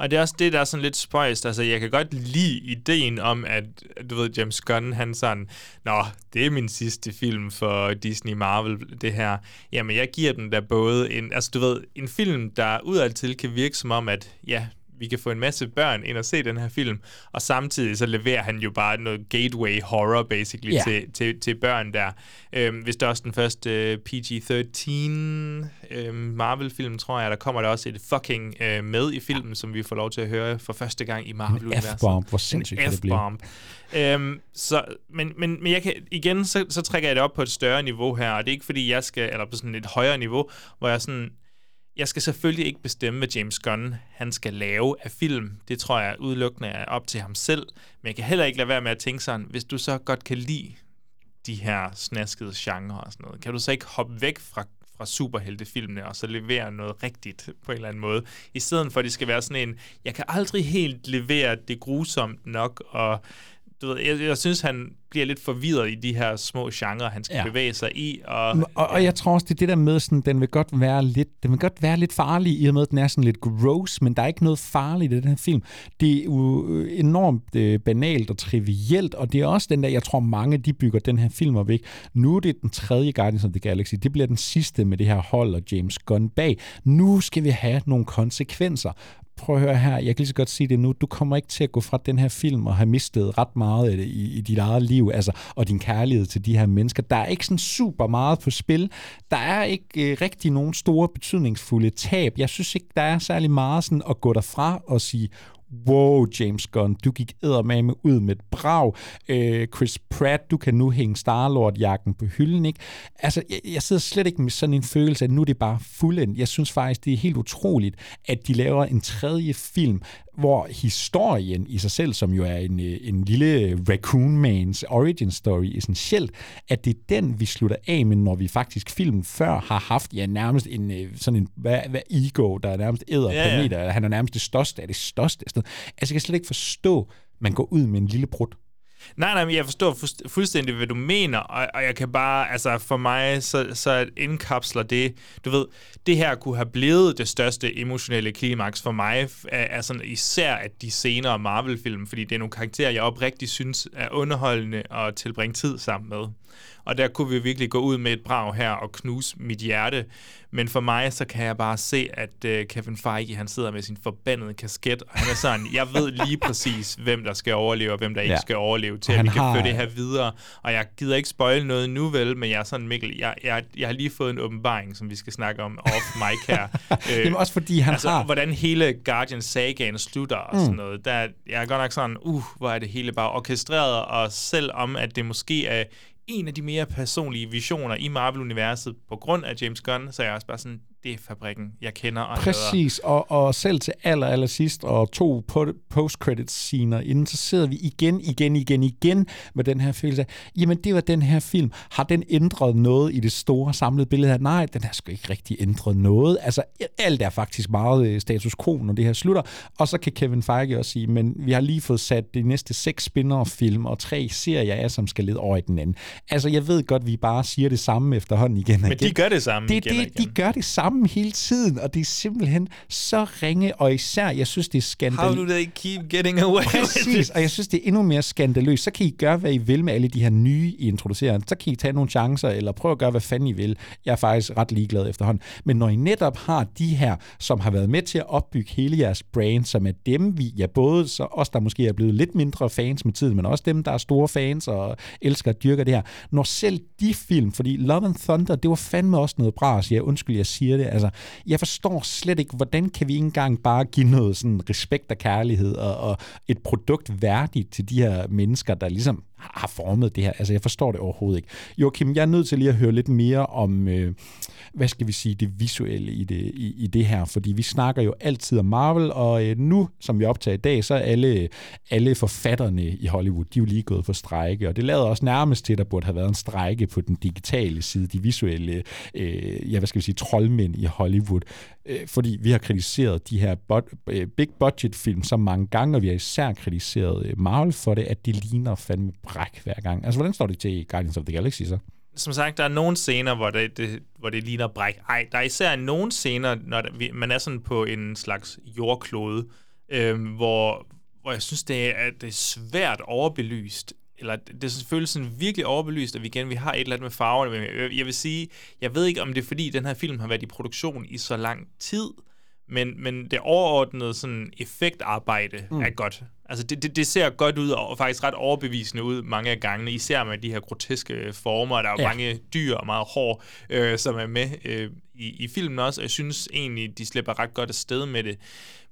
Og det er også det, der er sådan lidt spøjst. Altså, jeg kan godt lide ideen om, at du ved, James Gunn, han sådan, Nå, det er min sidste film for Disney Marvel, det her. Jamen, jeg giver den da både en, altså du ved, en film, der udadtil kan virke som om, at ja, vi kan få en masse børn ind og se den her film, og samtidig så leverer han jo bare noget gateway horror, basically, Ja. til, til, til børn der. Øhm, hvis det er også den første øh, PG-13 øhm, Marvel-film, tror jeg, der kommer der også et fucking øh, med i filmen, som vi får lov til at høre for første gang i Marvel-universet. F-bomb, hvor sindssygt En kan det blive. Øhm, så, men, men, men jeg kan, igen, så, så trækker jeg det op på et større niveau her, og det er ikke fordi, jeg skal, eller på sådan et højere niveau, hvor jeg sådan, jeg skal selvfølgelig ikke bestemme, hvad James Gunn han skal lave af film. Det tror jeg udelukkende er op til ham selv. Men jeg kan heller ikke lade være med at tænke sådan, hvis du så godt kan lide de her snaskede genre og sådan noget, kan du så ikke hoppe væk fra, fra superheltefilmene og så levere noget rigtigt på en eller anden måde, i stedet for at det skal være sådan en, jeg kan aldrig helt levere det grusomt nok, og du ved, jeg, jeg synes, han bliver lidt forvirret i de her små genrer, han skal Ja. ja. bevæge sig i, og Og, og jeg tror også, det er det der med, sådan, den vil godt være lidt, den vil godt være lidt farlig, i og med, at den er sådan lidt gross, men der er ikke noget farligt i den her film. Det er jo øh, enormt øh, banalt og trivielt, og det er også den der, jeg tror mange, de bygger den her film op, ikke? Nu er det den tredje Guardians of the Galaxy, det bliver den sidste med det her hold og James Gunn bag. Nu skal vi have nogle konsekvenser prøv at høre her, jeg kan lige så godt sige det nu, du kommer ikke til at gå fra den her film og have mistet ret meget af det i, i dit eget liv, altså, og din kærlighed til de her mennesker. Der er ikke sådan super meget på spil. Der er ikke øh, rigtig nogen store betydningsfulde tab. Jeg synes ikke, der er særlig meget sådan at gå derfra og sige, wow, James Gunn, du gik eddermame ud med et brag. Øh, Chris Pratt, du kan nu hænge Star-Lord-jakken på hylden, ikke? Altså, jeg, jeg sidder slet ikke med sådan en følelse, at nu er det bare fuldendt. Jeg synes faktisk, det er helt utroligt, at de laver en tredje film, hvor historien i sig selv, som jo er en, øh, en lille Raccoon Mans origin story essentielt, at det er den, vi slutter af med, når vi faktisk filmen før har haft, ja, nærmest en øh, sådan en, hvad, hvad ego, der er nærmest æder Ja, planeter, ja. han er nærmest det største af det største. Sådan. Altså, jeg kan slet ikke forstå, man går ud med en lille brud. Nej, nej, men jeg forstår fuldstændig, hvad du mener, og, og jeg kan bare, altså for mig, så, så indkapsler det, du ved, det her kunne have blevet det største emotionelle klimaks for mig, er, er sådan især at de senere Marvel-film, fordi det er nogle karakterer, jeg oprigtigt synes er underholdende at tilbringe tid sammen med. Og der kunne vi virkelig gå ud med et brag her og knuse mit hjerte. Men for mig, så kan jeg bare se, at uh, Kevin Feige, han sidder med sin forbandede kasket, og han er sådan, jeg ved lige præcis, hvem der skal overleve, og hvem der ikke Ja. skal overleve, til Og at han vi kan har- føre det her videre. Og jeg gider ikke spoil noget nu vel, men jeg er sådan, Mikkel, jeg, jeg, jeg har lige fået en åbenbaring, som vi skal snakke om off mic her. Øh, Jamen også fordi han altså, har- hvordan hele Guardian sagaen slutter og Mm. sådan noget. Der, jeg er godt nok sådan, uh, hvor er det hele bare orkestreret, og selvom at det måske er en af de mere personlige visioner i Marvel-universet på grund af James Gunn, så er jeg også bare sådan, det er fabrikken, jeg kender og Præcis, og, og selv til aller, aller sidst, og to post-credits scener inden, så sidder vi igen, igen, igen, igen med den her følelse af, jamen det var den her film. Har den ændret noget i det store samlede billede her? Nej, den har sgu ikke rigtig ændret noget. Altså, alt er faktisk meget øh, status quo, når det her slutter. Og så kan Kevin Feige også sige, men vi har lige fået sat de næste seks spin-off-film og tre serier af, som skal lede over i den anden. Altså, jeg ved godt, vi bare siger det samme efterhånden igen og Men igen. de gør det samme det, igen det, De gør det samme hele tiden, og det er simpelthen så ringe, og især, jeg synes, det er skandaløst. How do they keep getting away with Præcis, it? og jeg synes, det er endnu mere skandaløst. Så kan I gøre, hvad I vil med alle de her nye, I introducerer. Så kan I tage nogle chancer, eller prøve at gøre, hvad fanden I vil. Jeg er faktisk ret ligeglad efterhånden. Men når I netop har de her, som har været med til at opbygge hele jeres brand, som er dem, vi, ja både så os, der måske er blevet lidt mindre fans med tiden, men også dem, der er store fans og elsker og dyrker det her. Når selv de film, fordi Love and Thunder, det var fandme også noget bras. Ja, undskyld, jeg siger det. Altså, jeg forstår slet ikke, hvordan kan vi ikke engang bare give noget sådan respekt og kærlighed og, og et produkt værdigt til de her mennesker, der ligesom har formet det her. Altså, jeg forstår det overhovedet ikke. Joachim, jeg er nødt til lige at høre lidt mere om, øh, hvad skal vi sige, det visuelle i det, i, i det her, fordi vi snakker jo altid om Marvel, og øh, nu, som vi optager i dag, så er alle, alle forfatterne i Hollywood, de er jo lige gået for strejke, og det lader også nærmest til, at der burde have været en strejke på den digitale side, de visuelle, øh, ja, hvad skal vi sige, troldmænd i Hollywood, øh, fordi vi har kritiseret de her bot, øh, big budget film så mange gange, og vi har især kritiseret øh, Marvel for det, at de ligner fandme bræk hver gang. Altså, hvordan står det til i Guardians of the Galaxy så? Som sagt, der er nogle scener, hvor det, det, hvor det ligner bræk. Ej, der er især nogle scener, når der, man er sådan på en slags jordklode, øhm, hvor, hvor jeg synes, det er, det er svært overbelyst. Eller det er selvfølgelig sådan virkelig overbelyst, at vi igen vi har et eller andet med farverne. Men jeg, vil sige, jeg ved ikke, om det er fordi, den her film har været i produktion i så lang tid, men, men det overordnede sådan effektarbejde mm. er godt. Altså det, det, det ser godt ud, og faktisk ret overbevisende ud mange af gangene, især med de her groteske former. Der er jo Ja. mange dyr og meget hår, øh, som er med øh, i, i filmen også, og jeg synes egentlig, de slipper ret godt afsted med det.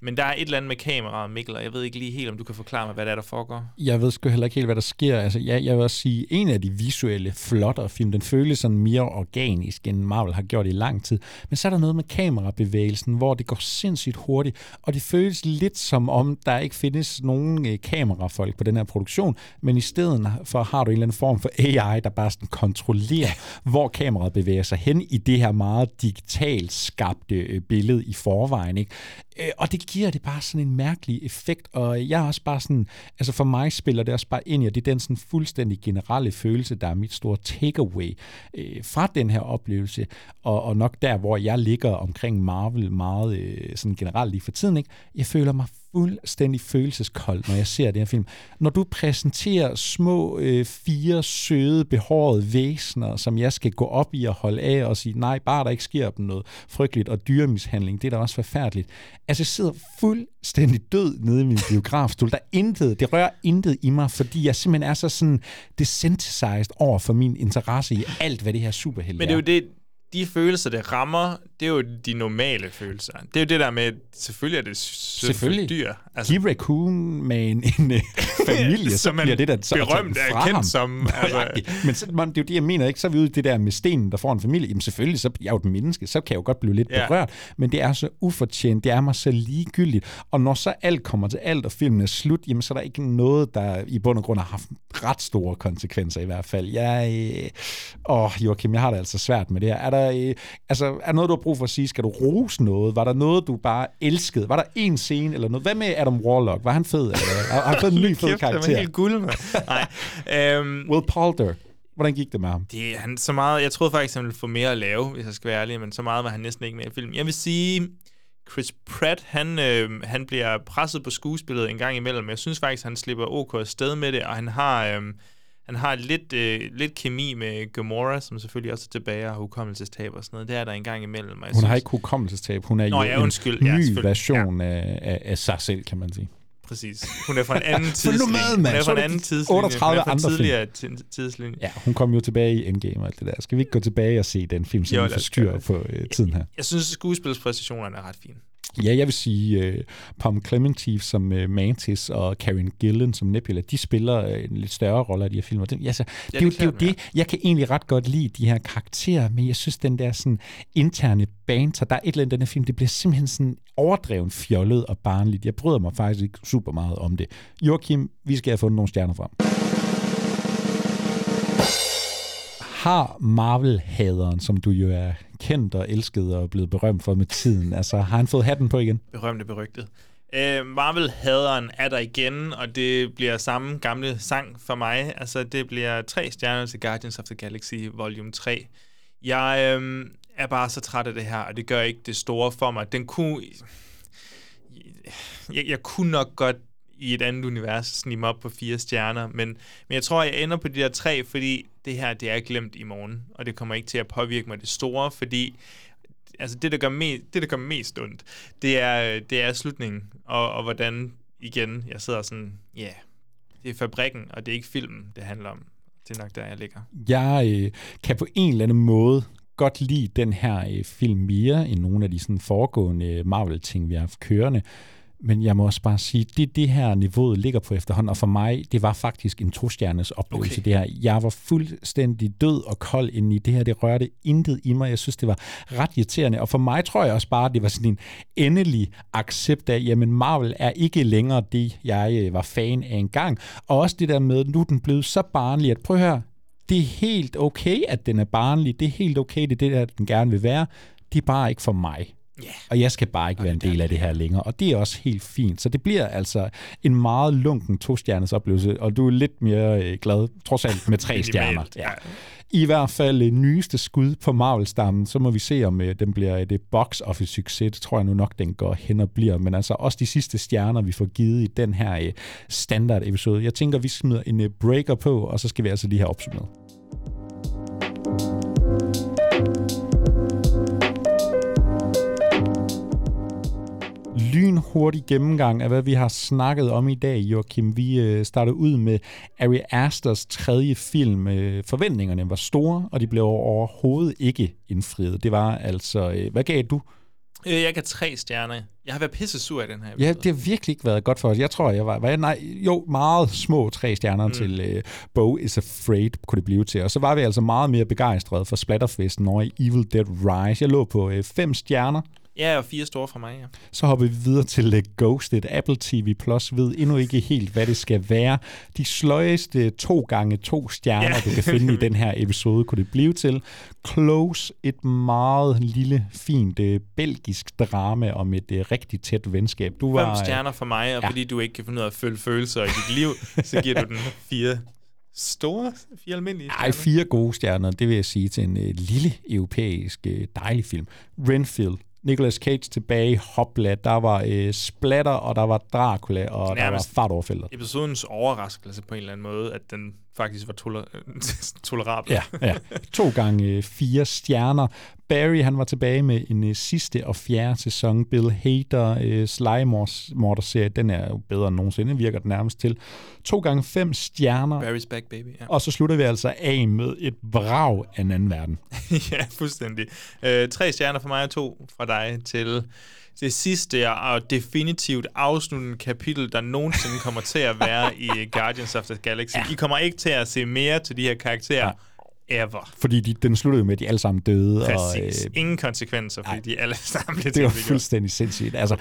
Men der er et eller andet med kameraet, Mikkel, og jeg ved ikke lige helt, om du kan forklare mig, hvad der er, der foregår. Jeg ved sgu heller ikke helt, hvad der sker. Altså, ja, jeg vil også sige, en af de visuelle, flottere film, den føles sådan mere organisk, end Marvel har gjort i lang tid. Men så er der noget med kamerabevægelsen, hvor det går sindssygt hurtigt, og det føles lidt som om, der ikke findes nogen øh, kamerafolk på den her produktion, men i stedet for har du en eller anden form for AI, der bare sådan kontrollerer, hvor kameraet bevæger sig hen i det her meget digitalt skabte øh, billede i forvejen. Ikke? Øh, Og det giver det bare sådan en mærkelig effekt, og jeg er også bare sådan, altså for mig spiller det også bare ind i, og det er den sådan fuldstændig generelle følelse, der er mit store takeaway øh, fra den her oplevelse, og, og nok der, hvor jeg ligger omkring Marvel meget øh, sådan generelt lige for tiden, ikke? jeg føler mig fuldstændig følelseskold, når jeg ser den her film. Når du præsenterer små, øh, fire søde, behårede væsener, som jeg skal gå op i og holde af og sige, nej, bare der ikke sker dem noget frygteligt, og dyremishandling, det er da også forfærdeligt. Altså, jeg sidder fuldstændig død nede i min biografstol. Der er intet, det rører intet i mig, fordi jeg simpelthen er så sådan desensitized over for min interesse i alt, hvad det her superhelte Men det er jo det, de følelser, det rammer, det er jo de normale følelser. Det er jo det der med, selvfølgelig er det Selvfølgelig. dyr. Altså, Give Raccoon med en, en øh, familie, Som man bliver det der så berømt er kendt ham. som, altså. Men så, man, det er jo det, jeg mener, ikke? Så er vi ude det der med stenen, der får en familie. Jamen selvfølgelig, så jeg er jo et menneske, så kan jeg jo godt blive lidt Ja. berørt. Men det er så ufortjent, det er mig så ligegyldigt. Og når så alt kommer til alt, og filmen er slut, jamen så er der ikke noget, der i bund og grund har haft ret store konsekvenser i hvert fald. Jeg, øh, åh, Joachim, jeg har det altså svært med det her. Er der, øh, altså, er der noget, du har brug for at sige? Skal du rose noget? Var der noget, du bare elskede? Var der en scene eller noget? Hvad med Adam Warlock? Var han fed? Eller? Har har han fået en ny fed Kæft, han var karakter? helt guld, mand. Nej. Um, Will Poulter. Hvordan gik det med ham? Det han så meget... Jeg troede faktisk, han ville få mere at lave, hvis jeg skal være ærlig, men så meget var han næsten ikke med i filmen. Jeg vil sige, Chris Pratt, han, øh, han bliver presset på skuespillet en gang imellem. Jeg synes faktisk, han slipper OK afsted med det, og han har... Øh, han har lidt, øh, lidt kemi med Gamora, som selvfølgelig også er tilbage og har hukommelsestab og sådan noget. Det er der en gang imellem. jeg Hun har synes- ikke hukommelsestab. Hun er Nå, jo ja, en undskyld. Ja, ny selvfølgelig. version af, af, af sig selv, kan man sige. Præcis. Hun er fra en anden tidslinje. Hun er fra en anden de tidslinje. 38 Hun er fra en andre film. tidslinje. Ja, hun kom jo tilbage i Endgame og alt det der. Skal vi ikke gå tilbage og se den film, som Jo, forstyrrer på øh, tiden her? Jeg synes, at skuespilspræstationerne er ret fine. Ja, jeg vil sige uh, Pom Clementif som uh, Mantis og Karen Gillan som Nebula, de spiller uh, en lidt større rolle af de her film. Det, altså, ja, det, det, det er jo det, jeg kan egentlig ret godt lide de her karakterer, men jeg synes, den der sådan interne banter, der er et eller andet den her film, det bliver simpelthen sådan overdreven fjollet og barnligt. Jeg bryder mig faktisk ikke super meget om det. Joachim, vi skal have fundet nogle stjerner frem. Har Marvel-haderen, som du jo er kendt og elsket og blevet berømt for med tiden, altså har han fået hatten på igen? Berømte berygtet. Uh, Marvel-haderen er der igen, og det bliver samme gamle sang for mig. Altså, det bliver tre stjerner til Guardians of the Galaxy Volume 3. Jeg øh, er bare så træt af det her, og det gør ikke det store for mig. Den kunne... Jeg, jeg kunne nok godt i et andet univers snige mig op på fire stjerner, men, men jeg tror, jeg ender på de der tre, fordi det her, det er glemt i morgen, og det kommer ikke til at påvirke mig det store, fordi altså det, der gør, me- det, der gør mest ondt, det er, det er slutningen, og, og hvordan, igen, jeg sidder sådan, ja, yeah, det er fabrikken, og det er ikke filmen, det handler om. Det er nok der, jeg ligger. Jeg øh, kan på en eller anden måde godt lide den her øh, film mere end nogle af de sådan, foregående øh, Marvel-ting, vi har haft kørende. Men jeg må også bare sige, det det her niveauet ligger på efterhånden, og for mig, det var faktisk en to-stjernes oplevelse, okay. det her. Jeg var fuldstændig død og kold inde i det her. Det rørte intet i mig. Jeg synes, det var ret irriterende. Og for mig tror jeg også bare, det var sådan en endelig accept af, jamen Marvel er ikke længere det, jeg øh, var fan af engang. Og også det der med, nu er den blevet så barnlig, at prøv at høre, det er helt okay, at den er barnlig. Det er helt okay, det er det, der den gerne vil være. Det er bare ikke for mig. Yeah. Og jeg skal bare ikke være en del af det her længere. Og det er også helt fint. Så det bliver altså en meget lunken to-stjernes oplevelse, og du er lidt mere øh, glad, trods alt med tre stjerner. Ja. I hvert fald øh, nyeste skud på Marvel-stammen, så må vi se, om øh, den bliver et box office succes. Det tror jeg nu nok, den går hen og bliver. Men altså også de sidste stjerner, vi får givet i den her standard episode. Jeg tænker, vi smider en breaker på, og så skal vi altså lige have opsummeret. Lynhurtig gennemgang af, hvad vi har snakket om i dag, Joachim. Vi øh, startede ud med Ari Asters tredje film. Øh, forventningerne var store, og de blev overhovedet ikke indfriet. Det var altså... Øh, hvad gav du? Jeg gav tre stjerner. Jeg har været pisse sur i den her episode. Ja, det har virkelig ikke været godt for os. Jeg tror, jeg var... var jeg, nej, jo, meget små tre stjerner mm. til uh, Bo is Afraid, kunne det blive til. Og så var vi altså meget mere begejstrede for Splatterfesten over i Evil Dead Rise. Jeg lå på uh, fem stjerner. Ja, og fire store fra mig, ja. Så hopper vi videre til uh, Ghosted. Apple TV Plus ved endnu ikke helt, hvad det skal være. De sløjeste to gange to stjerner, ja. du kan finde i den her episode, kunne det blive til. Close, et meget lille, fint uh, belgisk drama om et uh, rigtig tæt venskab. Du var, Fem stjerner for mig, og ja. fordi du ikke kan finde ud af at følge følelser i dit liv, så giver du den fire store, fire almindelige stjerner? Ej, fire gode stjerner, det vil jeg sige til en uh, lille europæisk uh, dejlig film. Renfield, Nicolas Cage tilbage, hopla, der var øh, Splatter, og der var Dracula, og Nærmest der var fart overfældet. Episodens overraskelse på en eller anden måde, at den faktisk var toler- tolerabel. Ja, ja. To gange øh, fire stjerner. Barry, han var tilbage med en øh, sidste og fjerde sæson. Bill Hader, øh, Sly Morder-serie, den er jo bedre end nogensinde, virker den nærmest til. To gange fem stjerner. Barry's back, baby. Ja. Og så slutter vi altså af med et brag af en anden verden. ja, fuldstændig. Øh, tre stjerner fra mig og to fra dig til det sidste og definitivt afsluttende kapitel, der nogensinde kommer til at være i Guardians of the Galaxy. Ja. I kommer ikke til at se mere til de her karakterer. Ja ever. Fordi de, den sluttede med, at de alle sammen døde. Præcis. Og, øh, Ingen konsekvenser, fordi nej, de alle sammen blev Det var fuldstændig sindssygt. Altså,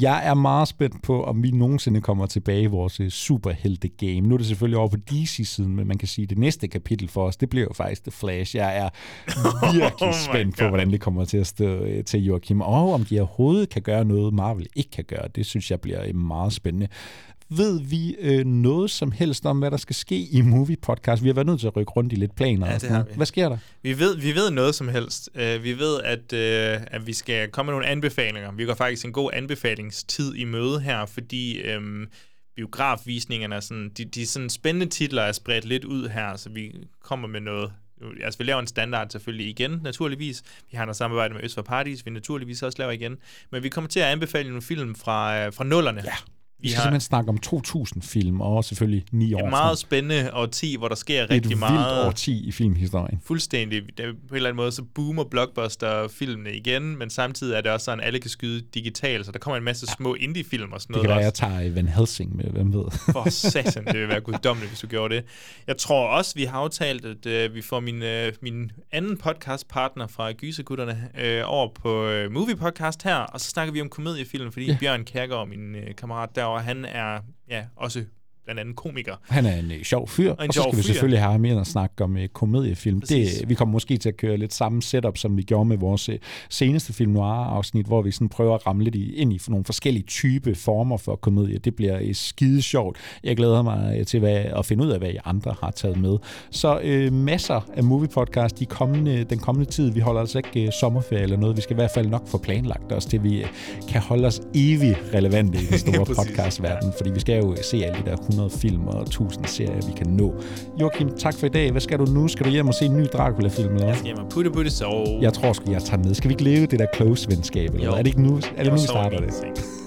jeg er meget spændt på, om vi nogensinde kommer tilbage i vores uh, superhelte-game. Nu er det selvfølgelig over på DC-siden, men man kan sige, at det næste kapitel for os, det bliver jo faktisk The Flash. Jeg er virkelig oh spændt på, hvordan det kommer til at stå uh, til Joachim. Og om de overhovedet kan gøre noget, Marvel ikke kan gøre. Det synes jeg bliver meget spændende. Ved vi øh, noget som helst om, hvad der skal ske i Movie Podcast? Vi har været nødt til at rykke rundt i lidt planer. Ja, og sådan Hvad sker der? Vi ved, vi ved noget som helst. Uh, vi ved, at, uh, at vi skal komme med nogle anbefalinger. Vi går faktisk en god anbefalingstid i møde her, fordi um, biografvisningerne er sådan, de, de sådan spændende titler er spredt lidt ud her, så vi kommer med noget altså vi laver en standard selvfølgelig igen, naturligvis. Vi har noget samarbejde med Øst for Parties, vi naturligvis også laver igen. Men vi kommer til at anbefale nogle film fra, fra nullerne. Ja Vi skal simpelthen snakke om 2000 film, og selvfølgelig 9 år Et meget spændende årti, hvor der sker Et rigtig meget. vildt årti i filmhistorien. Fuldstændig. Det, er på en eller anden måde, så boomer blockbuster-filmene igen, men samtidig er det også sådan, at alle kan skyde digitalt, så der kommer en masse små indie-film og sådan Det noget. kan være, også. jeg tager Van Helsing med, hvem ved. For satan, det vil være guddommeligt, hvis du gjorde det. Jeg tror også, vi har aftalt, at øh, vi får min, øh, min anden podcastpartner fra Gysergutterne øh, over på øh, Movie Podcast her, og så snakker vi om komediefilm, fordi Ja. ja. Bjørn Kærgaard, min øh, kammerat derovre, han er ja, også blandt andet komiker. Han er en øh, sjov fyr, Og en og så skal vi fyr. selvfølgelig have ham ind og snakke om øh, komediefilm. Præcis. Det, vi kommer måske til at køre lidt samme setup, som vi gjorde med vores øh, seneste film noir-afsnit, hvor vi sådan prøver at ramme lidt i, ind i nogle forskellige type former for komedie. Det bliver øh, skide sjovt. Jeg glæder mig øh, til hvad, at finde ud af, hvad I andre har taget med. Så øh, masser af movie podcast de kommende, den kommende tid. Vi holder altså ikke øh, sommerferie eller noget. Vi skal i hvert fald nok få planlagt os, til vi øh, kan holde os evigt relevante i den store podcastverden, fordi vi skal jo se alle de der 100 film og 1000 serier, vi kan nå. Joachim, tak for i dag. Hvad skal du nu? Skal du hjem og se en ny Dracula-film? Eller? Jeg skal hjem og putte, putte, sove. Jeg tror sgu, jeg tager med. Skal vi ikke leve det der close-venskab? Eller? Jo. Er det ikke nu, er det Jo, nu vi er starter det?